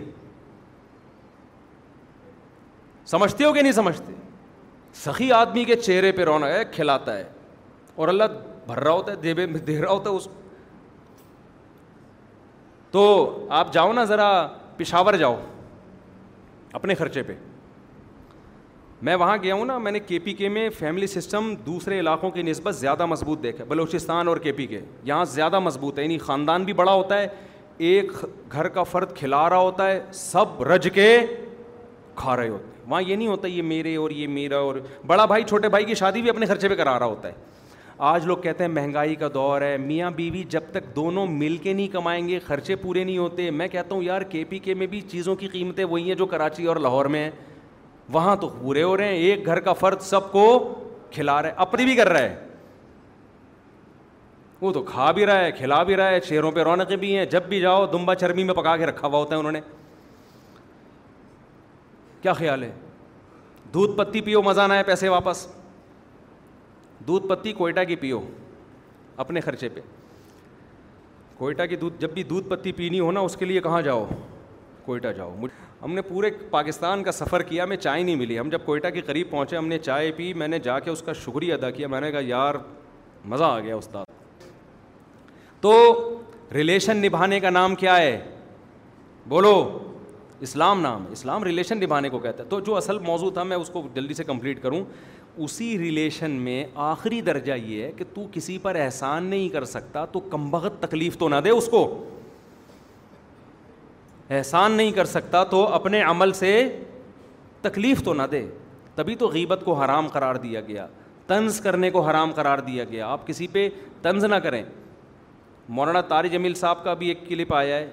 سمجھتے ہو کہ نہیں سمجھتے سخی آدمی کے چہرے پہ رونق ہے کھلاتا ہے اور اللہ بھر رہا ہوتا ہے دے رہا ہوتا ہے اس تو آپ جاؤ نا ذرا پشاور جاؤ اپنے خرچے پہ میں وہاں گیا ہوں نا میں نے کے پی کے میں فیملی سسٹم دوسرے علاقوں کی نسبت زیادہ مضبوط دیکھا بلوچستان اور کے پی کے یہاں زیادہ مضبوط ہے یعنی خاندان بھی بڑا ہوتا ہے ایک گھر کا فرد کھلا رہا ہوتا ہے سب رج کے کھا رہے ہوتے ہیں وہاں یہ نہیں ہوتا یہ میرے اور یہ میرا اور بڑا بھائی چھوٹے بھائی کی شادی بھی اپنے خرچے پہ کرا رہا ہوتا ہے آج لوگ کہتے ہیں مہنگائی کا دور ہے میاں بیوی جب تک دونوں مل کے نہیں کمائیں گے خرچے پورے نہیں ہوتے میں کہتا ہوں یار کے پی کے میں بھی چیزوں کی قیمتیں وہی ہیں جو کراچی اور لاہور میں ہیں وہاں تو پورے ہو رہے ہیں ایک گھر کا فرد سب کو کھلا رہا ہے اپنی بھی کر رہا ہے وہ تو کھا بھی رہا ہے کھلا بھی رہا ہے چہروں پہ رونقیں بھی ہیں جب بھی جاؤ دمبا چرمی میں پکا کے رکھا ہوا ہوتا ہے انہوں نے کیا خیال ہے دودھ پتی پیو مزہ نہ ہے پیسے واپس دودھ پتی کوئٹہ کی پیو اپنے خرچے پہ کوئٹہ کی دودھ جب بھی دودھ پتی پینی ہو نا اس کے لیے کہاں جاؤ کوئٹہ جاؤ ہم نے پورے پاکستان کا سفر کیا ہمیں چائے نہیں ملی ہم جب کوئٹہ کے قریب پہنچے ہم نے چائے پی میں نے جا کے اس کا شکریہ ادا کیا میں نے کہا یار مزہ آ گیا استاد تو ریلیشن نبھانے کا نام کیا ہے بولو اسلام نام اسلام ریلیشن نبھانے کو کہتا ہے تو جو اصل موضوع تھا میں اس کو جلدی سے کمپلیٹ کروں اسی ریلیشن میں آخری درجہ یہ ہے کہ تو کسی پر احسان نہیں کر سکتا تو کم بخت تکلیف تو نہ دے اس کو احسان نہیں کر سکتا تو اپنے عمل سے تکلیف تو نہ دے تبھی تو غیبت کو حرام قرار دیا گیا طنز کرنے کو حرام قرار دیا گیا آپ کسی پہ طنز نہ کریں مولانا طارج جمیل صاحب کا بھی ایک کلپ آیا ہے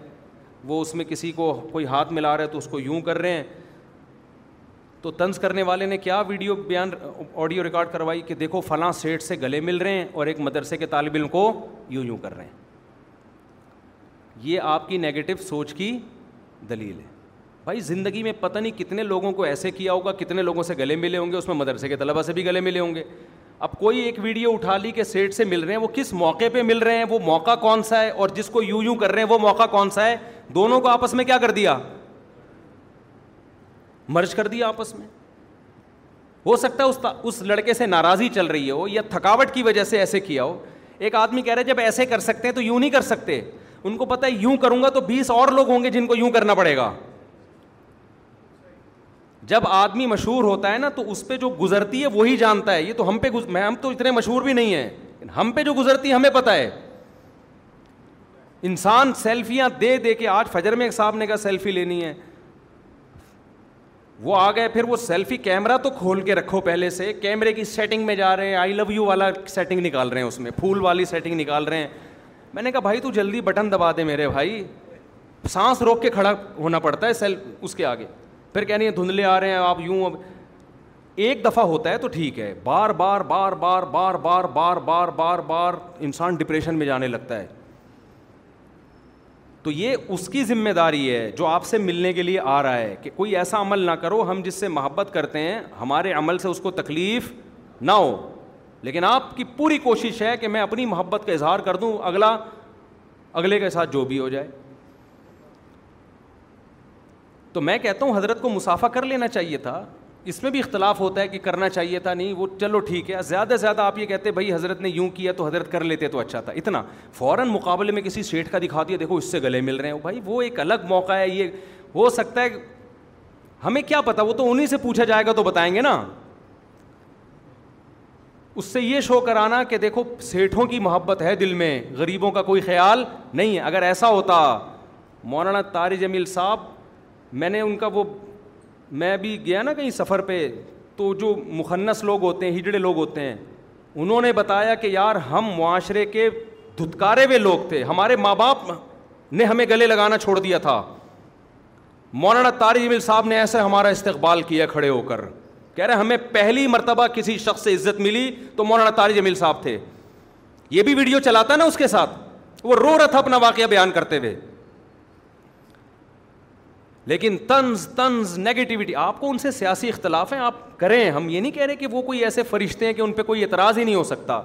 وہ اس میں کسی کو کوئی ہاتھ ملا رہے تو اس کو یوں کر رہے ہیں تو طنز کرنے والے نے کیا ویڈیو بیان آڈیو ریکارڈ کروائی کہ دیکھو فلاں سیٹ سے گلے مل رہے ہیں اور ایک مدرسے کے طالب علم کو یوں یوں کر رہے ہیں یہ آپ کی نگیٹو سوچ کی دلیل ہے بھائی زندگی میں پتہ نہیں کتنے لوگوں کو ایسے کیا ہوگا کتنے لوگوں سے گلے ملے ہوں گے اس میں مدرسے کے طلبہ سے بھی گلے ملے ہوں گے اب کوئی ایک ویڈیو اٹھا لی کہ سیٹ سے مل رہے ہیں وہ کس موقع پہ مل رہے ہیں وہ موقع کون سا ہے اور جس کو یوں یوں کر رہے ہیں وہ موقع کون سا ہے دونوں کو آپس میں کیا کر دیا مرض کر دیا آپس میں ہو سکتا ہے اس لڑکے سے ناراضی چل رہی ہو یا تھکاوٹ کی وجہ سے ایسے کیا ہو ایک آدمی کہہ رہے جب ایسے کر سکتے ہیں تو یوں نہیں کر سکتے ان کو پتا ہے یوں کروں گا تو بیس اور لوگ ہوں گے جن کو یوں کرنا پڑے گا جب آدمی مشہور ہوتا ہے نا تو اس پہ جو گزرتی ہے وہی جانتا ہے یہ تو ہم پہ ہم تو اتنے مشہور بھی نہیں ہیں ہم پہ جو گزرتی ہمیں پتا ہے انسان سیلفیاں دے دے کے آج فجر میں ایک صاحب نے کہا سیلفی لینی ہے وہ آ گئے پھر وہ سیلفی کیمرہ تو کھول کے رکھو پہلے سے کیمرے کی سیٹنگ میں جا رہے ہیں آئی لو یو والا سیٹنگ نکال رہے ہیں اس میں پھول والی سیٹنگ نکال رہے ہیں میں نے کہا بھائی تو جلدی بٹن دبا دے میرے بھائی سانس روک کے کھڑا ہونا پڑتا ہے سیل اس کے آگے پھر کہہ رہی ہیں دھندلے آ رہے ہیں آپ یوں اب ایک دفعہ ہوتا ہے تو ٹھیک ہے بار بار بار بار بار بار بار بار بار بار انسان ڈپریشن میں جانے لگتا ہے تو یہ اس کی ذمہ داری ہے جو آپ سے ملنے کے لیے آ رہا ہے کہ کوئی ایسا عمل نہ کرو ہم جس سے محبت کرتے ہیں ہمارے عمل سے اس کو تکلیف نہ ہو لیکن آپ کی پوری کوشش ہے کہ میں اپنی محبت کا اظہار کر دوں اگلا اگلے کے ساتھ جو بھی ہو جائے تو میں کہتا ہوں حضرت کو مسافہ کر لینا چاہیے تھا اس میں بھی اختلاف ہوتا ہے کہ کرنا چاہیے تھا نہیں وہ چلو ٹھیک ہے زیادہ سے زیادہ آپ یہ کہتے بھائی حضرت نے یوں کیا تو حضرت کر لیتے تو اچھا تھا اتنا فوراً مقابلے میں کسی سیٹ کا دکھا دیا دیکھو اس سے گلے مل رہے ہیں بھائی وہ ایک الگ موقع ہے یہ ہو سکتا ہے ہمیں کیا پتا وہ تو انہیں سے پوچھا جائے گا تو بتائیں گے نا اس سے یہ شو کرانا کہ دیکھو سیٹھوں کی محبت ہے دل میں غریبوں کا کوئی خیال نہیں ہے اگر ایسا ہوتا مولانا طارج جمیل صاحب میں نے ان کا وہ میں بھی گیا نا کہیں سفر پہ تو جو مخنص لوگ ہوتے ہیں ہجڑے لوگ ہوتے ہیں انہوں نے بتایا کہ یار ہم معاشرے کے دھتکارے ہوئے لوگ تھے ہمارے ماں باپ نے ہمیں گلے لگانا چھوڑ دیا تھا مولانا طار جمیل صاحب نے ایسے ہمارا استقبال کیا کھڑے ہو کر کہہ رہے ہمیں پہلی مرتبہ کسی شخص سے عزت ملی تو مولانا طار جمیل صاحب تھے یہ بھی ویڈیو چلاتا نا اس کے ساتھ وہ رو رہا تھا اپنا واقعہ بیان کرتے ہوئے لیکن طنز طنز نگیٹیوٹی آپ کو ان سے سیاسی اختلاف ہیں آپ کریں ہم یہ نہیں کہہ رہے کہ وہ کوئی ایسے فرشتے ہیں کہ ان پہ کوئی اعتراض ہی نہیں ہو سکتا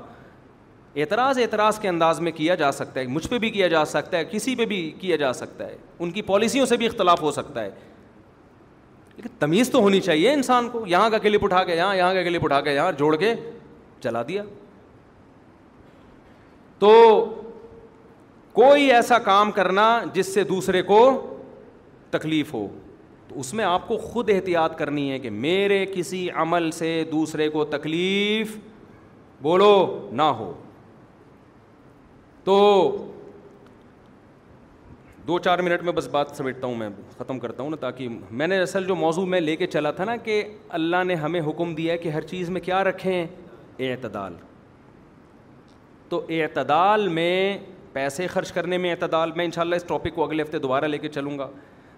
اعتراض اعتراض کے انداز میں کیا جا سکتا ہے مجھ پہ بھی کیا جا سکتا ہے کسی پہ بھی کیا جا سکتا ہے ان کی پالیسیوں سے بھی اختلاف ہو سکتا ہے لیکن تمیز تو ہونی چاہیے انسان کو یہاں کا کلپ اٹھا کے یہاں یہاں کا کلپ اٹھا کے یہاں جوڑ کے چلا دیا تو کوئی ایسا کام کرنا جس سے دوسرے کو تکلیف ہو تو اس میں آپ کو خود احتیاط کرنی ہے کہ میرے کسی عمل سے دوسرے کو تکلیف بولو نہ ہو تو دو چار منٹ میں بس بات سمیٹتا ہوں میں ختم کرتا ہوں نا تاکہ میں نے اصل جو موضوع میں لے کے چلا تھا نا کہ اللہ نے ہمیں حکم دیا ہے کہ ہر چیز میں کیا رکھیں اعتدال تو اعتدال میں پیسے خرچ کرنے میں اعتدال میں انشاءاللہ اس ٹاپک کو اگلے ہفتے دوبارہ لے کے چلوں گا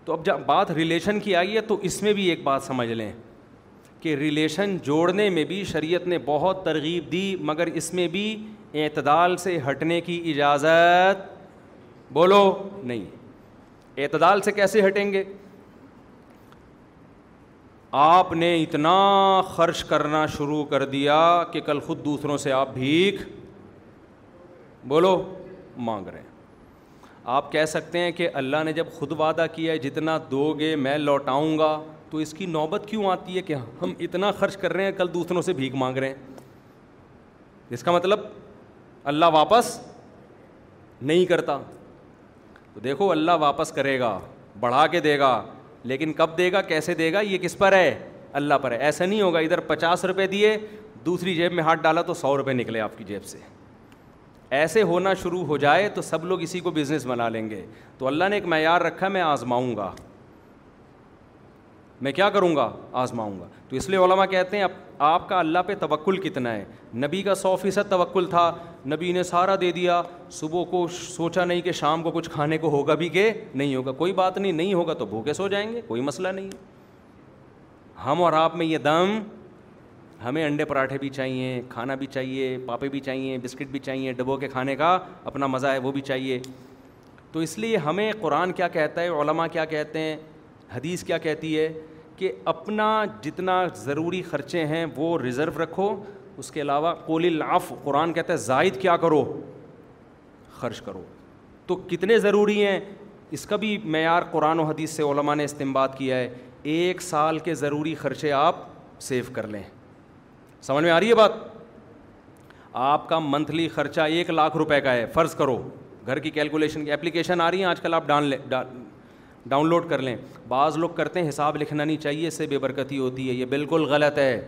تو اب جب بات ریلیشن کی آئی ہے تو اس میں بھی ایک بات سمجھ لیں کہ ریلیشن جوڑنے میں بھی شریعت نے بہت ترغیب دی مگر اس میں بھی اعتدال سے ہٹنے کی اجازت بولو نہیں اعتدال سے کیسے ہٹیں گے آپ نے اتنا خرچ کرنا شروع کر دیا کہ کل خود دوسروں سے آپ بھیک بولو مانگ رہے ہیں آپ کہہ سکتے ہیں کہ اللہ نے جب خود وعدہ کیا ہے جتنا دو گے میں لوٹاؤں گا تو اس کی نوبت کیوں آتی ہے کہ ہم اتنا خرچ کر رہے ہیں کل دوسروں سے بھیک مانگ رہے ہیں اس کا مطلب اللہ واپس نہیں کرتا تو دیکھو اللہ واپس کرے گا بڑھا کے دے گا لیکن کب دے گا کیسے دے گا یہ کس پر ہے اللہ پر ہے ایسا نہیں ہوگا ادھر پچاس روپے دیے دوسری جیب میں ہاتھ ڈالا تو سو روپے نکلے آپ کی جیب سے ایسے ہونا شروع ہو جائے تو سب لوگ اسی کو بزنس بنا لیں گے تو اللہ نے ایک معیار رکھا میں آزماؤں گا میں کیا کروں گا آزماؤں گا تو اس لیے علماء کہتے ہیں آپ کا اللہ پہ توکل کتنا ہے نبی کا سو فیصد توکل تھا نبی نے سارا دے دیا صبح کو سوچا نہیں کہ شام کو کچھ کھانے کو ہوگا بھی کہ نہیں ہوگا کوئی بات نہیں نہیں ہوگا تو بھوکے سو جائیں گے کوئی مسئلہ نہیں ہم اور آپ میں یہ دم ہمیں انڈے پراٹھے بھی چاہیے کھانا بھی چاہیے پاپے بھی چاہیے بسکٹ بھی چاہیے ڈبو کے کھانے کا اپنا مزہ ہے وہ بھی چاہیے تو اس لیے ہمیں قرآن کیا کہتا ہے علماء کیا کہتے ہیں حدیث کیا کہتی ہے کہ اپنا جتنا ضروری خرچے ہیں وہ ریزرو رکھو اس کے علاوہ کولی العف قرآن کہتا ہے زائد کیا کرو خرچ کرو تو کتنے ضروری ہیں اس کا بھی معیار قرآن و حدیث سے علماء نے استعمال کیا ہے ایک سال کے ضروری خرچے آپ سیو کر لیں سمجھ میں آ رہی ہے بات آپ کا منتھلی خرچہ ایک لاکھ روپے کا ہے فرض کرو گھر کی کیلکولیشن کی اپلیکیشن آ رہی ہیں آج کل آپ ڈان لیں ڈاؤن لوڈ کر لیں بعض لوگ کرتے ہیں حساب لکھنا نہیں چاہیے اس سے بے برکتی ہوتی ہے یہ بالکل غلط ہے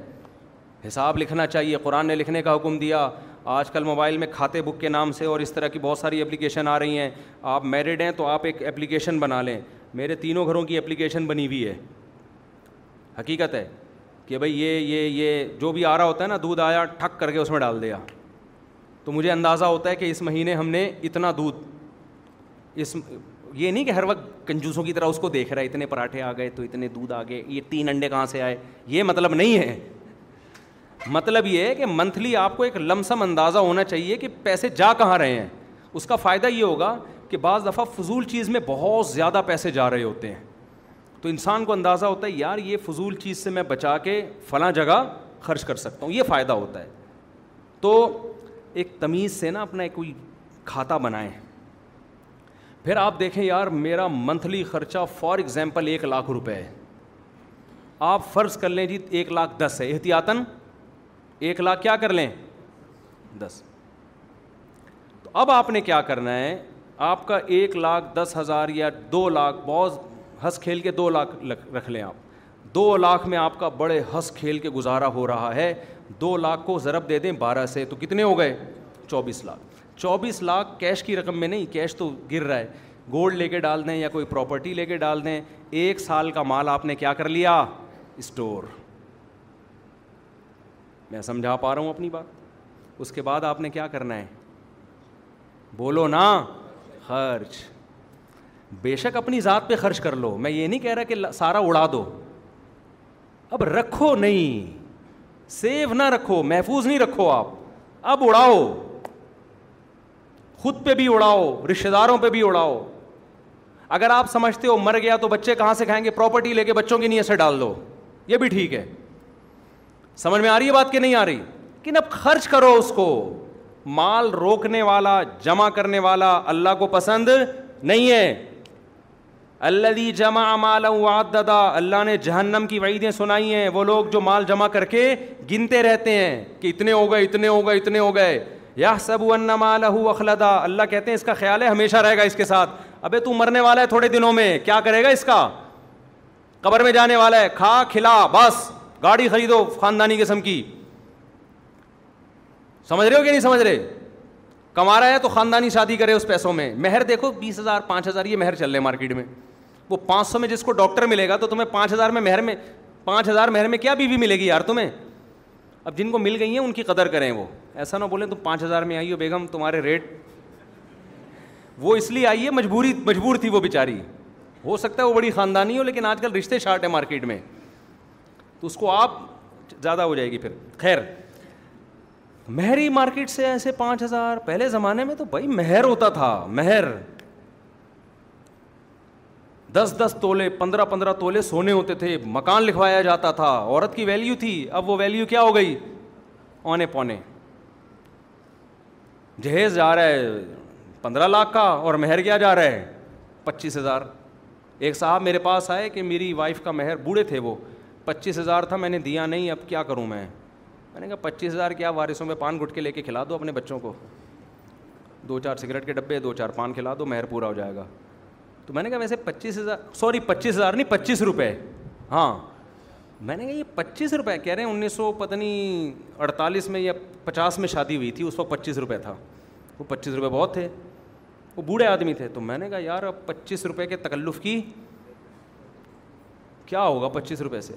حساب لکھنا چاہیے قرآن نے لکھنے کا حکم دیا آج کل موبائل میں کھاتے بک کے نام سے اور اس طرح کی بہت ساری اپلیکیشن آ رہی ہیں آپ میرڈ ہیں تو آپ ایک اپلیکیشن بنا لیں میرے تینوں گھروں کی اپلیکیشن بنی ہوئی ہے حقیقت ہے کہ بھائی یہ یہ یہ جو بھی آ رہا ہوتا ہے نا دودھ آیا ٹھک کر کے اس میں ڈال دیا تو مجھے اندازہ ہوتا ہے کہ اس مہینے ہم نے اتنا دودھ اس یہ نہیں کہ ہر وقت کنجوسوں کی طرح اس کو دیکھ رہا ہے اتنے پراٹھے آ گئے تو اتنے دودھ آ گئے یہ تین انڈے کہاں سے آئے یہ مطلب نہیں ہے مطلب یہ ہے کہ منتھلی آپ کو ایک لمسم اندازہ ہونا چاہیے کہ پیسے جا کہاں رہے ہیں اس کا فائدہ یہ ہوگا کہ بعض دفعہ فضول چیز میں بہت زیادہ پیسے جا رہے ہوتے ہیں تو انسان کو اندازہ ہوتا ہے یار یہ فضول چیز سے میں بچا کے فلاں جگہ خرچ کر سکتا ہوں یہ فائدہ ہوتا ہے تو ایک تمیز سے نا اپنا ایک کوئی کھاتا بنائیں پھر آپ دیکھیں یار میرا منتھلی خرچہ فار ایگزامپل ایک لاکھ روپے ہے آپ فرض کر لیں جی ایک لاکھ دس ہے احتیاطاً ایک لاکھ کیا کر لیں دس تو اب آپ نے کیا کرنا ہے آپ کا ایک لاکھ دس ہزار یا دو لاکھ بہت ہنس کھیل کے دو لاکھ رکھ لیں آپ دو لاکھ میں آپ کا بڑے ہنس کھیل کے گزارا ہو رہا ہے دو لاکھ کو ضرب دے دیں بارہ سے تو کتنے ہو گئے چوبیس لاکھ چوبیس لاکھ کیش کی رقم میں نہیں کیش تو گر رہا ہے گولڈ لے کے ڈال دیں یا کوئی پراپرٹی لے کے ڈال دیں ایک سال کا مال آپ نے کیا کر لیا اسٹور میں سمجھا پا رہا ہوں اپنی بات اس کے بعد آپ نے کیا کرنا ہے بولو نا خرچ بے شک اپنی ذات پہ خرچ کر لو میں یہ نہیں کہہ رہا کہ سارا اڑا دو اب رکھو نہیں سیو نہ رکھو محفوظ نہیں رکھو آپ اب اڑاؤ خود پہ بھی اڑاؤ رشتے داروں پہ بھی اڑاؤ اگر آپ سمجھتے ہو مر گیا تو بچے کہاں سے کھائیں گے پراپرٹی لے کے بچوں کی نیت سے ڈال دو یہ بھی ٹھیک ہے سمجھ میں آ رہی ہے بات کہ نہیں آ رہی لیکن اب خرچ کرو اس کو مال روکنے والا جمع کرنے والا اللہ کو پسند نہیں ہے جمع مالا وعددا اللہ نے جہنم کی وعیدیں سنائی ہیں وہ لوگ جو مال جمع کر کے گنتے رہتے ہیں کہ اتنے ہو گئے اتنے ہو گئے اتنے ہو گئے یا سب ان لہو اخلدا اللہ کہتے ہیں اس کا خیال ہے ہمیشہ رہے گا اس کے ساتھ ابے تو مرنے والا ہے تھوڑے دنوں میں کیا کرے گا اس کا قبر میں جانے والا ہے کھا کھلا بس گاڑی خریدو خاندانی قسم کی سمجھ رہے ہو کہ نہیں سمجھ رہے کما رہا ہے تو خاندانی شادی کرے اس پیسوں میں مہر دیکھو بیس ہزار پانچ ہزار یہ مہر چل رہے مارکیٹ میں وہ پانچ سو میں جس کو ڈاکٹر ملے گا تو تمہیں پانچ ہزار میں مہر میں پانچ ہزار مہر میں کیا بیوی ملے گی یار تمہیں اب جن کو مل گئی ہیں ان کی قدر کریں وہ ایسا نہ بولیں تم پانچ ہزار میں آئی ہو بیگم تمہارے ریٹ وہ اس لیے آئی ہے مجبوری مجبور تھی وہ بیچاری ہو سکتا ہے وہ بڑی خاندانی ہو لیکن آج کل رشتے شارٹ ہیں مارکیٹ میں تو اس کو آپ زیادہ ہو جائے گی پھر خیر مہری مارکیٹ سے ایسے پانچ ہزار پہلے زمانے میں تو بھائی مہر ہوتا تھا مہر دس دس تولے پندرہ پندرہ تولے سونے ہوتے تھے مکان لکھوایا جاتا تھا عورت کی ویلیو تھی اب وہ ویلیو کیا ہو گئی اونے پونے جہیز جا رہا ہے پندرہ لاکھ کا اور مہر کیا جا رہا ہے پچیس ہزار ایک صاحب میرے پاس آئے کہ میری وائف کا مہر بوڑھے تھے وہ پچیس ہزار تھا میں نے دیا نہیں اب کیا کروں میں میں نے کہا پچیس ہزار کیا وارثوں میں پان گھٹ کے لے کے کھلا دو اپنے بچوں کو دو چار سگریٹ کے ڈبے دو چار پان کھلا دو مہر پورا ہو جائے گا تو میں نے کہا ویسے پچیس ہزار سوری پچیس ہزار نہیں پچیس روپئے ہاں میں نے کہا یہ پچیس روپئے کہہ رہے ہیں انیس سو پتہ نہیں اڑتالیس میں یا پچاس میں شادی ہوئی تھی اس وقت پچیس روپئے تھا وہ پچیس روپئے بہت تھے وہ بوڑھے آدمی تھے تو میں نے کہا یار اب پچیس روپئے کے تکلف کی کیا ہوگا پچیس روپئے سے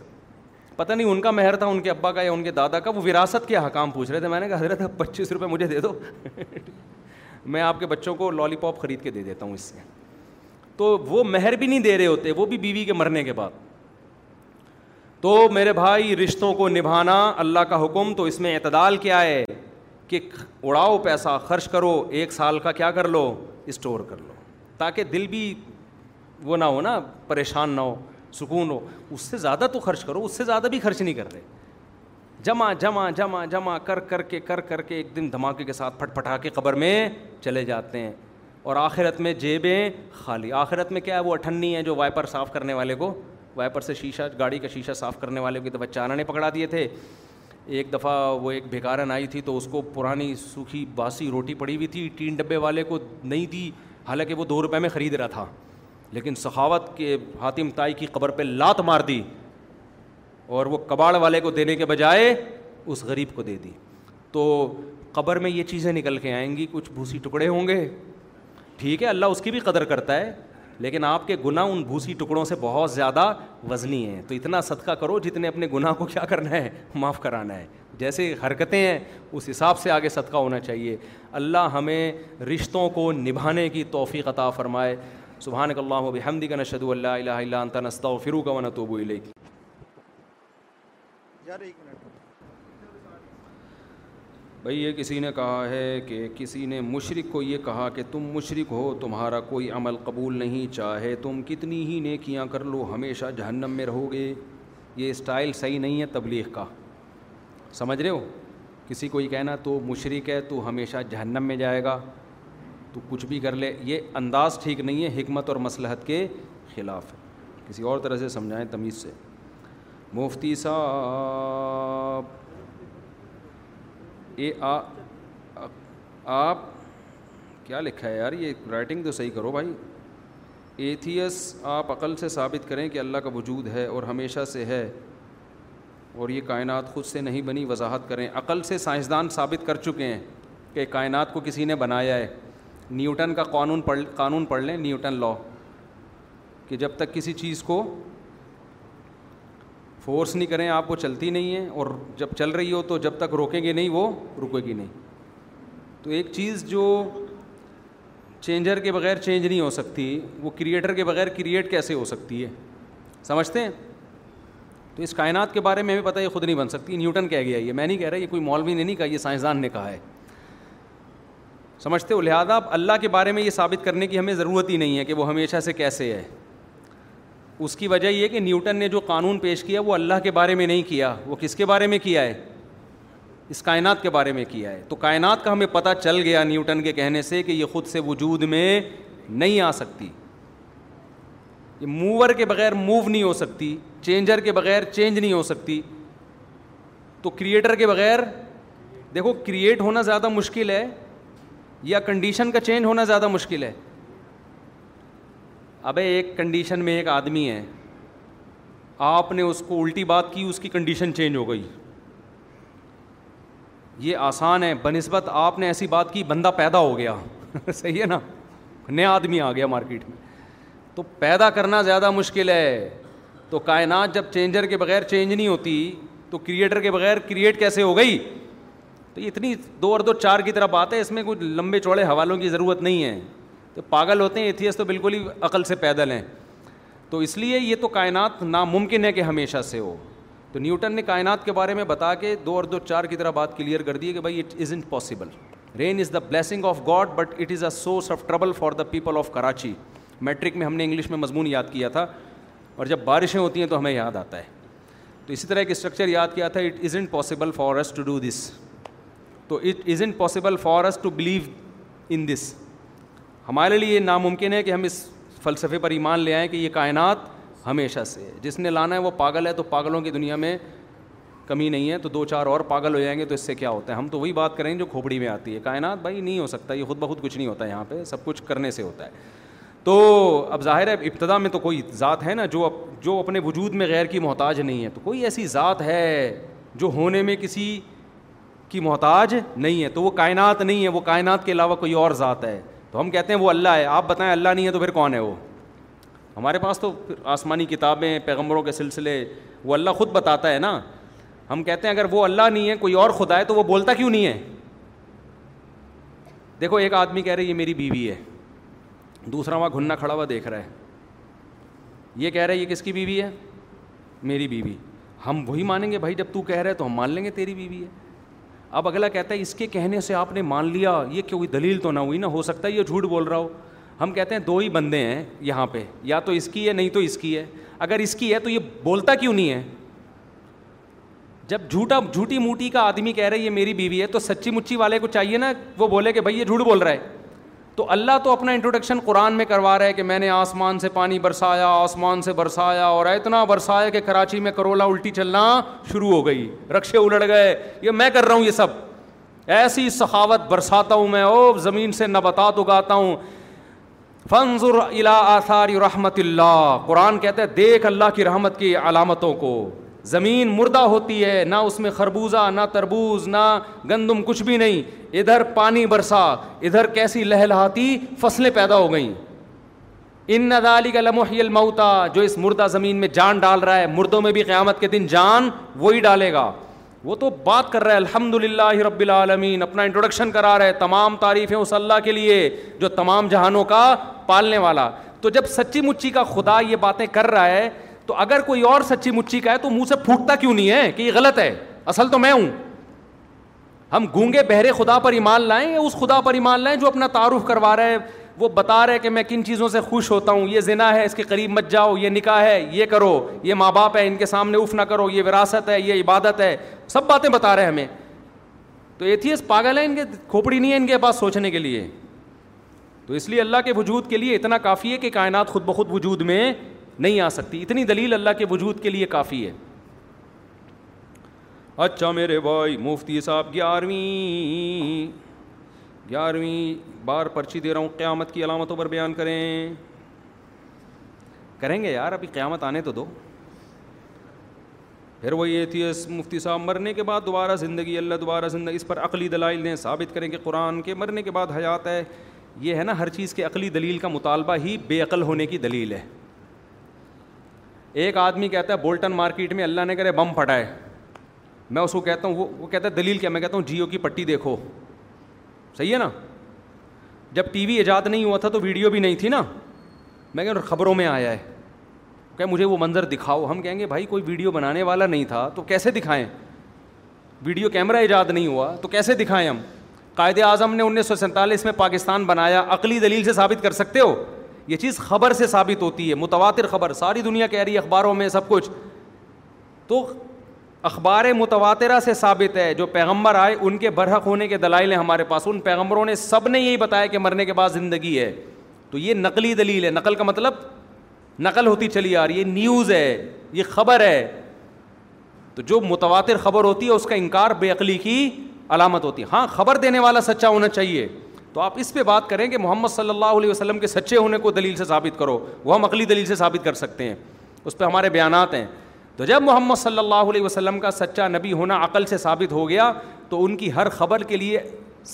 پتہ نہیں ان کا مہر تھا ان کے ابا کا یا ان کے دادا کا وہ وراثت کے حکام پوچھ رہے تھے میں نے کہا حضرت اب پچیس روپئے مجھے دے دو میں آپ کے بچوں کو لالی پاپ خرید کے دے دیتا ہوں اس سے تو وہ مہر بھی نہیں دے رہے ہوتے وہ بھی بیوی کے مرنے کے بعد تو میرے بھائی رشتوں کو نبھانا اللہ کا حکم تو اس میں اعتدال کیا ہے کہ اڑاؤ پیسہ خرچ کرو ایک سال کا کیا کر لو اسٹور کر لو تاکہ دل بھی وہ نہ ہو نا پریشان نہ ہو سکون ہو اس سے زیادہ تو خرچ کرو اس سے زیادہ بھی خرچ نہیں کر رہے جمع جمع جمع جمع کر کر کے کر کر کے ایک دن دھماکے کے ساتھ پھٹ پھٹا کے قبر میں چلے جاتے ہیں اور آخرت میں جیبیں خالی آخرت میں کیا ہے وہ اٹھنی ہے جو وائپر صاف کرنے والے کو وائپر سے شیشہ گاڑی کا شیشہ صاف کرنے والے کو دفعہ چارہ نے پکڑا دیے تھے ایک دفعہ وہ ایک بھیکارن آئی تھی تو اس کو پرانی سوکھی باسی روٹی پڑی ہوئی تھی تین ڈبے والے کو نہیں دی حالانکہ وہ دو روپے میں خرید رہا تھا لیکن سخاوت کے حاتم تائی کی قبر پہ لات مار دی اور وہ کباڑ والے کو دینے کے بجائے اس غریب کو دے دی تو قبر میں یہ چیزیں نکل کے آئیں گی کچھ بھوسی ٹکڑے ہوں گے ٹھیک ہے اللہ اس کی بھی قدر کرتا ہے لیکن آپ کے گناہ ان بھوسی ٹکڑوں سے بہت زیادہ وزنی ہیں تو اتنا صدقہ کرو جتنے اپنے گناہ کو کیا کرنا ہے معاف کرانا ہے جیسے حرکتیں ہیں اس حساب سے آگے صدقہ ہونا چاہیے اللہ ہمیں رشتوں کو نبھانے کی توفیق عطا فرمائے سبحان کے اللہ حمدی کا نشد اللہ الہ اللہ انت نستغفرک و یار ایک بھائی یہ کسی نے کہا ہے کہ کسی نے مشرق کو یہ کہا کہ تم مشرق ہو تمہارا کوئی عمل قبول نہیں چاہے تم کتنی ہی نیکیاں کر لو ہمیشہ جہنم میں رہو گے یہ اسٹائل صحیح نہیں ہے تبلیغ کا سمجھ رہے ہو کسی کو یہ کہنا تو مشرق ہے تو ہمیشہ جہنم میں جائے گا تو کچھ بھی کر لے یہ انداز ٹھیک نہیں ہے حکمت اور مصلحت کے خلاف ہے کسی اور طرح سے سمجھائیں تمیز سے مفتی صاحب یہ آپ کیا لکھا ہے یار یہ رائٹنگ تو صحیح کرو بھائی ایتھیس آپ عقل سے ثابت کریں کہ اللہ کا وجود ہے اور ہمیشہ سے ہے اور یہ کائنات خود سے نہیں بنی وضاحت کریں عقل سے سائنسدان ثابت کر چکے ہیں کہ کائنات کو کسی نے بنایا ہے نیوٹن کا قانون پڑھ قانون پڑھ لیں نیوٹن لا کہ جب تک کسی چیز کو فورس نہیں کریں آپ وہ چلتی نہیں ہے اور جب چل رہی ہو تو جب تک روکیں گے نہیں وہ رکے گی نہیں تو ایک چیز جو چینجر کے بغیر چینج نہیں ہو سکتی وہ کریٹر کے بغیر کریٹ کیسے ہو سکتی ہے سمجھتے ہیں تو اس کائنات کے بارے میں ہمیں پتہ یہ خود نہیں بن سکتی نیوٹن کہہ گیا یہ میں نہیں کہہ رہا یہ کوئی مولوی نے نہیں کہا یہ سائنسدان نے کہا ہے سمجھتے ہو لہٰذا اللہ کے بارے میں یہ ثابت کرنے کی ہمیں ضرورت ہی نہیں ہے کہ وہ ہمیشہ سے کیسے ہے اس کی وجہ یہ کہ نیوٹن نے جو قانون پیش کیا وہ اللہ کے بارے میں نہیں کیا وہ کس کے بارے میں کیا ہے اس کائنات کے بارے میں کیا ہے تو کائنات کا ہمیں پتہ چل گیا نیوٹن کے کہنے سے کہ یہ خود سے وجود میں نہیں آ سکتی یہ موور کے بغیر موو نہیں ہو سکتی چینجر کے بغیر چینج نہیں ہو سکتی تو کریٹر کے بغیر دیکھو کریٹ ہونا زیادہ مشکل ہے یا کنڈیشن کا چینج ہونا زیادہ مشکل ہے ابے ایک کنڈیشن میں ایک آدمی ہے آپ نے اس کو الٹی بات کی اس کی کنڈیشن چینج ہو گئی یہ آسان ہے بہ نسبت آپ نے ایسی بات کی بندہ پیدا ہو گیا صحیح ہے نا نیا آدمی آ گیا مارکیٹ میں تو پیدا کرنا زیادہ مشکل ہے تو کائنات جب چینجر کے بغیر چینج نہیں ہوتی تو کریٹر کے بغیر کریٹ کیسے ہو گئی تو اتنی دو اور دو چار کی طرح بات ہے اس میں کوئی لمبے چوڑے حوالوں کی ضرورت نہیں ہے تو پاگل ہوتے ہیں ایتھیس تو بالکل ہی عقل سے پیدل ہیں تو اس لیے یہ تو کائنات ناممکن ہے کہ ہمیشہ سے ہو تو نیوٹن نے کائنات کے بارے میں بتا کے دو اور دو چار کی طرح بات کلیئر کر دی کہ بھائی it is impossible rain is the blessing of God but it is a source of trouble for the people of Karachi matric میں ہم نے انگلش میں مضمون یاد کیا تھا اور جب بارشیں ہوتی ہیں تو ہمیں یاد آتا ہے تو اسی طرح ایک اسٹرکچر یاد کیا تھا it is ain't possible for us to do this تو it is ain't possible for us to believe in this ہمارے لیے یہ ناممکن ہے کہ ہم اس فلسفے پر ایمان لے آئیں کہ یہ کائنات ہمیشہ سے جس نے لانا ہے وہ پاگل ہے تو پاگلوں کی دنیا میں کمی نہیں ہے تو دو چار اور پاگل ہو جائیں گے تو اس سے کیا ہوتا ہے ہم تو وہی بات کریں گے جو کھوپڑی میں آتی ہے کائنات بھائی نہیں ہو سکتا یہ خود بہت کچھ نہیں ہوتا یہاں پہ سب کچھ کرنے سے ہوتا ہے تو اب ظاہر ہے ابتدا میں تو کوئی ذات ہے نا جو جو اپنے وجود میں غیر کی محتاج نہیں ہے تو کوئی ایسی ذات ہے جو ہونے میں کسی کی محتاج نہیں ہے تو وہ کائنات نہیں ہے وہ کائنات کے علاوہ کوئی اور ذات ہے تو ہم کہتے ہیں وہ اللہ ہے آپ بتائیں اللہ نہیں ہے تو پھر کون ہے وہ ہمارے پاس تو پھر آسمانی کتابیں پیغمبروں کے سلسلے وہ اللہ خود بتاتا ہے نا ہم کہتے ہیں اگر وہ اللہ نہیں ہے کوئی اور خدا ہے تو وہ بولتا کیوں نہیں ہے دیکھو ایک آدمی کہہ رہے یہ میری بیوی ہے دوسرا وہاں گھننا کھڑا ہوا دیکھ رہا ہے یہ کہہ رہا ہے یہ کس کی بیوی ہے میری بیوی ہم وہی مانیں گے بھائی جب تو کہہ رہے تو ہم مان لیں گے تیری بیوی ہے اب اگلا کہتا ہے اس کے کہنے سے آپ نے مان لیا یہ کوئی دلیل تو نہ ہوئی نا ہو سکتا ہے یہ جھوٹ بول رہا ہو ہم کہتے ہیں دو ہی بندے ہیں یہاں پہ یا تو اس کی ہے نہیں تو اس کی ہے اگر اس کی ہے تو یہ بولتا کیوں نہیں ہے جب جھوٹا جھوٹی موٹی کا آدمی کہہ رہے یہ میری بیوی ہے تو سچی مچی والے کو چاہیے نا وہ بولے کہ بھائی یہ جھوٹ بول رہا ہے تو اللہ تو اپنا انٹروڈکشن قرآن میں کروا رہا ہے کہ میں نے آسمان سے پانی برسایا آسمان سے برسایا اور اتنا برسایا کہ کراچی میں کرولا الٹی چلنا شروع ہو گئی رقشے الٹ گئے یہ میں کر رہا ہوں یہ سب ایسی سخاوت برساتا ہوں میں او زمین سے نہ بتا تو گاتا ہوں فنزر الا آثار رحمت اللہ قرآن کہتا ہے دیکھ اللہ کی رحمت کی علامتوں کو زمین مردہ ہوتی ہے نہ اس میں خربوزہ نہ تربوز نہ گندم کچھ بھی نہیں ادھر پانی برسا ادھر کیسی لہلاتی فصلیں پیدا ہو گئیں ان ندالی کا المعتا جو اس مردہ زمین میں جان ڈال رہا ہے مردوں میں بھی قیامت کے دن جان وہی ڈالے گا وہ تو بات کر رہا ہے الحمد للہ رب العالمین اپنا انٹروڈکشن کرا رہا ہے تمام تعریفیں اس اللہ کے لیے جو تمام جہانوں کا پالنے والا تو جب سچی مچی کا خدا یہ باتیں کر رہا ہے تو اگر کوئی اور سچی مچی کا ہے تو منہ سے پھوٹتا کیوں نہیں ہے کہ یہ غلط ہے اصل تو میں ہوں ہم گونگے بہرے خدا پر ایمان لائیں یا اس خدا پر ایمان لائیں جو اپنا تعارف کروا رہا ہے وہ بتا رہا ہے کہ میں کن چیزوں سے خوش ہوتا ہوں یہ زنا ہے اس کے قریب مت جاؤ یہ نکاح ہے یہ کرو یہ ماں باپ ہے ان کے سامنے اف نہ کرو یہ وراثت ہے یہ عبادت ہے سب باتیں بتا رہے ہمیں تو یہ تھی پاگل ہے ان کے کھوپڑی نہیں ہے ان کے پاس سوچنے کے لیے تو اس لیے اللہ کے وجود کے لیے اتنا کافی ہے کہ کائنات خود بخود وجود میں نہیں آ سکتی اتنی دلیل اللہ کے وجود کے لیے کافی ہے اچھا میرے بھائی مفتی صاحب گیارہویں گیارہویں بار پرچی دے رہا ہوں قیامت کی علامتوں پر بیان کریں کریں گے یار ابھی قیامت آنے تو دو پھر وہ یہ تھی اس مفتی صاحب مرنے کے بعد دوبارہ زندگی اللہ دوبارہ زندگی اس پر عقلی دلائل دیں ثابت کریں کہ قرآن کے مرنے کے بعد حیات ہے یہ ہے نا ہر چیز کے عقلی دلیل کا مطالبہ ہی بے عقل ہونے کی دلیل ہے ایک آدمی کہتا ہے بولٹن مارکیٹ میں اللہ نے کرے بم پھٹائے میں اس کو کہتا ہوں وہ وہ کہتا ہے دلیل کیا میں کہتا ہوں جیو کی پٹی دیکھو صحیح ہے نا جب ٹی وی ایجاد نہیں ہوا تھا تو ویڈیو بھی نہیں تھی نا میں کہ خبروں میں آیا ہے کہ مجھے وہ منظر دکھاؤ ہم کہیں گے بھائی کوئی ویڈیو بنانے والا نہیں تھا تو کیسے دکھائیں ویڈیو کیمرہ ایجاد نہیں ہوا تو کیسے دکھائیں ہم قائد اعظم نے انیس سو سینتالیس میں پاکستان بنایا عقلی دلیل سے ثابت کر سکتے ہو یہ چیز خبر سے ثابت ہوتی ہے متواتر خبر ساری دنیا کہہ رہی ہے اخباروں میں سب کچھ تو اخبار متواترہ سے ثابت ہے جو پیغمبر آئے ان کے برحق ہونے کے دلائل ہیں ہمارے پاس ان پیغمبروں نے سب نے یہی بتایا کہ مرنے کے بعد زندگی ہے تو یہ نقلی دلیل ہے نقل کا مطلب نقل ہوتی چلی آ رہی ہے نیوز ہے یہ خبر ہے تو جو متواتر خبر ہوتی ہے اس کا انکار بے عقلی کی علامت ہوتی ہے ہاں خبر دینے والا سچا ہونا چاہیے تو آپ اس پہ بات کریں کہ محمد صلی اللہ علیہ وسلم کے سچے ہونے کو دلیل سے ثابت کرو وہ ہم عقلی دلیل سے ثابت کر سکتے ہیں اس پہ ہمارے بیانات ہیں تو جب محمد صلی اللہ علیہ وسلم کا سچا نبی ہونا عقل سے ثابت ہو گیا تو ان کی ہر خبر کے لیے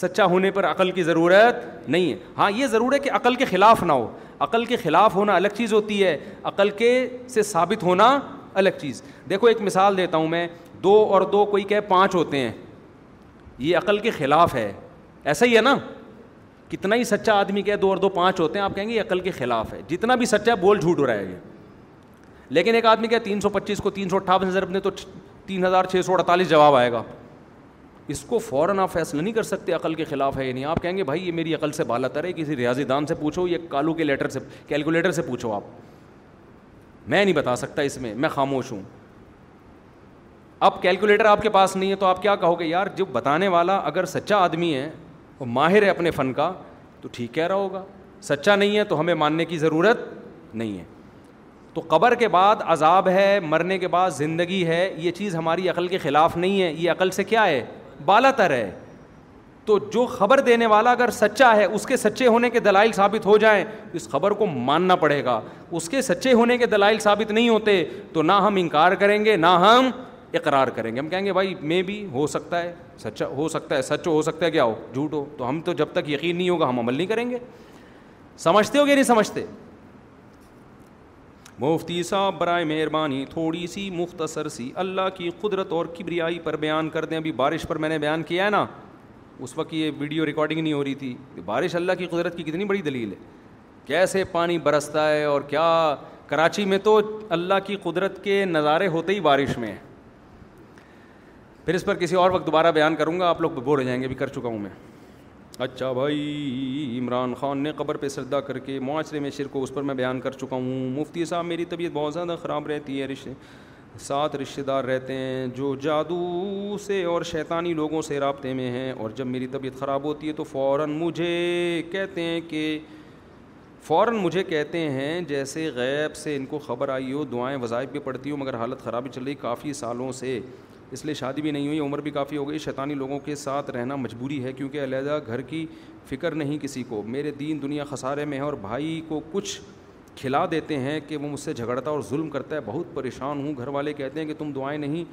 سچا ہونے پر عقل کی ضرورت نہیں ہے ہاں یہ ضرور ہے کہ عقل کے خلاف نہ ہو عقل کے خلاف ہونا الگ چیز ہوتی ہے عقل کے سے ثابت ہونا الگ چیز دیکھو ایک مثال دیتا ہوں میں دو اور دو کوئی کہے پانچ ہوتے ہیں یہ عقل کے خلاف ہے ایسا ہی ہے نا کتنا ہی سچا آدمی کہ دو اور دو پانچ ہوتے ہیں آپ کہیں گے یہ عقل کے خلاف ہے جتنا بھی سچا ہے بول جھوٹ ہو رہا ہے یہ لیکن ایک آدمی کہ تین سو پچیس کو تین سو اٹھاون ہزار اپنے تو تین ہزار چھ سو اڑتالیس جواب آئے گا اس کو فوراً آپ فیصلہ نہیں کر سکتے عقل کے خلاف ہے یہ نہیں آپ کہیں گے بھائی یہ میری عقل سے بالا تر ہے کسی ریاضی دان سے پوچھو یا کالو کے لیٹر سے کیلکولیٹر سے پوچھو آپ میں نہیں بتا سکتا اس میں میں خاموش ہوں اب کیلکولیٹر آپ کے پاس نہیں ہے تو آپ کیا کہو گے یار جو بتانے والا اگر سچا آدمی ہے اور ماہر ہے اپنے فن کا تو ٹھیک کہہ رہا ہوگا سچا نہیں ہے تو ہمیں ماننے کی ضرورت نہیں ہے تو قبر کے بعد عذاب ہے مرنے کے بعد زندگی ہے یہ چیز ہماری عقل کے خلاف نہیں ہے یہ عقل سے کیا ہے بالا تر ہے تو جو خبر دینے والا اگر سچا ہے اس کے سچے ہونے کے دلائل ثابت ہو جائیں تو اس خبر کو ماننا پڑے گا اس کے سچے ہونے کے دلائل ثابت نہیں ہوتے تو نہ ہم انکار کریں گے نہ ہم اقرار کریں گے ہم کہیں گے بھائی میں بھی ہو سکتا ہے سچا ہو سکتا ہے سچ ہو سکتا ہے کیا ہو جھوٹ ہو تو ہم تو جب تک یقین نہیں ہوگا ہم عمل نہیں کریں گے سمجھتے ہو کہ نہیں سمجھتے مفتی صاحب برائے مہربانی تھوڑی سی مختصر سی اللہ کی قدرت اور کبریائی پر بیان کر دیں ابھی بارش پر میں نے بیان کیا ہے نا اس وقت یہ ویڈیو ریکارڈنگ نہیں ہو رہی تھی بارش اللہ کی قدرت کی کتنی بڑی دلیل ہے کیسے پانی برستا ہے اور کیا کراچی میں تو اللہ کی قدرت کے نظارے ہوتے ہی بارش میں ہیں پھر اس پر کسی اور وقت دوبارہ بیان کروں گا آپ لوگ بور ہو جائیں گے بھی کر چکا ہوں میں اچھا بھائی عمران خان نے قبر پہ سردہ کر کے معاشرے میں شرک کو اس پر میں بیان کر چکا ہوں مفتی صاحب میری طبیعت بہت زیادہ خراب رہتی ہے رشتے سات رشتے دار رہتے ہیں جو جادو سے اور شیطانی لوگوں سے رابطے میں ہیں اور جب میری طبیعت خراب ہوتی ہے تو فوراً مجھے کہتے ہیں کہ فوراً مجھے کہتے ہیں جیسے غیب سے ان کو خبر آئی ہو دعائیں وظائف بھی پڑتی ہوں مگر حالت ہی چل رہی کافی سالوں سے اس لیے شادی بھی نہیں ہوئی عمر بھی کافی ہو گئی شیطانی لوگوں کے ساتھ رہنا مجبوری ہے کیونکہ علیحدہ گھر کی فکر نہیں کسی کو میرے دین دنیا خسارے میں ہے اور بھائی کو کچھ کھلا دیتے ہیں کہ وہ مجھ سے جھگڑتا اور ظلم کرتا ہے بہت پریشان ہوں گھر والے کہتے ہیں کہ تم دعائیں نہیں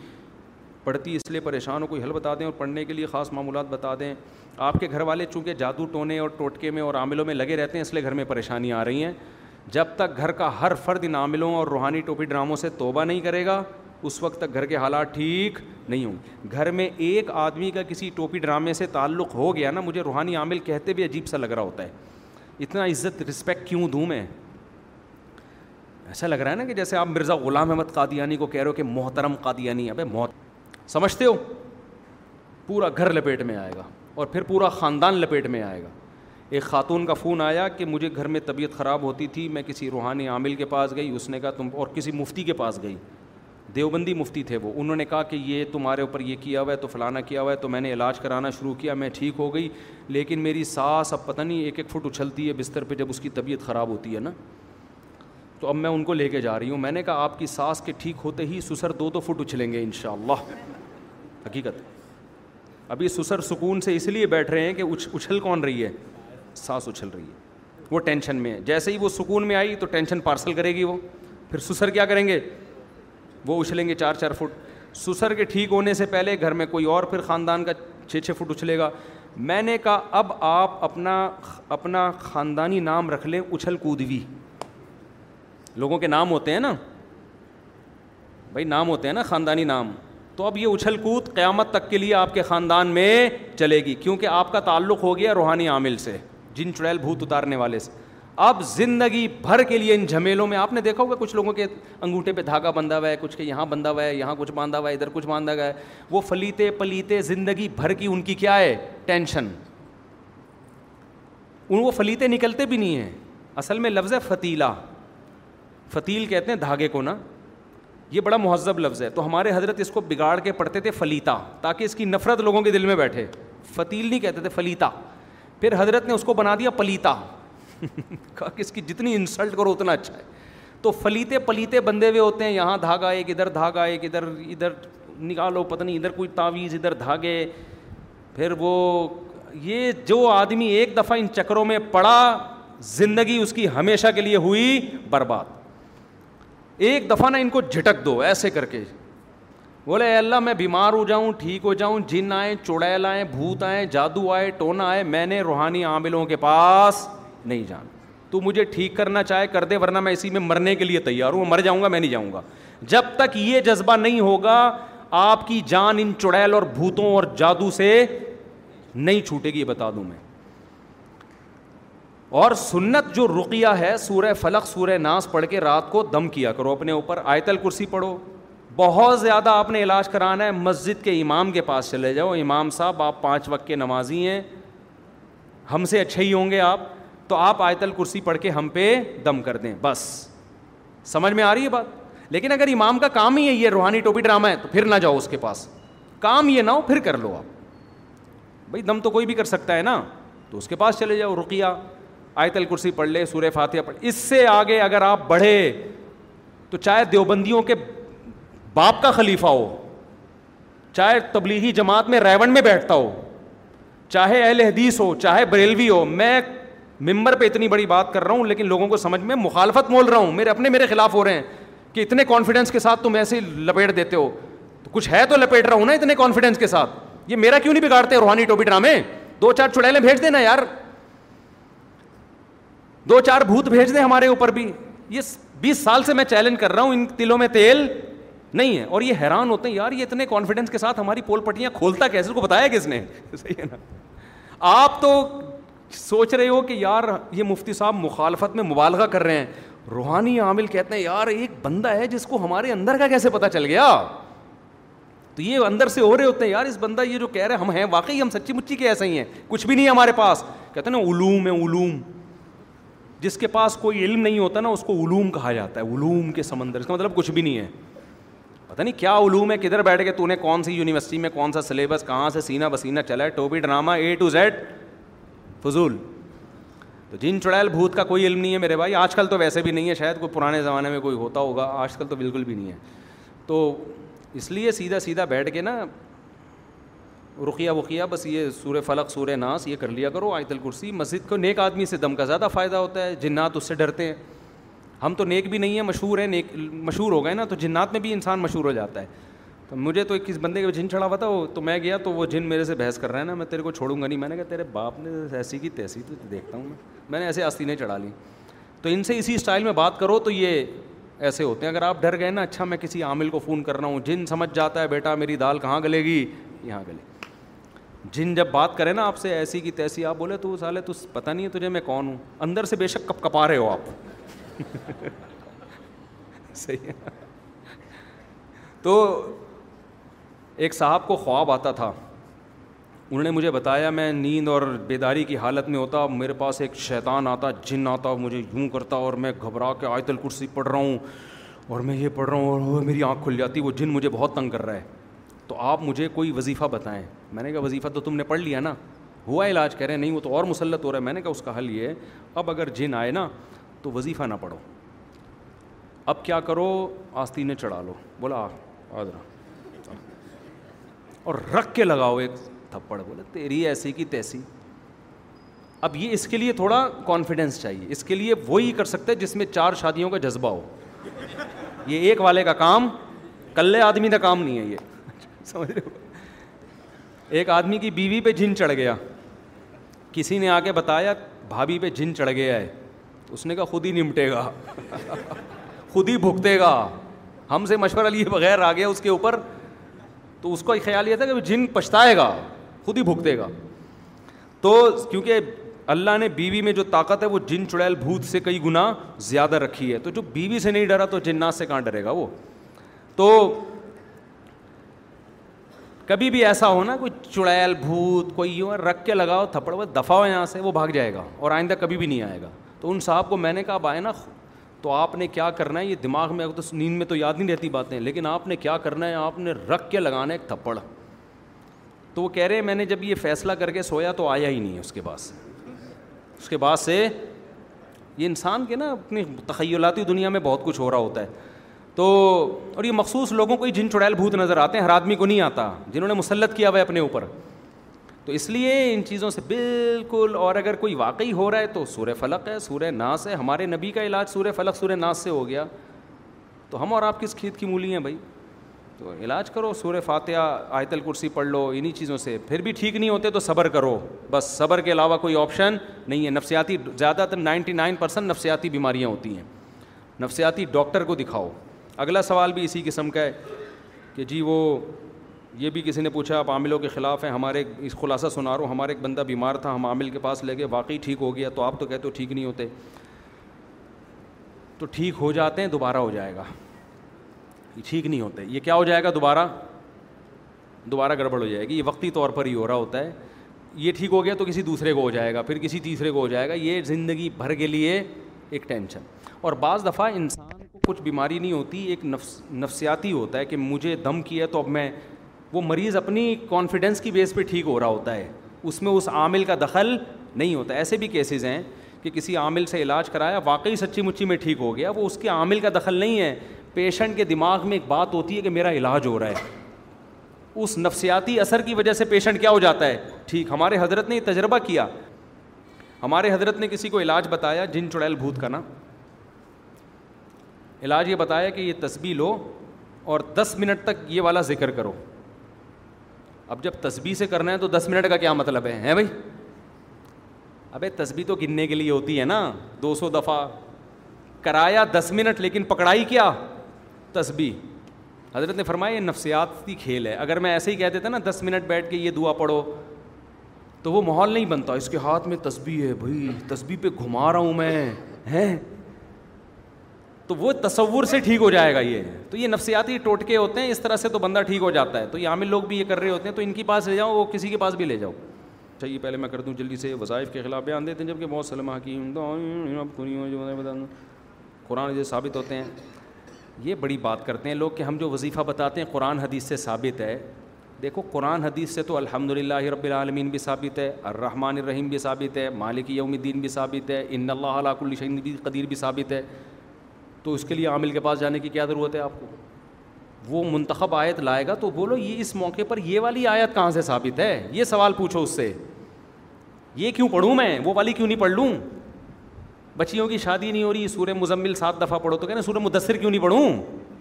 پڑھتی اس لیے ہو کوئی حل بتا دیں اور پڑھنے کے لیے خاص معمولات بتا دیں آپ کے گھر والے چونکہ جادو ٹونے اور ٹوٹکے میں اور عاملوں میں لگے رہتے ہیں اس لیے گھر میں پریشانیاں آ رہی ہیں جب تک گھر کا ہر فرد ان عاملوں اور روحانی ٹوپی ڈراموں سے توبہ نہیں کرے گا اس وقت تک گھر کے حالات ٹھیک نہیں ہوں گھر میں ایک آدمی کا کسی ٹوپی ڈرامے سے تعلق ہو گیا نا مجھے روحانی عامل کہتے بھی عجیب سا لگ رہا ہوتا ہے اتنا عزت رسپیکٹ کیوں دوں میں ایسا لگ رہا ہے نا کہ جیسے آپ مرزا غلام احمد قادیانی کو کہہ رہے ہو کہ محترم قادیانی ابے موت سمجھتے ہو پورا گھر لپیٹ میں آئے گا اور پھر پورا خاندان لپیٹ میں آئے گا ایک خاتون کا فون آیا کہ مجھے گھر میں طبیعت خراب ہوتی تھی میں کسی روحانی عامل کے پاس گئی اس نے کہا تم اور کسی مفتی کے پاس گئی دیوبندی مفتی تھے وہ انہوں نے کہا کہ یہ تمہارے اوپر یہ کیا ہوا ہے تو فلانا کیا ہوا ہے تو میں نے علاج کرانا شروع کیا میں ٹھیک ہو گئی لیکن میری سانس اب پتہ نہیں ایک ایک فٹ اچھلتی ہے بستر پہ جب اس کی طبیعت خراب ہوتی ہے نا تو اب میں ان کو لے کے جا رہی ہوں میں نے کہا آپ کی سانس کے ٹھیک ہوتے ہی سسر دو دو فٹ اچھلیں گے انشاءاللہ حقیقت ابھی سسر سکون سے اس لیے بیٹھ رہے ہیں کہ اچھ اچھل کون رہی ہے سانس اچھل رہی ہے وہ ٹینشن میں ہے جیسے ہی وہ سکون میں آئی تو ٹینشن پارسل کرے گی وہ پھر سسر کیا کریں گے وہ اچھلیں گے چار چار فٹ سسر کے ٹھیک ہونے سے پہلے گھر میں کوئی اور پھر خاندان کا چھ چھ فٹ اچھلے گا میں نے کہا اب آپ اپنا اپنا خاندانی نام رکھ لیں اچھل کودوی لوگوں کے نام ہوتے ہیں نا بھائی نام ہوتے ہیں نا خاندانی نام تو اب یہ اچھل کود قیامت تک کے لیے آپ کے خاندان میں چلے گی کیونکہ آپ کا تعلق ہو گیا روحانی عامل سے جن چڑیل بھوت اتارنے والے سے اب زندگی بھر کے لیے ان جھمیلوں میں آپ نے دیکھا ہوگا کچھ لوگوں کے انگوٹھے پہ دھاگا بندھا ہوا ہے کچھ کے یہاں بندھا ہوا ہے یہاں کچھ باندھا ہوا ہے ادھر کچھ باندھا گیا ہے وہ فلیتے پلیتے زندگی بھر کی ان کی کیا ہے ٹینشن ان وہ فلیتے نکلتے بھی نہیں ہیں اصل میں لفظ ہے فتیلا فتیل کہتے ہیں دھاگے کو نا یہ بڑا مہذب لفظ ہے تو ہمارے حضرت اس کو بگاڑ کے پڑھتے تھے فلیتا تاکہ اس کی نفرت لوگوں کے دل میں بیٹھے فتیل نہیں کہتے تھے فلیتا پھر حضرت نے اس کو بنا دیا پلیتا کہا کہ اس کی جتنی انسلٹ کرو اتنا اچھا ہے تو فلیتے پلیتے بندے ہوئے ہوتے ہیں یہاں دھاگا ایک ادھر دھاگا ایک ادھر ادھر نکالو پتہ نہیں ادھر کوئی تعویذ ادھر دھاگے پھر وہ یہ جو آدمی ایک دفعہ ان چکروں میں پڑا زندگی اس کی ہمیشہ کے لیے ہوئی برباد ایک دفعہ نا ان کو جھٹک دو ایسے کر کے بولے اے اللہ میں بیمار ہو جاؤں ٹھیک ہو جاؤں جن آئیں چڑیل آئیں بھوت آئیں جادو آئے ٹونا آئے میں نے روحانی عاملوں کے پاس نہیں تو مجھے ٹھیک کرنا چاہے کر دے ورنہ میں اسی میں مرنے کے لیے تیار ہوں مر جاؤں گا میں نہیں جاؤں گا جب تک یہ جذبہ نہیں ہوگا آپ کی جان ان چڑیل اور بھوتوں اور جادو سے نہیں چھوٹے گی بتا دوں میں اور سنت جو رقیہ ہے سورہ فلق سورہ ناس پڑھ کے رات کو دم کیا کرو اپنے اوپر آیت الکرسی پڑھو بہت زیادہ آپ نے علاج کرانا ہے مسجد کے امام کے پاس چلے جاؤ امام صاحب آپ پانچ وقت کے نمازی ہیں ہم سے اچھے ہی ہوں گے آپ تو آپ آیت الکرسی پڑھ کے ہم پہ دم کر دیں بس سمجھ میں آ رہی ہے بات لیکن اگر امام کا کام ہی ہے یہ روحانی ٹوپی ڈرامہ ہے تو پھر نہ جاؤ اس کے پاس کام یہ نہ ہو پھر کر لو آپ بھائی دم تو کوئی بھی کر سکتا ہے نا تو اس کے پاس چلے جاؤ رقیہ آیت الکرسی پڑھ لے سورہ فاتحہ پڑھ اس سے آگے اگر آپ بڑھے تو چاہے دیوبندیوں کے باپ کا خلیفہ ہو چاہے تبلیغی جماعت میں ریون میں بیٹھتا ہو چاہے اہل حدیث ہو چاہے بریلوی ہو میں ممبر پہ اتنی بڑی بات کر رہا ہوں لیکن لوگوں کو سمجھ میں مخالفت مول رہا ہوں میرے اپنے میرے خلاف ہو رہے ہیں کہ اتنے کانفیڈنس کے ساتھ تم ایسے ہی لپیٹ دیتے ہو تو کچھ ہے تو لپیٹ رہا ہوں نا اتنے کانفیڈنس کے ساتھ یہ میرا کیوں نہیں بگاڑتے روحانی ٹوپی ڈرامے دو چار چڑیلیں بھیج دیں نا یار دو چار بھوت بھیج دیں ہمارے اوپر بھی یہ بیس سال سے میں چیلنج کر رہا ہوں ان تلوں میں تیل نہیں ہے اور یہ حیران ہوتے ہیں یار یہ اتنے کانفیڈنس کے ساتھ ہماری پول پٹیاں کھولتا کیسے کو بتایا کس نے صحیح ہے نا آپ تو سوچ رہے ہو کہ یار یہ مفتی صاحب مخالفت میں مبالغہ کر رہے ہیں روحانی عامل کہتے ہیں یار ایک بندہ ہے جس کو ہمارے اندر کا کیسے پتا چل گیا تو یہ اندر سے ہو رہے ہوتے ہیں یار اس بندہ یہ جو کہہ رہے ہیں ہم ہیں واقعی ہم سچی مچی کے ایسے ہی ہیں کچھ بھی نہیں ہے ہمارے پاس کہتے ہیں نا علوم ہے علوم جس کے پاس کوئی علم نہیں ہوتا نا اس کو علوم کہا جاتا ہے علوم کے سمندر اس کا مطلب کچھ بھی نہیں ہے پتہ نہیں کیا علوم ہے کدھر بیٹھ کے تو نے کون سی یونیورسٹی میں کون سا سلیبس کہاں سے سینا بسینا چلا ہے ڈرامہ اے ٹو زیڈ فضول تو جن چڑیل بھوت کا کوئی علم نہیں ہے میرے بھائی آج کل تو ویسے بھی نہیں ہے شاید کوئی پرانے زمانے میں کوئی ہوتا ہوگا آج کل تو بالکل بھی نہیں ہے تو اس لیے سیدھا سیدھا بیٹھ کے نا رقیہ وقیہ بس یہ سورہ فلق سور ناس یہ کر لیا کرو آیت الکرسی مسجد کو نیک آدمی سے دم کا زیادہ فائدہ ہوتا ہے جنات اس سے ڈرتے ہیں ہم تو نیک بھی نہیں ہیں مشہور ہیں نیک مشہور ہو گئے نا تو جنات میں بھی انسان مشہور ہو جاتا ہے تو مجھے تو ایک کس بندے کا جن چڑھا تھا وہ تو میں گیا تو وہ جن میرے سے بحث کر رہا ہے نا میں تیرے کو چھوڑوں گا نہیں میں نے کہا تیرے باپ نے ایسی کی تیسی تو دیکھتا ہوں میں میں نے ایسے آستینیں نہیں چڑھا لی تو ان سے اسی اسٹائل میں بات کرو تو یہ ایسے ہوتے ہیں اگر آپ ڈر گئے نا اچھا میں کسی عامل کو فون کر رہا ہوں جن سمجھ جاتا ہے بیٹا میری دال کہاں گلے گی یہاں گلے جن جب بات کرے نا آپ سے ایسی کی تیسی آپ بولے تو سالے تو پتہ نہیں ہے تجھے میں کون ہوں اندر سے بے شک کپ کپا رہے ہو آپ صحیح ہے تو ایک صاحب کو خواب آتا تھا انہوں نے مجھے بتایا میں نیند اور بیداری کی حالت میں ہوتا میرے پاس ایک شیطان آتا جن آتا مجھے یوں کرتا اور میں گھبرا کے آیت الکرسی پڑھ رہا ہوں اور میں یہ پڑھ رہا ہوں اور میری آنکھ کھل جاتی وہ جن مجھے بہت تنگ کر رہا ہے تو آپ مجھے کوئی وظیفہ بتائیں میں نے کہا وظیفہ تو تم نے پڑھ لیا نا ہوا علاج کہہ رہے ہیں نہیں وہ تو اور مسلط ہو رہا ہے میں نے کہا اس کا حل یہ ہے اب اگر جن آئے نا تو وظیفہ نہ پڑھو اب کیا کرو آستینیں چڑھا لو بولا آدرا اور رکھ کے لگاؤ ایک تھپڑ بولے تیری ایسی کی تیسی اب یہ اس کے لیے تھوڑا کانفیڈینس چاہیے اس کے لیے وہی کر سکتے جس میں چار شادیوں کا جذبہ ہو یہ ایک والے کا کام کلے آدمی کا کام نہیں ہے یہ سمجھ ایک آدمی کی بیوی پہ جن چڑھ گیا کسی نے آ کے بتایا بھابھی پہ جن چڑھ گیا ہے اس نے کہا خود ہی نمٹے گا خود ہی بھگتے گا ہم سے مشورہ لیے بغیر آ گیا اس کے اوپر تو اس کا خیال یہ تھا کہ جن پچھتائے گا خود ہی بھگتے گا تو کیونکہ اللہ نے بیوی میں جو طاقت ہے وہ جن چڑیل بھوت سے کئی گنا زیادہ رکھی ہے تو جو بیوی سے نہیں ڈرا تو جنات سے کہاں ڈرے گا وہ تو کبھی بھی ایسا ہو نا کوئی چڑیل بھوت کوئی یوں رکھ کے لگاؤ تھپڑ ہوا دفاع یہاں سے وہ بھاگ جائے گا اور آئندہ کبھی بھی نہیں آئے گا تو ان صاحب کو میں نے کہا اب آئے نا تو آپ نے کیا کرنا ہے یہ دماغ میں تو نیند میں تو یاد نہیں رہتی باتیں لیکن آپ نے کیا کرنا ہے آپ نے رکھ کے لگانا ہے ایک تھپڑ تو وہ کہہ رہے ہیں میں نے جب یہ فیصلہ کر کے سویا تو آیا ہی نہیں ہے اس کے بعد سے اس کے بعد سے یہ انسان کے نا اپنی تخیلاتی دنیا میں بہت کچھ ہو رہا ہوتا ہے تو اور یہ مخصوص لوگوں کو ہی جن چڑیل بھوت نظر آتے ہیں ہر آدمی کو نہیں آتا جنہوں نے مسلط کیا ہوا ہے اپنے اوپر تو اس لیے ان چیزوں سے بالکل اور اگر کوئی واقعی ہو رہا ہے تو سورہ فلق ہے سورہ ناس ہے ہمارے نبی کا علاج سورہ فلق سورہ ناس سے ہو گیا تو ہم اور آپ کس کھیت کی مولی ہیں بھائی تو علاج کرو سورہ فاتحہ آیت الکرسی پڑھ لو انہی چیزوں سے پھر بھی ٹھیک نہیں ہوتے تو صبر کرو بس صبر کے علاوہ کوئی آپشن نہیں ہے نفسیاتی زیادہ تر نائنٹی نائن پرسینٹ نفسیاتی بیماریاں ہوتی ہیں نفسیاتی ڈاکٹر کو دکھاؤ اگلا سوال بھی اسی قسم کا ہے کہ جی وہ یہ بھی کسی نے پوچھا آپ عاملوں کے خلاف ہیں ہمارے اس خلاصہ سنا رہا ہوں ہمارا ایک بندہ بیمار تھا ہم عامل کے پاس لے گئے واقعی ٹھیک ہو گیا تو آپ تو کہتے ہو ٹھیک نہیں ہوتے تو ٹھیک ہو جاتے ہیں دوبارہ ہو جائے گا یہ ٹھیک نہیں ہوتے یہ کیا ہو جائے گا دوبارہ دوبارہ گڑبڑ ہو جائے گی یہ وقتی طور پر ہی ہو رہا ہوتا ہے یہ ٹھیک ہو گیا تو کسی دوسرے کو ہو جائے گا پھر کسی تیسرے کو ہو جائے گا یہ زندگی بھر کے لیے ایک ٹینشن اور بعض دفعہ انسان کو کچھ بیماری نہیں ہوتی ایک نفس نفسیاتی ہوتا ہے کہ مجھے دم کیا تو اب میں وہ مریض اپنی کانفیڈنس کی بیس پہ ٹھیک ہو رہا ہوتا ہے اس میں اس عامل کا دخل نہیں ہوتا ایسے بھی کیسز ہیں کہ کسی عامل سے علاج کرایا واقعی سچی مچی میں ٹھیک ہو گیا وہ اس کے عامل کا دخل نہیں ہے پیشنٹ کے دماغ میں ایک بات ہوتی ہے کہ میرا علاج ہو رہا ہے اس نفسیاتی اثر کی وجہ سے پیشنٹ کیا ہو جاتا ہے ٹھیک ہمارے حضرت نے یہ تجربہ کیا ہمارے حضرت نے کسی کو علاج بتایا جن چڑیل بھوت کا نا علاج یہ بتایا کہ یہ تصویر لو اور دس منٹ تک یہ والا ذکر کرو اب جب تسبیح سے کرنا ہے تو دس منٹ کا کیا مطلب ہے ہیں بھائی ابے تصبیح تو گننے کے لیے ہوتی ہے نا دو سو دفعہ کرایا دس منٹ لیکن پکڑائی کیا تسبیح حضرت نے فرمایا یہ نفسیاتی کھیل ہے اگر میں ایسے ہی کہہ دیتا نا دس منٹ بیٹھ کے یہ دعا پڑھو تو وہ ماحول نہیں بنتا اس کے ہاتھ میں تصبیح ہے بھائی تسبیح پہ گھما رہا ہوں میں ہیں تو وہ تصور سے ٹھیک ہو جائے گا یہ تو یہ نفسیاتی ٹوٹکے ہوتے ہیں اس طرح سے تو بندہ ٹھیک ہو جاتا ہے تو یہ عامل لوگ بھی یہ کر رہے ہوتے ہیں تو ان کے پاس لے جاؤ وہ کسی کے پاس بھی لے جاؤ اچھا یہ پہلے میں کر دوں جلدی سے وظائف کے خلاف بیان دیتے ہیں جبکہ بہت سلم حکیم قرآن جو ثابت ہوتے ہیں یہ بڑی بات کرتے ہیں لوگ کہ ہم جو وظیفہ بتاتے ہیں قرآن حدیث سے ثابت ہے دیکھو قرآن حدیث سے تو الحمد للہ رب العالمین بھی ثابت ہے الرحمٰن الرحیم بھی ثابت ہے مالک یوم الدین بھی ثابت ہے ان اللہ علاق الشین بھی قدیر بھی ثابت ہے تو اس کے لیے عامل کے پاس جانے کی کیا ضرورت ہے آپ کو وہ منتخب آیت لائے گا تو بولو یہ اس موقع پر یہ والی آیت کہاں سے ثابت ہے یہ سوال پوچھو اس سے یہ کیوں پڑھوں میں وہ والی کیوں نہیں پڑھ لوں بچیوں کی شادی نہیں ہو رہی سورہ مزمل سات دفعہ پڑھو تو کہنا سورہ مدثر کیوں نہیں پڑھوں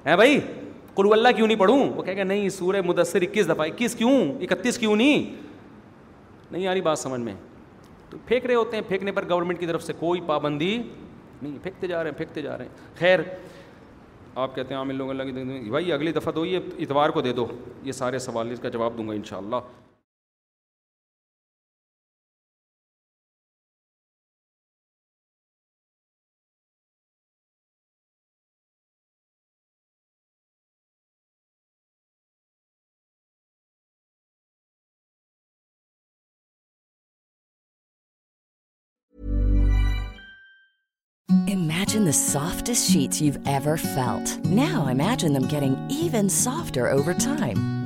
ہے بھائی قلو اللہ کیوں نہیں پڑھوں وہ کہہ گے نہیں سورہ مدثر اکیس دفعہ اکیس کیوں اکتیس کیوں نہیں نہیں آ رہی بات سمجھ میں تو پھینک رہے ہوتے ہیں پھینکنے پر گورنمنٹ کی طرف سے کوئی پابندی نہیں پھینکتے جا رہے ہیں پھینکتے جا رہے ہیں خیر آپ کہتے ہیں عام اللہ لگے بھائی اگلی دفعہ تو یہ اتوار کو دے دو یہ سارے سوال اس کا جواب دوں گا انشاءاللہ سافٹ شیٹ فیلٹ نو ایم کی softer